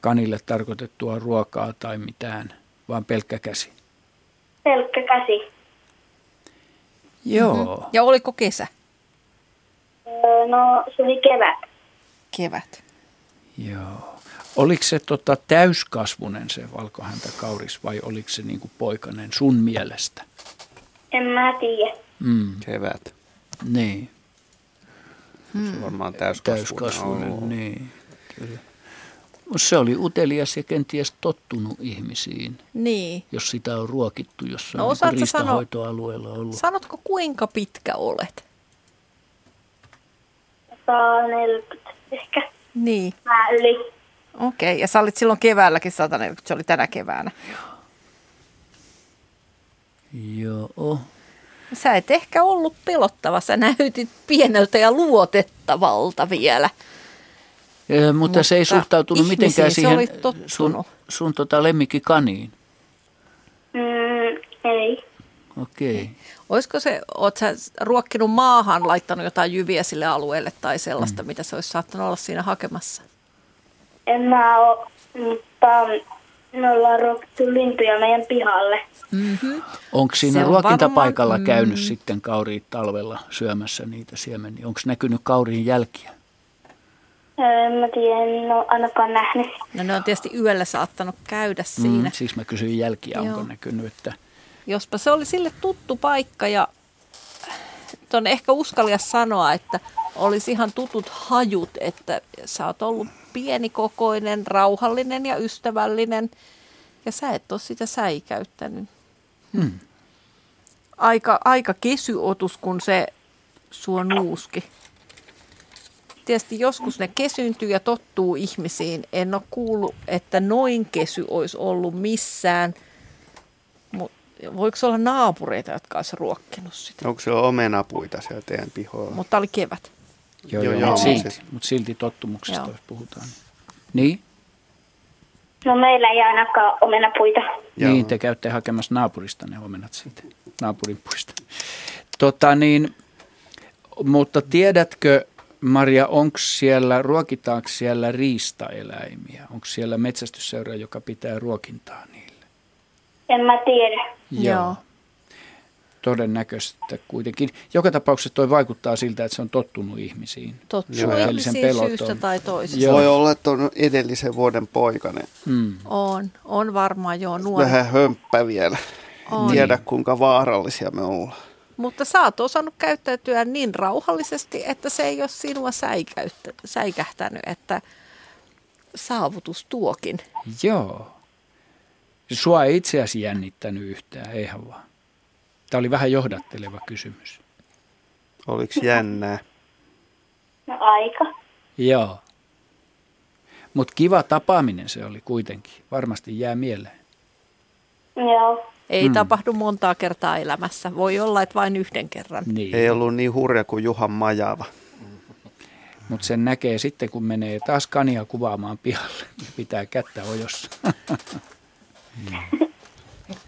kanille tarkoitettua ruokaa tai mitään, vaan pelkkä käsi? Pelkkä käsi. Joo. Mm-hmm. Ja oliko kesä? Öö, no se oli kevät. Kevät. Joo. Oliko se tota, täyskasvunen se valkohäntä kauris vai oliko se niinku poikanen sun mielestä? En mä tiedä. Mm. Kevät. Niin. Hmm. Se varmaan täyskasvunen, täyskasvunen niin. Kyllä. Se oli utelias ja kenties tottunut ihmisiin, niin. jos sitä on ruokittu jossain no, niin riistahoitoalueella ollut. Sanotko kuinka pitkä olet? 140 ehkä. Niin. Mä yli. Okei, okay. ja sä olit silloin keväälläkin 140, se oli tänä keväänä. Joo. Joo. Sä et ehkä ollut pelottava, sä näytit pieneltä ja luotettavalta vielä. Mutta, mutta se ei suhtautunut mitenkään siihen sun, sun tota lemmikkikaniin. Mm, Ei. Okei. Okay. Olisiko se, oot sä ruokkinut maahan, laittanut jotain jyviä sille alueelle tai sellaista, mm. mitä se olisi saattanut olla siinä hakemassa? En mä ole, mutta me ollaan ruokittu lintuja meidän pihalle. Mm-hmm. Onko siinä ruokintapaikalla varmaan, käynyt mm. sitten kauriit talvella syömässä niitä siemeniä? Onko näkynyt kauriin jälkiä? En mä tiedä, en ole ainakaan nähnyt. No ne on tietysti yöllä saattanut käydä siinä. Mm, siksi mä kysyin jälkiä, Joo. onko näkynyt, että... Jospa se oli sille tuttu paikka ja on ehkä uskallia sanoa, että olisi ihan tutut hajut, että sä oot ollut pienikokoinen, rauhallinen ja ystävällinen ja sä et ole sitä säikäyttänyt. Hmm. Aika, aika kesyotus, kun se sua nuuski. Tietysti joskus ne kesyyntyy ja tottuu ihmisiin. En ole kuullut, että noin kesy olisi ollut missään. Mut voiko olla naapureita, jotka olisi ruokkinut sitä? Onko se omenapuita siellä teidän pihoilla? Mutta oli kevät. Joo, joo, joo, joo silti, mutta silti tottumuksesta joo. puhutaan. Niin? No meillä ei ainakaan omenapuita. Joo. Niin, te käytte hakemassa naapurista ne omenat siitä, naapurin puista. Tota niin, mutta tiedätkö, Maria, onko siellä, ruokitaanko siellä riistaeläimiä? Onko siellä metsästysseura, joka pitää ruokintaa niille? En mä tiedä. Joo. Joo todennäköistä kuitenkin. Joka tapauksessa toi vaikuttaa siltä, että se on tottunut ihmisiin. Tottunut ihmisiin syystä tai toisesta. Joo. Voi olla, että on edellisen vuoden poikainen. Hmm. On, on varmaan jo nuori. Vähän hömppä vielä. On. Tiedä kuinka vaarallisia me ollaan. Mutta sä oot osannut käyttäytyä niin rauhallisesti, että se ei ole sinua säikähtänyt, että saavutus tuokin. Joo. Sua ei itseäsi jännittänyt yhtään, eihän vaan. Tämä oli vähän johdatteleva kysymys. Oliko jännää? No aika. Joo. Mutta kiva tapaaminen se oli kuitenkin. Varmasti jää mieleen. Joo. Ei hmm. tapahdu montaa kertaa elämässä. Voi olla, että vain yhden kerran. Niin. Ei ollut niin hurja kuin Juhan Majava. Mutta sen näkee sitten, kun menee taas kania kuvaamaan pihalle. Pitää kättä ojossa. [LAUGHS]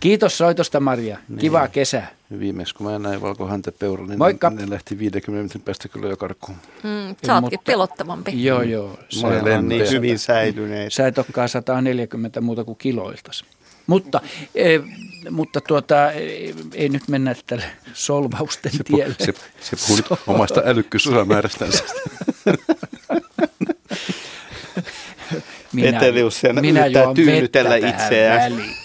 Kiitos soitosta Maria. Niin. Kivaa kesää. Viimeksi kun mä näin valkohäntäpeura, niin Moikka. ne lähti 50 minuutin päästä kyllä jo karkuun. Mm, sä ootkin mutta, pelottavampi. Joo, joo. Se on niin hyvin säilyneet. Sä et olekaan 140 muuta kuin kiloiltas. Mutta, e, mutta tuota, e, ei nyt mennä tälle solvausten se tielle. se, se puhui so- omasta älykkyysosamäärästänsä. [LAUGHS] minä, Etelius minä yrittää tyynnytellä itseään. Väliin.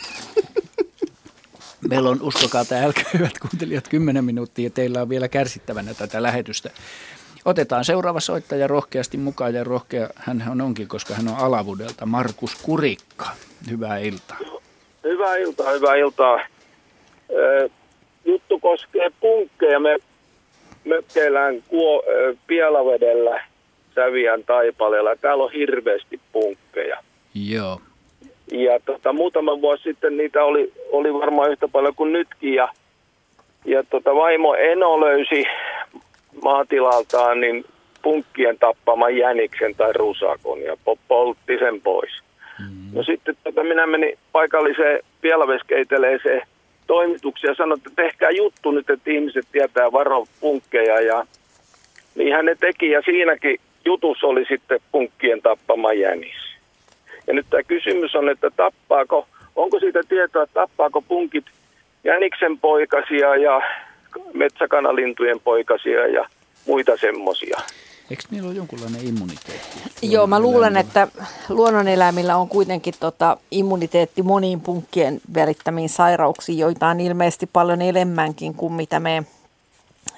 Meillä on, uskokaa tai älkää hyvät kuuntelijat, 10 minuuttia. Teillä on vielä kärsittävänä tätä lähetystä. Otetaan seuraava soittaja rohkeasti mukaan ja rohkea hän onkin, koska hän on Alavudelta. Markus Kurikka, hyvää iltaa. Hyvää iltaa, hyvää iltaa. Juttu koskee punkkeja. Me mökkeillään kuo, Pielavedellä Säviän taipaleella. Täällä on hirveästi punkkeja. Joo. Ja tota, muutama vuosi sitten niitä oli, oli varmaan yhtä paljon kuin nytkin. Ja, ja tota, vaimo Eno löysi maatilaltaan niin punkkien tappaman jäniksen tai rusakon ja poltti sen pois. No sitten tota, minä menin paikalliseen pielveskeiteleeseen toimitukseen ja sanoin, että tehkää juttu nyt, että ihmiset tietää varo punkkeja. Ja niin hän ne teki ja siinäkin jutus oli sitten punkkien tappama jänis. Ja nyt tämä kysymys on, että tappaako, onko siitä tietoa, että tappaako punkit jäniksen poikasia ja metsäkanalintujen poikasia ja muita semmoisia. Eikö niillä ole jonkunlainen immuniteetti? Joo, mä luulen, että luonnoneläimillä on kuitenkin tota immuniteetti moniin punkkien verittämiin sairauksiin, joita on ilmeisesti paljon enemmänkin kuin mitä me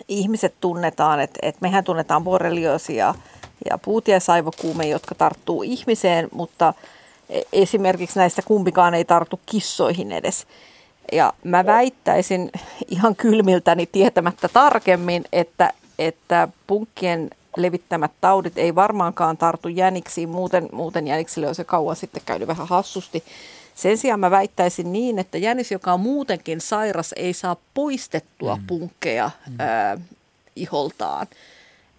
ihmiset tunnetaan. Et, et mehän tunnetaan borrelioosia ja puutiasaivokuume, jotka tarttuu ihmiseen, mutta E, esimerkiksi näistä kumpikaan ei tartu kissoihin edes. Ja mä väittäisin ihan kylmiltäni tietämättä tarkemmin, että, että punkkien levittämät taudit ei varmaankaan tartu jäniksiin, muuten, muuten jäniksille on se kauan sitten käynyt vähän hassusti. Sen sijaan mä väittäisin niin, että jänis, joka on muutenkin sairas, ei saa poistettua mm. punkkeja mm. Ää, iholtaan.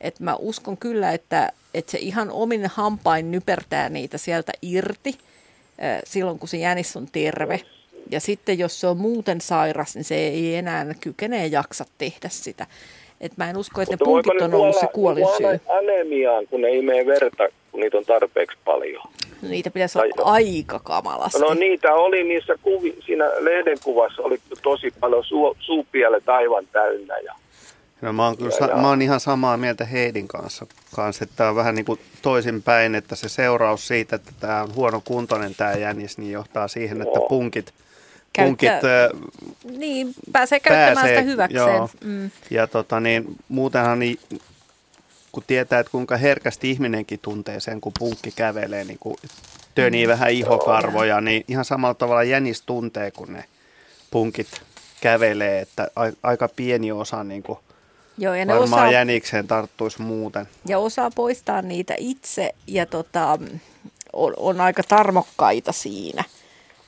Et mä uskon kyllä, että, että se ihan omin hampain nypertää niitä sieltä irti silloin, kun se jänis on terve. Ja sitten jos se on muuten sairas, niin se ei enää kykene jaksa tehdä sitä. Et mä en usko, että Mutta ne punkit on ollut se kuolin syy. anemiaan, kun ne imee verta, kun niitä on tarpeeksi paljon? Niitä pitäisi olla tai, aika kamalasti. No niitä oli niissä kuvi, siinä lehdenkuvassa oli tosi paljon su, suupielet aivan täynnä. Ja, no, mä, oon kyllä, ja, sa- mä oon ihan samaa mieltä Heidin kanssa, kanssa että tämä on vähän niin kuin toisinpäin, että se seuraus siitä, että tämä on huono kuntoinen tämä jänis, niin johtaa siihen, että punkit – punkit niin, pääsee käyttämään pääsee, sitä hyväkseen. Joo. Mm. Ja tota, niin, muutenhan niin, kun tietää, että kuinka herkästi ihminenkin tuntee sen, kun punkki kävelee, niin kun tönii mm. vähän ihokarvoja, niin ihan samalla tavalla jänis tuntee, kun ne punkit kävelee, että aika pieni osa niin kuin Joo, ja ne varmaan osaa, jänikseen tarttuisi muuten. Ja osaa poistaa niitä itse ja tota, on, on aika tarmokkaita siinä.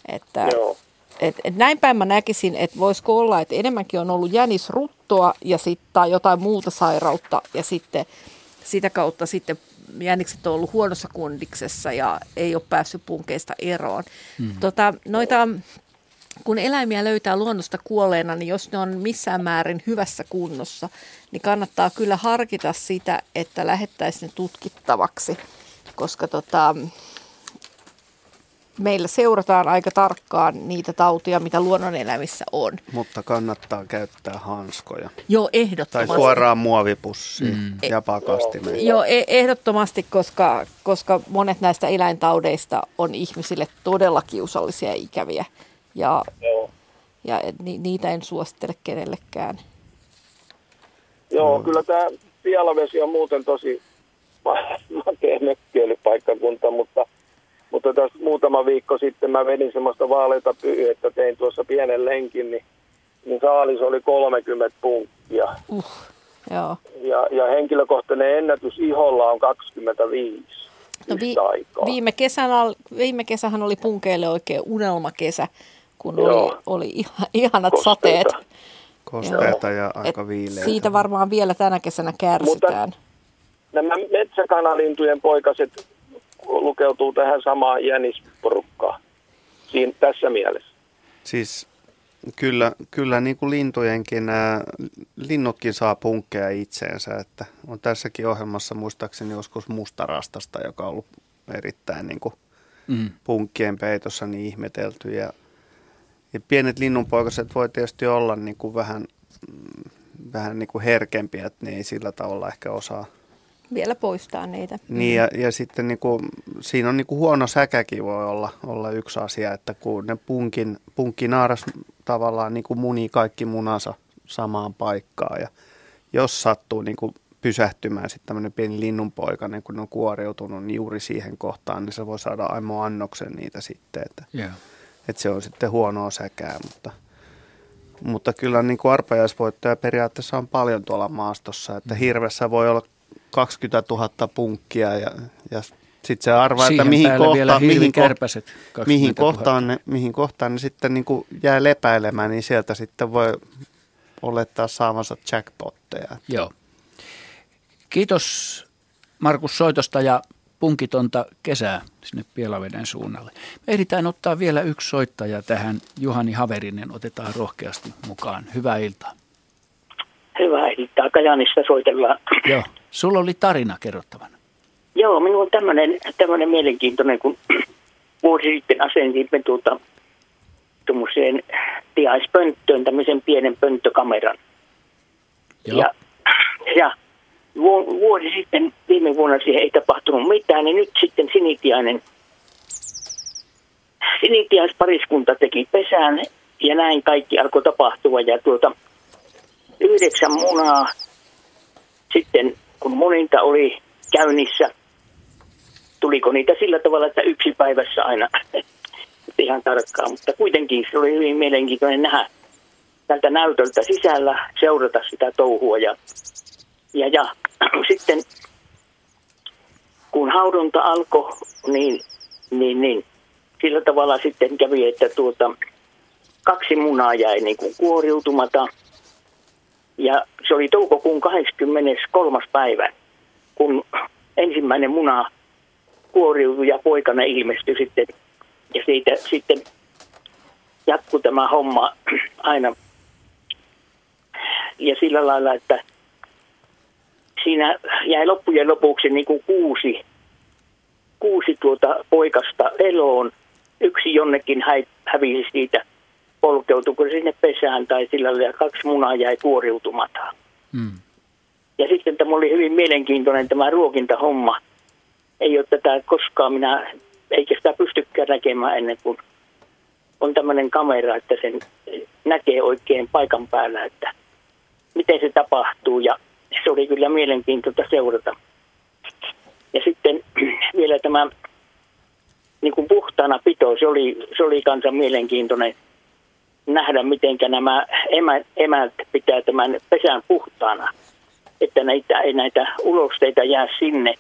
Että Joo. Et, et näin päin mä näkisin, että voisiko olla, että enemmänkin on ollut jänisruttoa ja sit, tai jotain muuta sairautta ja sitten sitä kautta sitten jänikset on ollut huonossa kundiksessa ja ei ole päässyt punkeista eroon. Mm. Tota, noita, kun eläimiä löytää luonnosta kuolleena, niin jos ne on missään määrin hyvässä kunnossa, niin kannattaa kyllä harkita sitä, että lähettäisiin ne tutkittavaksi, koska tota, meillä seurataan aika tarkkaan niitä tautia, mitä luonnoneläimissä on. Mutta kannattaa käyttää hanskoja. Joo, ehdottomasti. Tai suoraan muovipussiin mm. ja pakastimeen. Joo, e- ehdottomasti, koska, koska monet näistä eläintaudeista on ihmisille todella kiusallisia ja ikäviä. Ja, Joo. ja ni, niitä en suosittele kenellekään. Joo, no. kyllä tämä Pielavesi on muuten tosi [LAUGHS] makea mökkeilypaikkakunta, mutta – mutta tässä muutama viikko sitten mä vedin semmoista vaaleita että tein tuossa pienen lenkin, niin, niin saalis oli 30 punkkia. Uh, joo. Ja, ja henkilökohtainen ennätys iholla on 25. No vi, viime, kesänä, viime kesähän oli punkeille oikein unelmakesä, kun oli, oli ihanat Kosteita. sateet. Kosteita ja aika viileitä. Siitä varmaan vielä tänä kesänä kärsitään. Mutta nämä metsäkanalintujen poikaset lukeutuu tähän samaan jänisporukkaan siinä, tässä mielessä. Siis kyllä, kyllä niin kuin lintujenkin, ää, linnutkin saa punkkeja itseensä, että on tässäkin ohjelmassa muistaakseni joskus mustarastasta, joka on ollut erittäin niin kuin mm. punkkien peitossa niin ihmetelty ja, ja pienet linnunpoikaset voi tietysti olla niin kuin vähän, vähän niin kuin herkempiä, että ne ei sillä tavalla ehkä osaa vielä poistaa niitä. Niin ja, ja sitten niin kuin, siinä on niin kuin huono säkäkin voi olla, olla yksi asia, että kun ne punkin, punkkinaaras tavallaan niin kuin munii kaikki munansa samaan paikkaan ja jos sattuu niin kuin pysähtymään sitten tämmöinen pieni linnunpoika, niin kun ne on kuoriutunut niin juuri siihen kohtaan, niin se voi saada aimo annoksen niitä sitten, että, yeah. että se on sitten huonoa säkää, mutta, mutta kyllä niin kuin arpajaisvoittoja periaatteessa on paljon tuolla maastossa, että mm. hirvessä voi olla 20 000 punkkia ja, ja sitten se arvaa, että mihin kohtaan, mihin, ko- mihin, kohtaan ne, mihin kohtaan ne sitten niin kuin jää lepäilemään, niin sieltä sitten voi olettaa saavansa jackpotteja. Joo. Kiitos Markus Soitosta ja punkitonta kesää sinne Pielaveden suunnalle. Me ehditään ottaa vielä yksi soittaja tähän. Juhani Haverinen otetaan rohkeasti mukaan. Hyvää iltaa. Hyvää iltaa. Kajanista soitellaan. Joo. Sulla oli tarina kerrottavana. Joo, minulla on tämmöinen, tämmöinen mielenkiintoinen, kun [CLEARS THROAT] vuosi sitten asensimme tuota, tuommoiseen tiaispönttöön tämmöisen pienen pönttökameran. Joo. Ja, ja vuosi sitten, viime vuonna siihen ei tapahtunut mitään, niin nyt sitten sinitiainen, sinitiaispariskunta teki pesään ja näin kaikki alkoi tapahtua. Ja tuota, yhdeksän munaa. Sitten kun muninta oli käynnissä, tuliko niitä sillä tavalla, että yksi päivässä aina, [LAUGHS] ihan tarkkaan, mutta kuitenkin se oli hyvin mielenkiintoinen nähdä tältä näytöltä sisällä, seurata sitä touhua ja, ja, ja. [CLEARS THROAT] Sitten kun haudunta alkoi, niin, niin, niin sillä tavalla sitten kävi, että tuota, kaksi munaa jäi niin kuin kuoriutumata – ja se oli toukokuun 23. päivä, kun ensimmäinen muna kuoriutui ja poikana ilmestyi sitten. Ja siitä sitten jatku tämä homma aina. Ja sillä lailla, että siinä jäi loppujen lopuksi niin kuin kuusi, kuusi tuota poikasta eloon. Yksi jonnekin hä, hävisi siitä, polkeutuiko sinne pesään tai sillä lailla, ja kaksi munaa jäi kuoriutumatta. Hmm. Ja sitten tämä oli hyvin mielenkiintoinen tämä ruokintahomma. Ei ole tätä koskaan minä, eikä sitä pystykään näkemään ennen kuin on tämmöinen kamera, että sen näkee oikein paikan päällä, että miten se tapahtuu ja se oli kyllä mielenkiintoista seurata. Ja sitten [CLEARS THROAT] vielä tämä niin kuin puhtaana pito, se oli, se oli kanssa mielenkiintoinen nähdä, miten nämä emät, emät pitää tämän pesän puhtaana. Että näitä, ei näitä ulosteita jää sinne,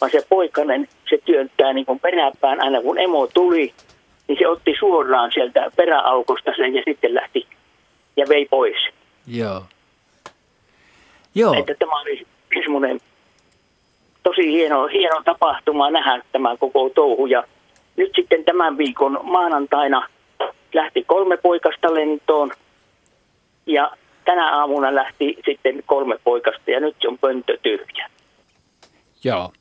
vaan se poikainen, se työntää niin kuin peräpään aina kun emo tuli, niin se otti suoraan sieltä peräaukosta sen ja sitten lähti ja vei pois. Joo. Joo. Että tämä oli semmoinen tosi hieno, hieno tapahtuma nähdä tämä koko touhu. Ja nyt sitten tämän viikon maanantaina lähti kolme poikasta lentoon ja tänä aamuna lähti sitten kolme poikasta ja nyt on pönttö tyhjä. Joo.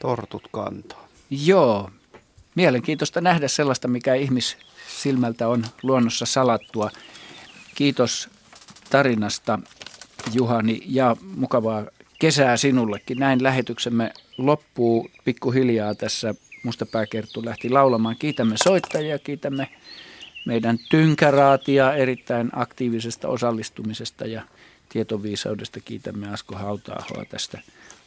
Tortut kantaa. Joo. Mielenkiintoista nähdä sellaista, mikä ihmissilmältä on luonnossa salattua. Kiitos tarinasta Juhani ja mukavaa kesää sinullekin. Näin lähetyksemme loppuu pikkuhiljaa tässä. Mustapääkerttu lähti laulamaan. Kiitämme soittajia, kiitämme meidän tynkäraatia erittäin aktiivisesta osallistumisesta ja tietoviisaudesta. Kiitämme Asko Hautaahoa tästä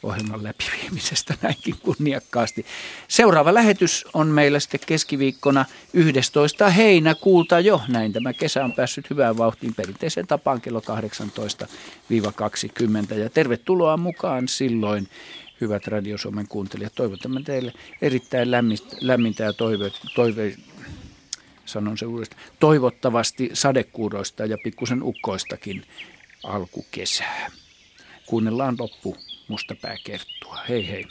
ohjelman läpiviimisestä [LAUGHS] näinkin kunniakkaasti. Seuraava lähetys on meillä sitten keskiviikkona 11. heinäkuuta jo. Näin tämä kesä on päässyt hyvään vauhtiin perinteiseen tapaan kello 18-20. Ja tervetuloa mukaan silloin, hyvät Radio Suomen kuuntelijat. Toivotamme teille erittäin lämmintä ja toive, toive sanon se uudestaan, toivottavasti sadekuuroista ja pikkusen ukkoistakin alkukesää. Kuunnellaan loppu mustapääkerttua. Hei hei.